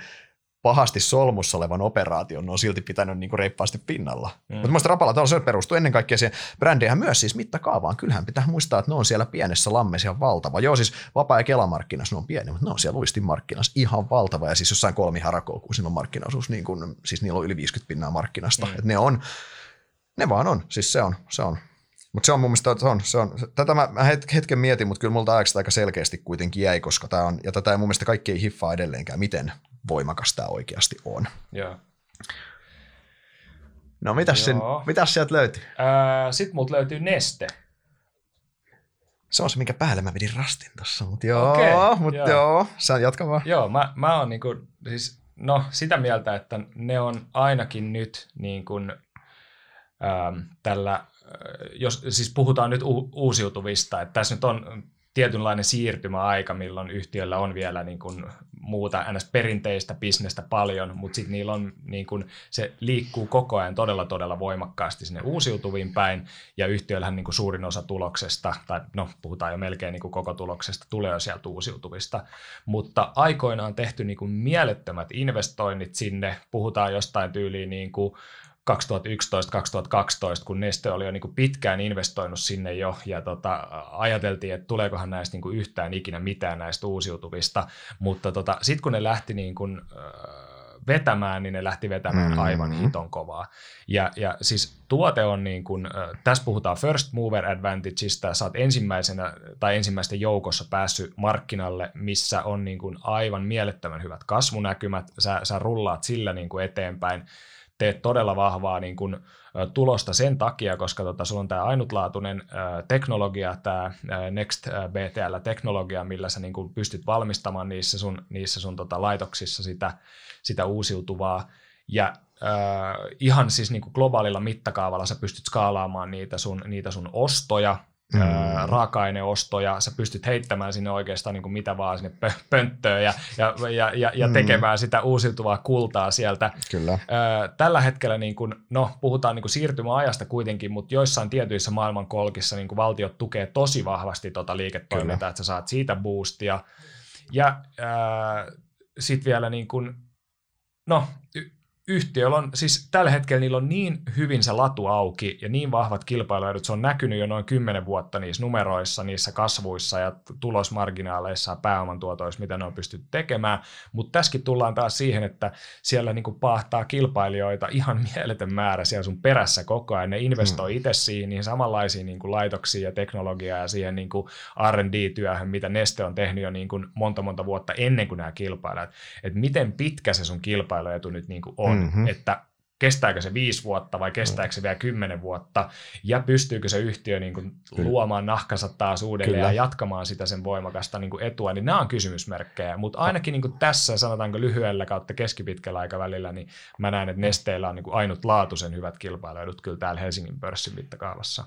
pahasti solmussa olevan operaation ne on silti pitänyt niin kuin reippaasti pinnalla. Mm. Mutta mielestäni Rapala se perustuu ennen kaikkea siihen brändiähän myös siis mittakaavaan. Kyllähän pitää muistaa, että ne on siellä pienessä lammessa ihan valtava. Joo, siis vapaa- ja kelamarkkinassa ne on pieni, mutta ne on siellä luistinmarkkinassa ihan valtava. Ja siis jossain kolmi harakoa, kun siinä on markkinaosuus, niin kuin, siis niillä on yli 50 pinnaa markkinasta. Mm. Et ne on, ne vaan on, siis se on, se on. Mutta se on mun mielestä, se on, se on, tätä mä, mä hetken mietin, mutta kyllä multa aika selkeästi kuitenkin jäi, koska tämä on, ja tätä ei mun mielestä kaikki ei hiffaa edelleenkään, miten voimakas tämä oikeasti on. Joo. No mitäs, sen, mitäs sieltä löytyy? Sitten multa löytyy Neste. Se on se, minkä päälle mä vedin rastin tuossa, mutta joo, okay, mut joo. joo, sä jatka vaan. Joo, mä, mä oon niinku, siis, no, sitä mieltä, että ne on ainakin nyt niin kuin, ähm, tällä, jos siis puhutaan nyt u- uusiutuvista, että tässä nyt on tietynlainen siirtymäaika, milloin yhtiöllä on vielä niin kuin muuta ns. perinteistä bisnestä paljon, mutta sitten niillä on niin kuin, se liikkuu koko ajan todella todella voimakkaasti sinne uusiutuviin päin, ja yhtiöillähän niin kuin suurin osa tuloksesta, tai no puhutaan jo melkein niin kuin koko tuloksesta, tulee jo sieltä uusiutuvista, mutta aikoinaan tehty niin kuin mielettömät investoinnit sinne, puhutaan jostain tyyliin niin kuin 2011-2012, kun Neste oli jo niin kuin pitkään investoinut sinne jo, ja tota, ajateltiin, että tuleekohan näistä niin kuin yhtään ikinä mitään näistä uusiutuvista, mutta tota, sitten kun ne lähti niin kuin, vetämään, niin ne lähti vetämään mm-hmm. aivan hiton kovaa. Ja, ja siis tuote on niin kuin, tässä puhutaan first mover advantageista, sä oot ensimmäisenä tai ensimmäisten joukossa päässyt markkinalle, missä on niin kuin aivan mielettömän hyvät kasvunäkymät, sä, sä rullaat sillä niin kuin eteenpäin, teet todella vahvaa niin kuin, tulosta sen takia, koska tota, sulla on tämä ainutlaatuinen ä, teknologia, tämä Next BTL-teknologia, millä sä niin kuin, pystyt valmistamaan niissä sun, niissä sun tota, laitoksissa sitä, sitä uusiutuvaa. Ja äh, ihan siis niin kuin globaalilla mittakaavalla sä pystyt skaalaamaan niitä sun, niitä sun ostoja, mm. raaka-aineostoja, sä pystyt heittämään sinne oikeastaan niin kuin mitä vaan sinne pönttöön ja, ja, ja, ja, ja mm. tekemään sitä uusiutuvaa kultaa sieltä. Kyllä. Tällä hetkellä, niin kuin, no puhutaan niin kuin siirtymäajasta kuitenkin, mutta joissain tietyissä maailmankolkissa niin kuin valtiot tukee tosi vahvasti tuota liiketoimintaa, Kyllä. että sä saat siitä boostia. Ja äh, sitten vielä niin kuin, no yhtiöllä on, siis tällä hetkellä niillä on niin hyvin se latu auki ja niin vahvat kilpailuedut, se on näkynyt jo noin 10 vuotta niissä numeroissa, niissä kasvuissa ja tulosmarginaaleissa ja pääomantuotoissa, mitä ne on pystytty tekemään, mutta tässäkin tullaan taas siihen, että siellä niinku pahtaa kilpailijoita ihan mieletön määrä siellä sun perässä koko ajan, ne investoi mm. itse siihen niihin samanlaisiin niinku laitoksiin ja teknologiaan ja siihen niinku R&D-työhön, mitä Neste on tehnyt jo niinku monta monta vuotta ennen kuin nämä kilpailijat, että miten pitkä se sun kilpailuetu nyt niinku on, mm-hmm. että kestääkö se viisi vuotta vai kestääkö se vielä kymmenen vuotta, ja pystyykö se yhtiö niin kuin luomaan nahkansa taas uudelleen Kyllä. ja jatkamaan sitä sen voimakasta niin kuin etua, niin nämä on kysymysmerkkejä, mutta ainakin niin kuin tässä, sanotaanko lyhyellä kautta keskipitkällä aikavälillä, niin mä näen, että Nesteellä on niin kuin ainutlaatuisen hyvät kilpailuedut kyllä täällä Helsingin pörssin mittakaavassa.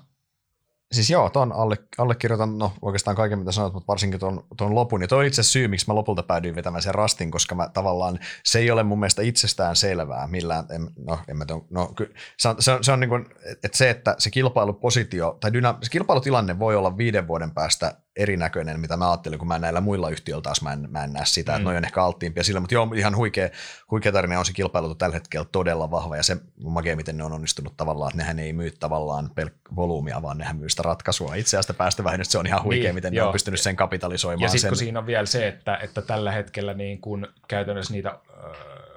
Siis joo, ton alle, allekirjoitan no, oikeastaan kaiken, mitä sanoit, mutta varsinkin tuon, tuon lopun. Ja toi on itse syy, miksi mä lopulta päädyin vetämään sen rastin, koska mä tavallaan, se ei ole mun mielestä itsestään selvää millään, en, no, en mä tuon, no, ky, se on, se on, se on niin kuin, että se, että se kilpailupositio, tai dyna, se kilpailutilanne voi olla viiden vuoden päästä erinäköinen, mitä mä ajattelin, kun mä näillä muilla yhtiöillä taas mä en, mä en näe sitä, mm. että noi on ehkä alttiimpia sillä, mutta joo, ihan huikea, huikea tarina on se kilpailu tällä hetkellä todella vahva, ja se makea, miten ne on onnistunut tavallaan, että nehän ei myy tavallaan pelk- volyymia, vaan nehän myy sitä ratkaisua. Itse asiassa päästövähennystä se on ihan huikea, niin, miten joo. ne on pystynyt sen kapitalisoimaan. Ja sitten kun siinä on vielä se, että, että tällä hetkellä niin kun käytännössä niitä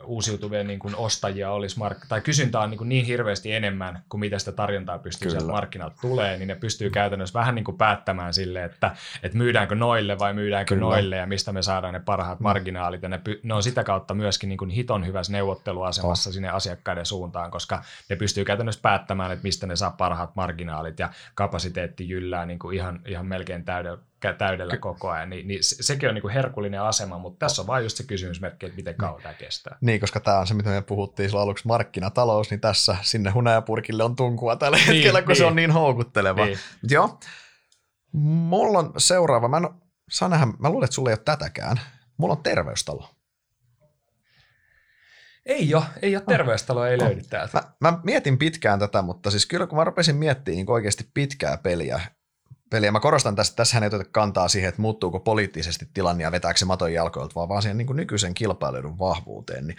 uusiutuvien niin kuin ostajia olisi, mark- tai kysyntää on niin, kuin niin hirveästi enemmän kuin mitä sitä tarjontaa pystyy sieltä markkinalta tulee, niin ne pystyy käytännössä vähän niin kuin päättämään sille, että, että myydäänkö noille vai myydäänkö Kyllä. noille ja mistä me saadaan ne parhaat mm. marginaalit. Ja ne, py- ne on sitä kautta myöskin niin kuin hiton hyvässä neuvotteluasemassa oh. sinne asiakkaiden suuntaan, koska ne pystyy käytännössä päättämään, että mistä ne saa parhaat marginaalit ja kapasiteetti jyllää niin kuin ihan, ihan melkein täydellä täydellä koko ajan, niin, niin sekin on niin kuin herkullinen asema, mutta tässä on vain just se kysymysmerkki, että miten kauan tämä kestää. Niin, koska tämä on se, mitä me puhuttiin silloin aluksi markkinatalous, niin tässä sinne hunajapurkille on tunkua tällä niin, hetkellä, kun niin. se on niin houkutteleva. Niin. joo, mulla on seuraava, mä, en, saa nähdä, mä luulen, että sulla ei ole tätäkään. Mulla on terveystalo. Ei ole, ei ole terveystalo, ei löydy täältä. Mä, mä, mietin pitkään tätä, mutta siis kyllä kun mä rupesin miettimään niin oikeasti pitkää peliä, peliä. Mä korostan tässä, tässä ei oteta kantaa siihen, että muuttuuko poliittisesti tilanne ja vetääkö se maton jalkoilta, vaan vaan siihen niin nykyisen kilpailun vahvuuteen. Niin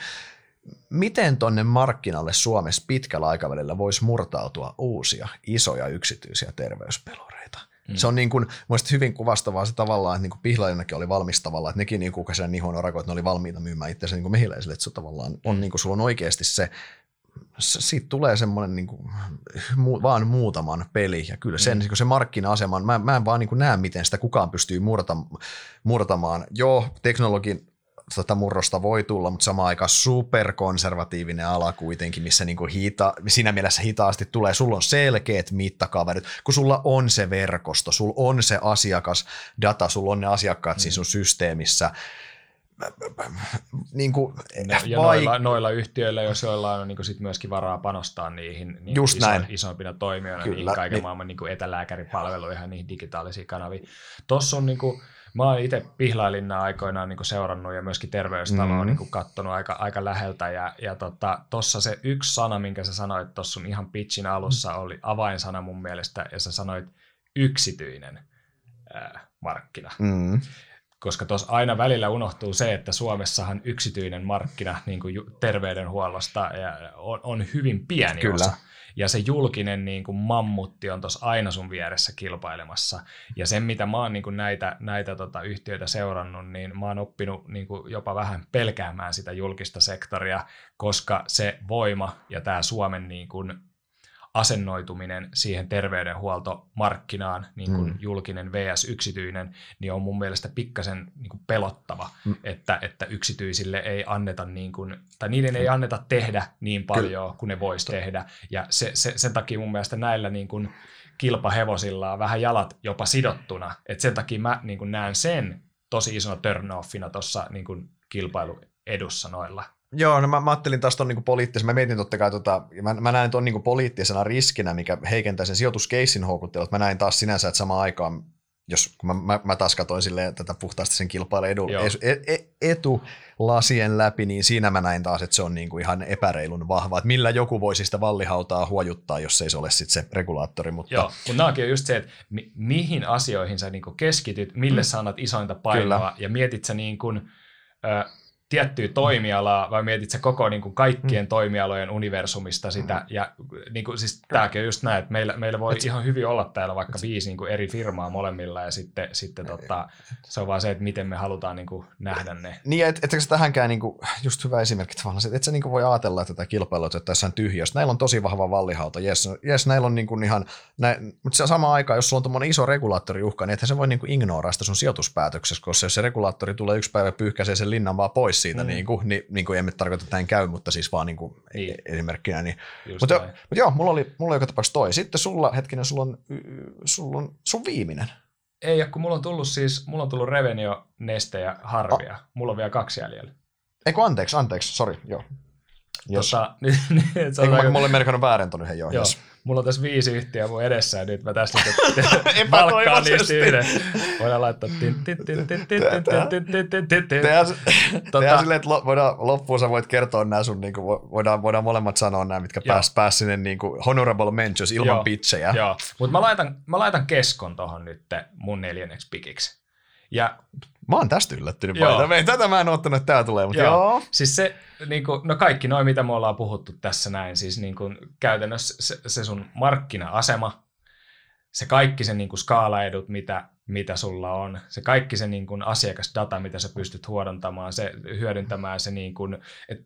miten tonne markkinalle Suomessa pitkällä aikavälillä voisi murtautua uusia isoja yksityisiä terveyspeloreita? Mm. Se on niin kuin, hyvin kuvastavaa se tavallaan, että niin kuin Pihlajallakin oli valmistavalla, että nekin niin kuin sen Nihon orakoit, että ne oli valmiita myymään itse niin kuin mehiläisille, että se tavallaan on, mm. niin kuin, sulla on oikeasti se siitä tulee semmoinen niin kuin, mu, vaan muutaman peli ja kyllä sen, mm. Niinku se markkina-asema, mä, mä en vaan niin kuin näe, miten sitä kukaan pystyy murtam, murtamaan. Joo, teknologin tota murrosta voi tulla, mutta samaan aikaan superkonservatiivinen ala kuitenkin, missä niin kuin hita, siinä mielessä hitaasti tulee. Sulla on selkeät mittakaaverit, kun sulla on se verkosto, sulla on se asiakasdata, sulla on ne asiakkaat mm. siinä sun systeemissä niin kuin, ja vai... noilla, noilla yhtiöillä, jos joillain on niin kuin sit myöskin varaa panostaa niihin niin Just iso, näin. isompina toimijoina, Kyllä, niihin kaiken niin. maailman niin kuin etälääkäripalveluihin ja niihin digitaalisiin kanaviin. Tuossa on niin kuin, mä oon itse Pihlailinna aikoinaan niin seurannut ja myöskin terveystaloa mm. niin katsonut aika, aika läheltä. Ja, ja tuossa tota, se yksi sana, minkä sä sanoit tuossa sun ihan pitchin alussa, mm. oli avainsana mun mielestä, ja sä sanoit yksityinen ää, markkina. Mm koska tuossa aina välillä unohtuu se, että Suomessahan yksityinen markkina niin kuin terveydenhuollosta on, on hyvin pieni Kyllä. osa. Ja se julkinen niin kuin mammutti on tuossa aina sun vieressä kilpailemassa. Ja sen, mitä mä oon niin kuin näitä, näitä tota, yhtiöitä seurannut, niin mä oon oppinut niin kuin jopa vähän pelkäämään sitä julkista sektoria, koska se voima ja tämä Suomen niin kuin asennoituminen siihen terveydenhuoltomarkkinaan, niin kuin mm. julkinen vs. yksityinen, niin on mun mielestä pikkasen niin kuin pelottava, mm. että, että yksityisille ei anneta, niin kuin, tai niiden ei anneta tehdä niin paljon Kyllä. kuin ne voisi tehdä. Ja se, se, sen takia mun mielestä näillä niin kuin kilpahevosilla on vähän jalat jopa sidottuna. Et sen takia mä niin kuin näen sen tosi isona turn-offina tuossa niin kilpailuedussa noilla Joo, no mä, mä ajattelin taas tuon niinku poliittisen, mä mietin totta kai, tota, mä, mä näen tuon niinku poliittisena riskinä, mikä heikentää sen sijoituskeissin houkuttelua. Mä näin taas sinänsä, että samaan aikaan, jos kun mä, mä, mä taas katsoin silleen, tätä puhtaasti sen kilpailun edu, et, et, etu lasien läpi, niin siinä mä näin taas, että se on niinku ihan epäreilun vahva, että millä joku voisi sitä vallihautaa huojuttaa, jos ei se ole sitten se regulaattori. Mutta... Joo, kun nämäkin on just se, että mi- mihin asioihin sä niinku keskityt, mille mm. sä annat isointa painoa, Kyllä. ja mietit sä niin kuin, äh, tiettyä toimialaa, vai mietit sä koko niin kuin kaikkien mm. toimialojen universumista sitä, mm. ja niin kuin, siis tämäkin on just näin, että meillä, meillä voi Et, ihan hyvin olla täällä vaikka viisi niin kuin eri firmaa molemmilla, ja sitten, sitten tota, se on vaan se, että miten me halutaan niin kuin nähdä ne. Niin, et, etkö tähänkään niin kuin, just hyvä esimerkki tavallaan, että et sä niin kuin voi ajatella, että tätä kilpailua että tässä on tyhjöstä. Näillä on tosi vahva vallihauta, jes, jes näillä on niin kuin ihan, nä, mutta samaan aikaan, jos sulla on tuommoinen iso regulaattoriuhka, niin että se voi niin kuin ignoraa sitä sun sijoituspäätöksessä, koska jos se regulaattori tulee yksi päivä pyyhkäisee sen linnan vaan pois siitä, mm. niin, kuin, niin, niin kuin emme tarkoita, että näin käy, mutta siis vaan niin kuin niin. esimerkkinä. Niin. Mutta, jo, mutta joo, mulla oli, mulla oli joka tapauksessa toi. Sitten sulla, hetkinen, sulla on, sulla on sun viimeinen. Ei, kun mulla on tullut siis, mulla on tullut Revenio, Neste ja Harvia. Ah. Mulla on vielä kaksi jäljellä. Eikö anteeksi, anteeksi, sori, joo. Jos. Tota, niin, niin, Eikö mä, mulla merkannut väärin yhden, joo. joo. Jos mulla on tässä viisi yhtiöä mun edessä ja nyt mä tästä valkkaan niistä yhden. Voidaan laittaa Tehdään silleen, että voidaan, loppuun sä voit kertoa nämä sun, niin kuin, voidaan, voidaan molemmat sanoa nämä, mitkä pääs, pääs sinne niin kuin honorable mentions ilman pitchejä. Joo, mutta mä laitan, mä laitan keskon tohon nyt mun neljänneksi pikiksi. Ja Mä oon tästä yllättynyt paljon. Tätä mä en ottanut, että tää tulee, mutta joo. joo. Siis se, niin kuin, no kaikki noin, mitä me ollaan puhuttu tässä näin, siis niin kuin, käytännössä se, se sun markkina-asema, se kaikki se niin kuin skaalaedut, mitä, mitä sulla on, se kaikki se niin kuin asiakasdata, mitä sä pystyt huodontamaan, se hyödyntämään se niin kuin, et,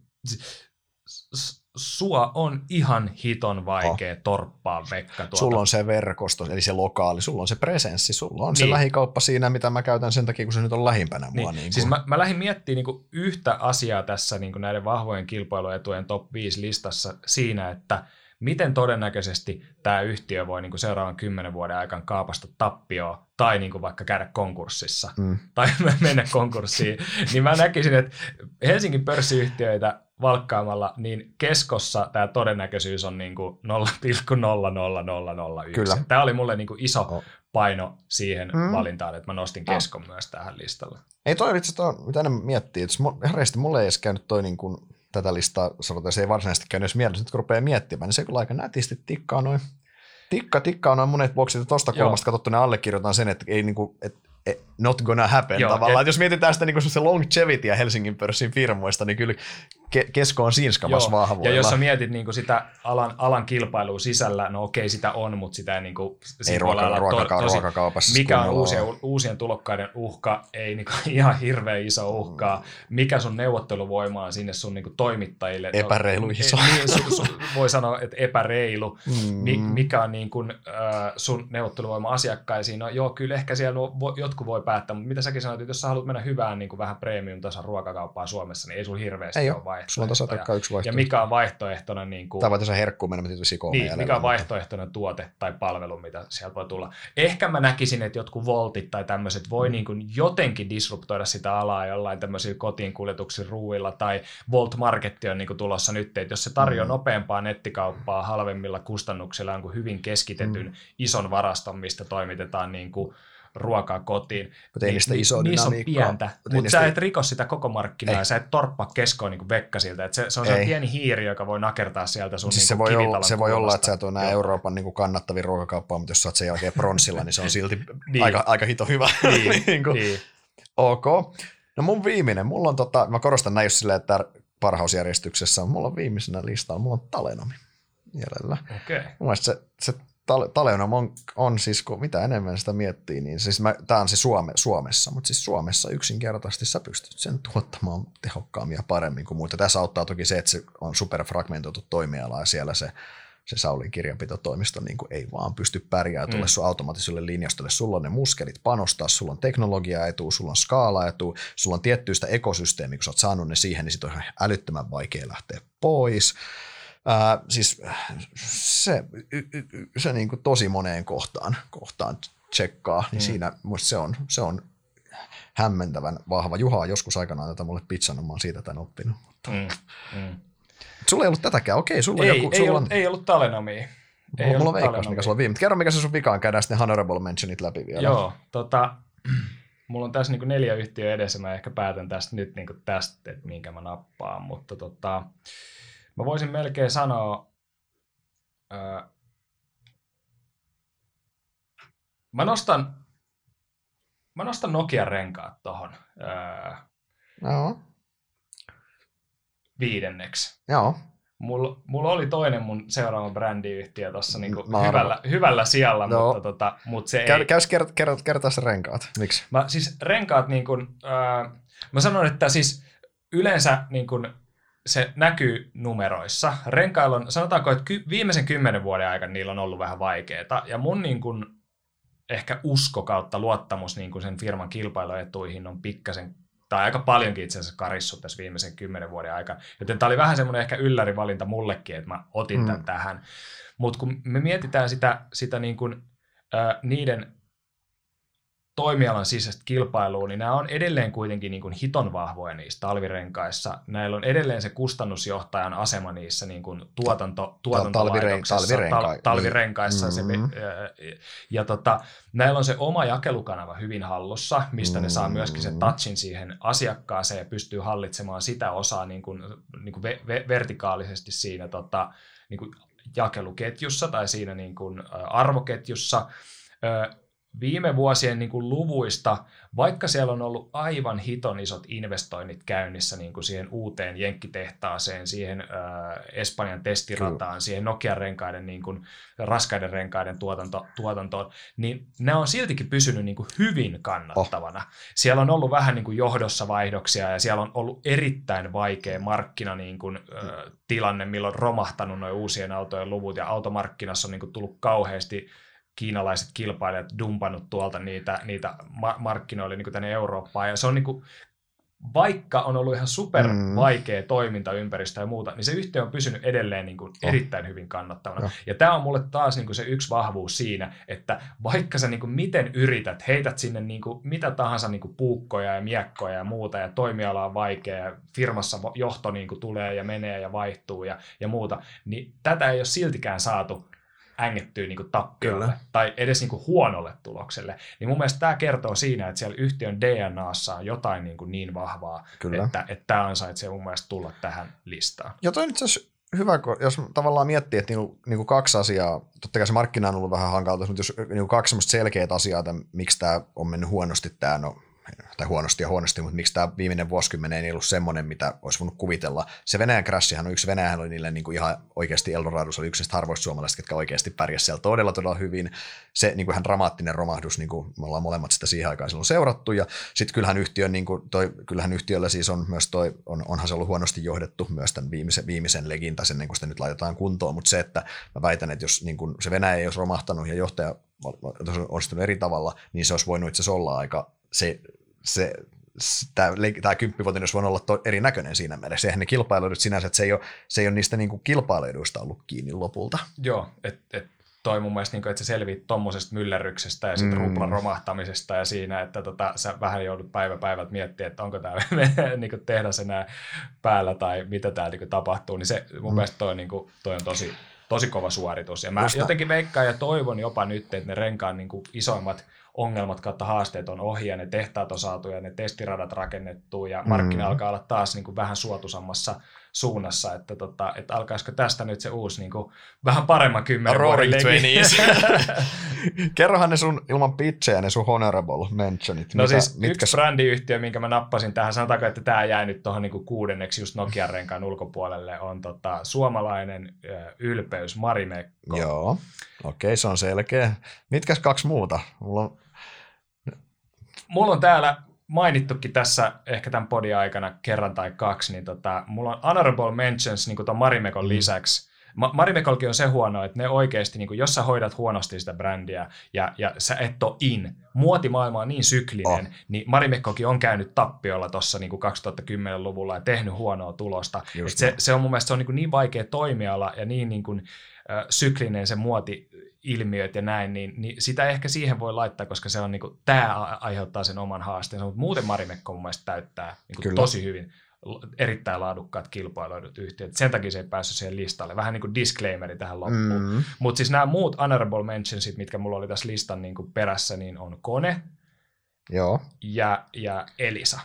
sua on ihan hiton vaikea oh. torppaa Vekka. Tuota. Sulla on se verkosto, eli se lokaali, sulla on se presenssi, sulla on niin. se lähikauppa siinä, mitä mä käytän sen takia, kun se nyt on lähimpänä niin. mua. Niin siis mä, mä lähdin miettimään niin yhtä asiaa tässä niin näiden vahvojen kilpailuetujen top 5 listassa siinä, että miten todennäköisesti tämä yhtiö voi niin kuin seuraavan kymmenen vuoden aikana kaapasta tappioa tai niin kuin vaikka käydä konkurssissa mm. tai mennä konkurssiin, niin mä näkisin, että Helsingin pörssiyhtiöitä valkkaamalla, niin keskossa tämä todennäköisyys on niin kuin 0,00001. Kyllä. Tämä oli mulle niin kuin iso oh. paino siihen mm. valintaan, että mä nostin keskon oh. myös tähän listalle. Ei toi itse asiassa, mitä enemmän miettii, että herreistä mulle ei edes käynyt toi niin kuin, tätä listaa, sanotaan, se ei varsinaisesti käynyt edes mielessä, nyt kun rupeaa miettimään, niin se kyllä aika nätisti tikkaa noin Tikka, tikka on noin monet boksit, että tuosta kulmasta katsottuna allekirjoitan sen, että ei niinku, et, et, not gonna happen Joo, tavallaan. Et, jos mietitään sitä niin se longevity Helsingin pörssin firmoista, niin kyllä ke- kesko on siinskamas vahvuudella. Ja jos sä mietit niin kuin sitä alan, alan kilpailua sisällä, no okei sitä on, mutta sitä ei, niin kuin, ei ruoka, ruokaka- to, tosi, ruokakaupassa. Mikä on uusien, uusien tulokkaiden uhka, ei niin kuin, ihan hirveän iso uhkaa. Mm. Mikä sun neuvotteluvoima on sinne sun niin kuin, toimittajille? Epäreilu no, iso. Niin, su, su, voi sanoa, että epäreilu. Mm. Mi, mikä on niin kuin, äh, sun neuvotteluvoima asiakkaisiin? No joo, kyllä ehkä siellä jotkut voi päättää, mutta mitä säkin sanoit, että jos sä haluat mennä hyvään niin kuin vähän premium-tason ruokakauppaan Suomessa, niin ei sun hirveästi ei ole vaihtoehtoja. On yksi vaihtoehto. Ja mikä on vaihtoehtona... Niin kuin, tai voitaisiin herkkuun mennä tietysti niin, mikä on vaihtoehtona tuote tai palvelu, mitä sieltä voi tulla. Ehkä mä näkisin, että jotkut voltit tai tämmöiset voi mm. niin kuin jotenkin disruptoida sitä alaa jollain tämmöisillä kotiin kuljetuksilla ruuilla tai Volt Marketti on niin kuin tulossa nyt, että jos se tarjoaa mm. nopeampaa nettikauppaa halvemmilla kustannuksilla kuin hyvin keskitetyn mm. ison varaston, mistä toimitetaan niin kuin ruokaa kotiin. Mutta ei niistä isoa Niissä on pientä, mutta niistä- sä et riko sitä koko markkinaa Ei. ja sä et torppaa keskoa niin kuin vekka siltä. Et se, se on se pieni hiiri, joka voi nakertaa sieltä sun Siis niin se, kuin voi olla, se voi olla, että sä et ole. Euroopan niin kuin kannattavin ruokakauppaa, mutta jos sä oot sen jälkeen pronssilla, niin se on silti Niin. aika, aika hito hyvä. Niin, niin kuin, niin. Ok. No mun viimeinen, mulla on tota, mä korostan näin just silleen, että parhausjärjestyksessä on, mulla on viimeisenä listalla, mulla on Talenomi jäljellä. Okei. Okay. Mun mielestä se, se Tal- Talenom on, on siis, kun mitä enemmän sitä miettii, niin siis mä, tää on se Suome, Suomessa, mutta siis Suomessa yksinkertaisesti sä pystyt sen tuottamaan tehokkaammin ja paremmin kuin muita. Tässä auttaa toki se, että se on superfragmentoitu toimiala ja siellä se, se Saulin kirjanpitotoimisto niin kuin ei vaan pysty pärjää tuolle Mm. sun automaattiselle linjastolle. Sulla on ne muskelit panostaa, sulla on teknologiaetu, sulla on skaalaetu, sulla on tiettyistä ekosysteemi, kun sä oot saanut ne siihen, niin sit on ihan älyttömän vaikea lähteä pois. Ää, siis se, y, y- se niin kuin tosi moneen kohtaan, kohtaan tsekkaa, niin Mm. siinä musta se on, se on hämmentävän vahva. Juha on joskus aikanaan tätä mulle pizzannut, mä oon siitä tämän oppinut. Mm. Mm. Sulla ei ollut tätäkään, okei, sulla Ei, on joku, ei, sulla ollut, on, ei ollut Talenomia. Ei mulla, mulla on veikkaus, mikä sulla on viime. Kerro, mikä se sun vikaan, käydään sitten honorable mentionit läpi vielä. Joo, tota, mulla on tässä niin neljä yhtiöä edessä, mä ehkä päätän tästä nyt niin tästä, että minkä mä nappaan, mutta tota, mä voisin melkein sanoa, ää, mä nostan, mä nostan Nokian renkaat tohon ää, Joo, viidenneksi. joo. Mulla, mulla oli toinen mun seuraava brändiyhtiö tuossa niinku hyvällä, hyvällä sijalla, No. mutta, tota, mutta se Käy, ei. käys kert, kert, kertaa se renkaat. Miksi? Mä siis renkaat niin kuin, ää, mä sanon, että siis yleensä niin kuin, se näkyy numeroissa. Renkailla on, sanotaanko, että ky- viimeisen kymmenen vuoden aikana niillä on ollut vähän vaikeaa. Ja mun niin kuin, ehkä usko kautta luottamus niin kuin sen firman kilpailuetuihin on pikkasen tai aika paljonkin itse asiassa karissut tässä viimeisen kymmenen vuoden aikana. Joten tämä oli vähän semmoinen ehkä yllärivalinta mullekin, että mä otin Mm. tämän tähän. Mutta kun me mietitään sitä, sitä niin kuin, ää, niiden toimialan sisäistä kilpailua, niin nämä on edelleen kuitenkin niin kuin hiton vahvoja niissä talvirenkaissa. Näillä on edelleen se kustannusjohtajan asema niissä niin kuin tuotanto, tuotantolaitoksessa, talvirenka- tal, talvirenkaissa. Se, Mm. ää, ja tota, näillä on se oma jakelukanava hyvin hallussa, mistä ne saa myöskin sen touchin siihen asiakkaaseen ja pystyy hallitsemaan sitä osaa niin kuin, niin kuin ve, ve, vertikaalisesti siinä tota, niin kuin jakeluketjussa tai siinä niin kuin, arvoketjussa. Viime vuosien niin kuin luvuista, vaikka siellä on ollut aivan hiton isot investoinnit käynnissä niin kuin siihen uuteen jenkkitehtaaseen, siihen ö, Espanjan testirataan, siihen Nokian renkaiden, niin kuin, raskaiden renkaiden tuotanto, tuotantoon, niin nämä on siltikin pysynyt niin kuin hyvin kannattavana. Siellä on ollut vähän niin kuin johdossa vaihdoksia ja siellä on ollut erittäin vaikea markkina niin kuin, ö, tilanne, milloin on romahtanut noin uusien autojen luvut ja automarkkinassa on niin kuin tullut kauheasti kiinalaiset kilpailijat dumpannut tuolta niitä, niitä ma- markkinoille niin kuin tänne Eurooppaan ja se on niin kuin, vaikka on ollut ihan super Mm. vaikea toimintaympäristö ja muuta, niin se yhtiö on pysynyt edelleen niin kuin Oh. erittäin hyvin kannattavana. Joo. Ja tämä on mulle taas niin kuin se yksi vahvuus siinä, että vaikka sä niin kuin miten yrität, heität sinne niin kuin mitä tahansa niin kuin puukkoja ja miekkoja ja muuta, ja toimiala on vaikea, ja firmassa johto niin kuin tulee ja menee ja vaihtuu ja, ja muuta, niin tätä ei ole siltikään saatu ängettyä niin kuin tappiolle Kyllä. tai edes niin kuin huonolle tulokselle. Niin mun mielestä tämä kertoo siinä, että siellä yhtiön DNAssa on jotain niin, kuin niin vahvaa, Kyllä. että, että tämä ansaitsee mun mielestä tulla tähän listaan. Ja toi on itse asiassa hyvä, jos tavallaan miettii, että niinku, niinku kaksi asiaa, totta kai se markkina on ollut vähän hankalta, mutta jos niinku kaksi semmoista selkeät asiaa, että miksi tämä on mennyt huonosti, tämä no, tai huonosti ja huonosti, mutta miksi tämä viimeinen vuosikymmen ei ollut semmoinen, mitä olisi voinut kuvitella. Se Venäjän crashihan on yksi, Venäjähän oli niille niinku ihan oikeasti Eldorados oli yksi harvoista suomalaisista, jotka oikeasti pärjäsivät siellä todella todella hyvin. Se niinku ihan dramaattinen romahdus, niin kuin me ollaan molemmat sitä siihen aikaan silloin seurattu, ja sitten kyllähän, yhtiön, niinku, toi, kyllähän yhtiöllä siis on myös toi, on, onhan se ollut huonosti johdettu myös tämän viimeisen, viimeisen legin, tai sen niin kuin sitä nyt laitetaan kuntoon, mutta se, että mä väitän, että jos niin kuin se Venäjä ei olisi romahtanut ja johtaja onnistunut eri tavalla, niin se olisi voinut itse asiassa olla aika se, se tämä, tämä kymppivuotinen olisi voinut olla to, erinäköinen siinä mielessä. Eihän ne kilpailuidut sinänsä, että se ei ole, se ei ole niistä niin kuin kilpailuiduista ollut kiinni lopulta. Joo, että et toi mun mielestä, niin että se selviit tuommoisesta myllerryksestä ja sitten Mm. ruplan romahtamisesta ja siinä, että tota, sä vähän joudut päivä päivältä miettimään, että onko tämä niin tehdas enää päällä tai mitä täällä niin tapahtuu, niin se mun Mm. mielestä toi, niin kuin, toi on tosi, tosi kova suoritus. Ja mä Just jotenkin veikkaan ja toivon jopa nyt, että ne renkaan niin kuin isoimmat ongelmat kautta haasteet on ohi ja ne tehtaat on saatu ja ne testiradat rakennettu ja markkina mm. alkaa olla taas niin kuin vähän suotusammassa suunnassa, että, tota, että alkaisiko tästä nyt se uusi niin kuin, vähän paremman kymmenen Roaring Twenties. Kerrohan ne sun ilman pitchejä, ne sun honorable mentionit. No Mitä, siis mitkä... yksi brändiyhtiö, minkä mä nappasin tähän, sanotaanko, että tämä jää nyt tuohon niin kuudenneksi just Nokian renkaan ulkopuolelle, on tota, suomalainen ylpeys Marimekko. Joo, okei, okay, se on selkeä. Mitkäs kaksi muuta? Mulla on... Mulla on täällä mainittukin tässä ehkä tämän podin aikana kerran tai kaksi, niin tota, mulla on honorable mentions niin tuon Marimekon mm. lisäksi. Ma- Marimekolkin on se huono, että ne oikeasti, niin kuin, jos sä hoidat huonosti sitä brändiä ja, ja sä et ole in, muotimaailma on niin syklinen, oh. niin Marimekkokin on käynyt tappiolla tuossa niin 2010-luvulla ja tehnyt huonoa tulosta. se, se on mun mielestä se on niin, kuin niin vaikea toimiala ja niin, niin kuin, syklinen se muoti ilmiöt ja näin, niin, niin sitä ehkä siihen voi laittaa, koska se on niin kuin, tämä aiheuttaa sen oman haasteensa, mutta muuten Marimekko mun mielestä täyttää niin kuin tosi hyvin erittäin laadukkaat kilpailuidut yhtiöt. Sen takia se ei päässyt siihen listalle. Vähän niin kuin disclaimeri tähän loppuun. Mm. Mutta siis nämä muut honorable mentionsit, mitkä mulla oli tässä listan niin kuin perässä, niin on Kone Joo. Ja, ja Elisa.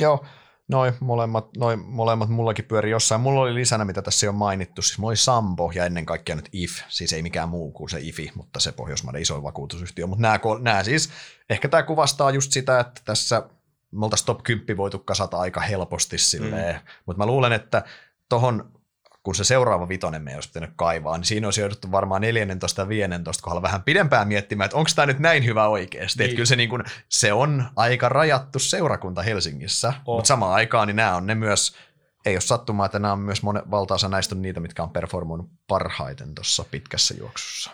Joo, Noin molemmat, noi molemmat mullakin pyöri jossain. Mulla oli lisänä, mitä tässä on mainittu. Siis mulla oli Sampo ja ennen kaikkea nyt IF, siis ei mikään muu kuin se IFI, mutta se Pohjoismaiden isoin vakuutusyhtiö. Mutta nämä, nämä siis, ehkä tämä kuvastaa just sitä, että tässä me oltaisiin top 10 voitu kasata aika helposti silleen. Mm. Mutta mä luulen, että tohon kun se seuraava vitonen me olisi pitänyt kaivaa, niin siinä olisi jouduttu varmaan 14 ja 15 kohdalla vähän pidempään miettimään, että onko tämä nyt näin hyvä oikeasti. Niin. Että kyllä se, niin kuin, se on aika rajattu seurakunta Helsingissä, oh. mutta samaan aikaan niin nämä on ne myös, ei ole sattumaa, että nämä on myös monen, valtaosa näistä on niitä, mitkä on performoinut parhaiten tuossa pitkässä juoksussa.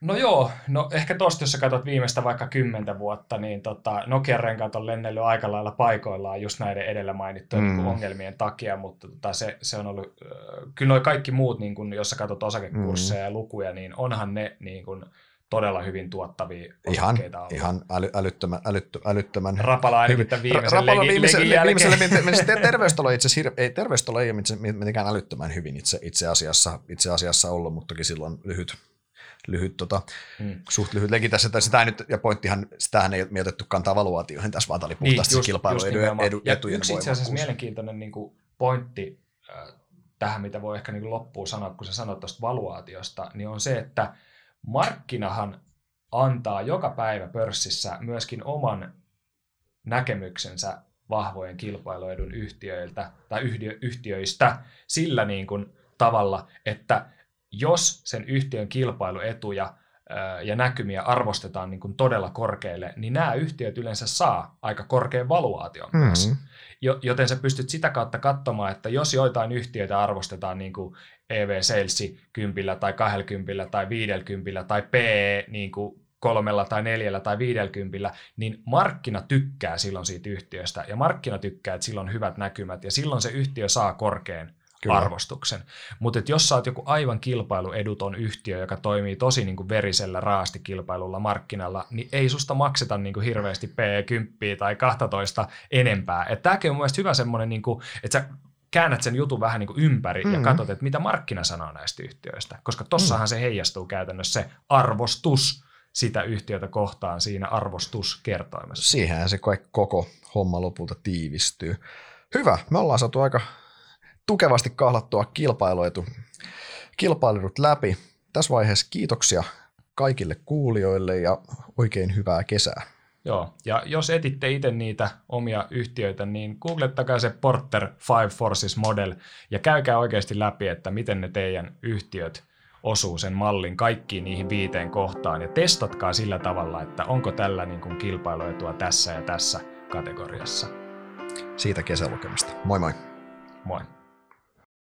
No joo, no ehkä tosta, jos sä katsot viimeistä vaikka kymmentä vuotta, niin tota, Nokian renkaat on lennellyt aika lailla paikoillaan just näiden edellä mainittujen mm. ongelmien takia, mutta tota, se, se on ollut, kyllä noi kaikki muut, niin kun, jos sä katsot osakekursseja mm. ja lukuja, niin onhan ne niin kun, todella hyvin tuottavia ihan, ollut. Ihan äly, älyttömän, älyttö, älyttömän Rapala hyvin. viimeisen Rapala viimeisen, viimeiselle, viimeiselle terveystalo, itse, ei, terveystalo ei ole mitenkään älyttömän hyvin itse, itse, asiassa, itse asiassa ollut, mutta toki silloin lyhyt, lyhyt, tota, mm. suht lyhyt leiki tässä. Tai sitä nyt, ja pointtihan, sitähän ei ole otettu kantaa valuaatioihin tässä, vaan tämä oli niin, puhtaasti niin, kilpailuedujen edu, etujen Yksi itse asiassa mielenkiintoinen niin kuin pointti äh, tähän, mitä voi ehkä niin kuin loppuun sanoa, kun sä sanot tuosta valuaatiosta, niin on se, että markkinahan antaa joka päivä pörssissä myöskin oman näkemyksensä vahvojen kilpailuedun yhtiöiltä tai yhtiöistä sillä niin kuin tavalla, että jos sen yhtiön kilpailuetuja ja näkymiä arvostetaan niin kuin todella korkealle, niin nämä yhtiöt yleensä saa aika korkean valuaation mm-hmm. myös. Joten sä pystyt sitä kautta katsomaan, että jos joitain yhtiöitä arvostetaan niin kuin EV Sales 10 tai 20 tai 50 tai PE niin kuin kolmella tai neljällä tai viidelkympillä, niin markkina tykkää silloin siitä yhtiöstä ja markkina tykkää, että silloin on hyvät näkymät ja silloin se yhtiö saa korkean Kyllä. arvostuksen. Mutta jos sä oot joku aivan kilpailueduton yhtiö, joka toimii tosi niin kuin verisellä raastikilpailulla markkinalla, niin ei susta makseta niin kuin hirveästi P10 tai 12 enempää. Tämäkin on mun hyvä semmoinen, niin kuin, että sä käännät sen jutun vähän niin kuin ympäri mm. ja katsot, että mitä markkina sanoo näistä yhtiöistä. Koska tossahan mm. se heijastuu käytännössä se arvostus sitä yhtiötä kohtaan siinä arvostuskertoimessa. Siihen se koko homma lopulta tiivistyy. Hyvä, me ollaan saatu aika tukevasti kahlattua kilpailuetu, kilpailut läpi. Tässä vaiheessa kiitoksia kaikille kuulijoille ja oikein hyvää kesää. Joo, ja jos etitte itse niitä omia yhtiöitä, niin googlettakaa se Porter Five Forces Model ja käykää oikeasti läpi, että miten ne teidän yhtiöt osuu sen mallin kaikkiin niihin viiteen kohtaan ja testatkaa sillä tavalla, että onko tällä niin kuin kilpailuetua tässä ja tässä kategoriassa. Siitä kesälukemista. Moi moi. Moi.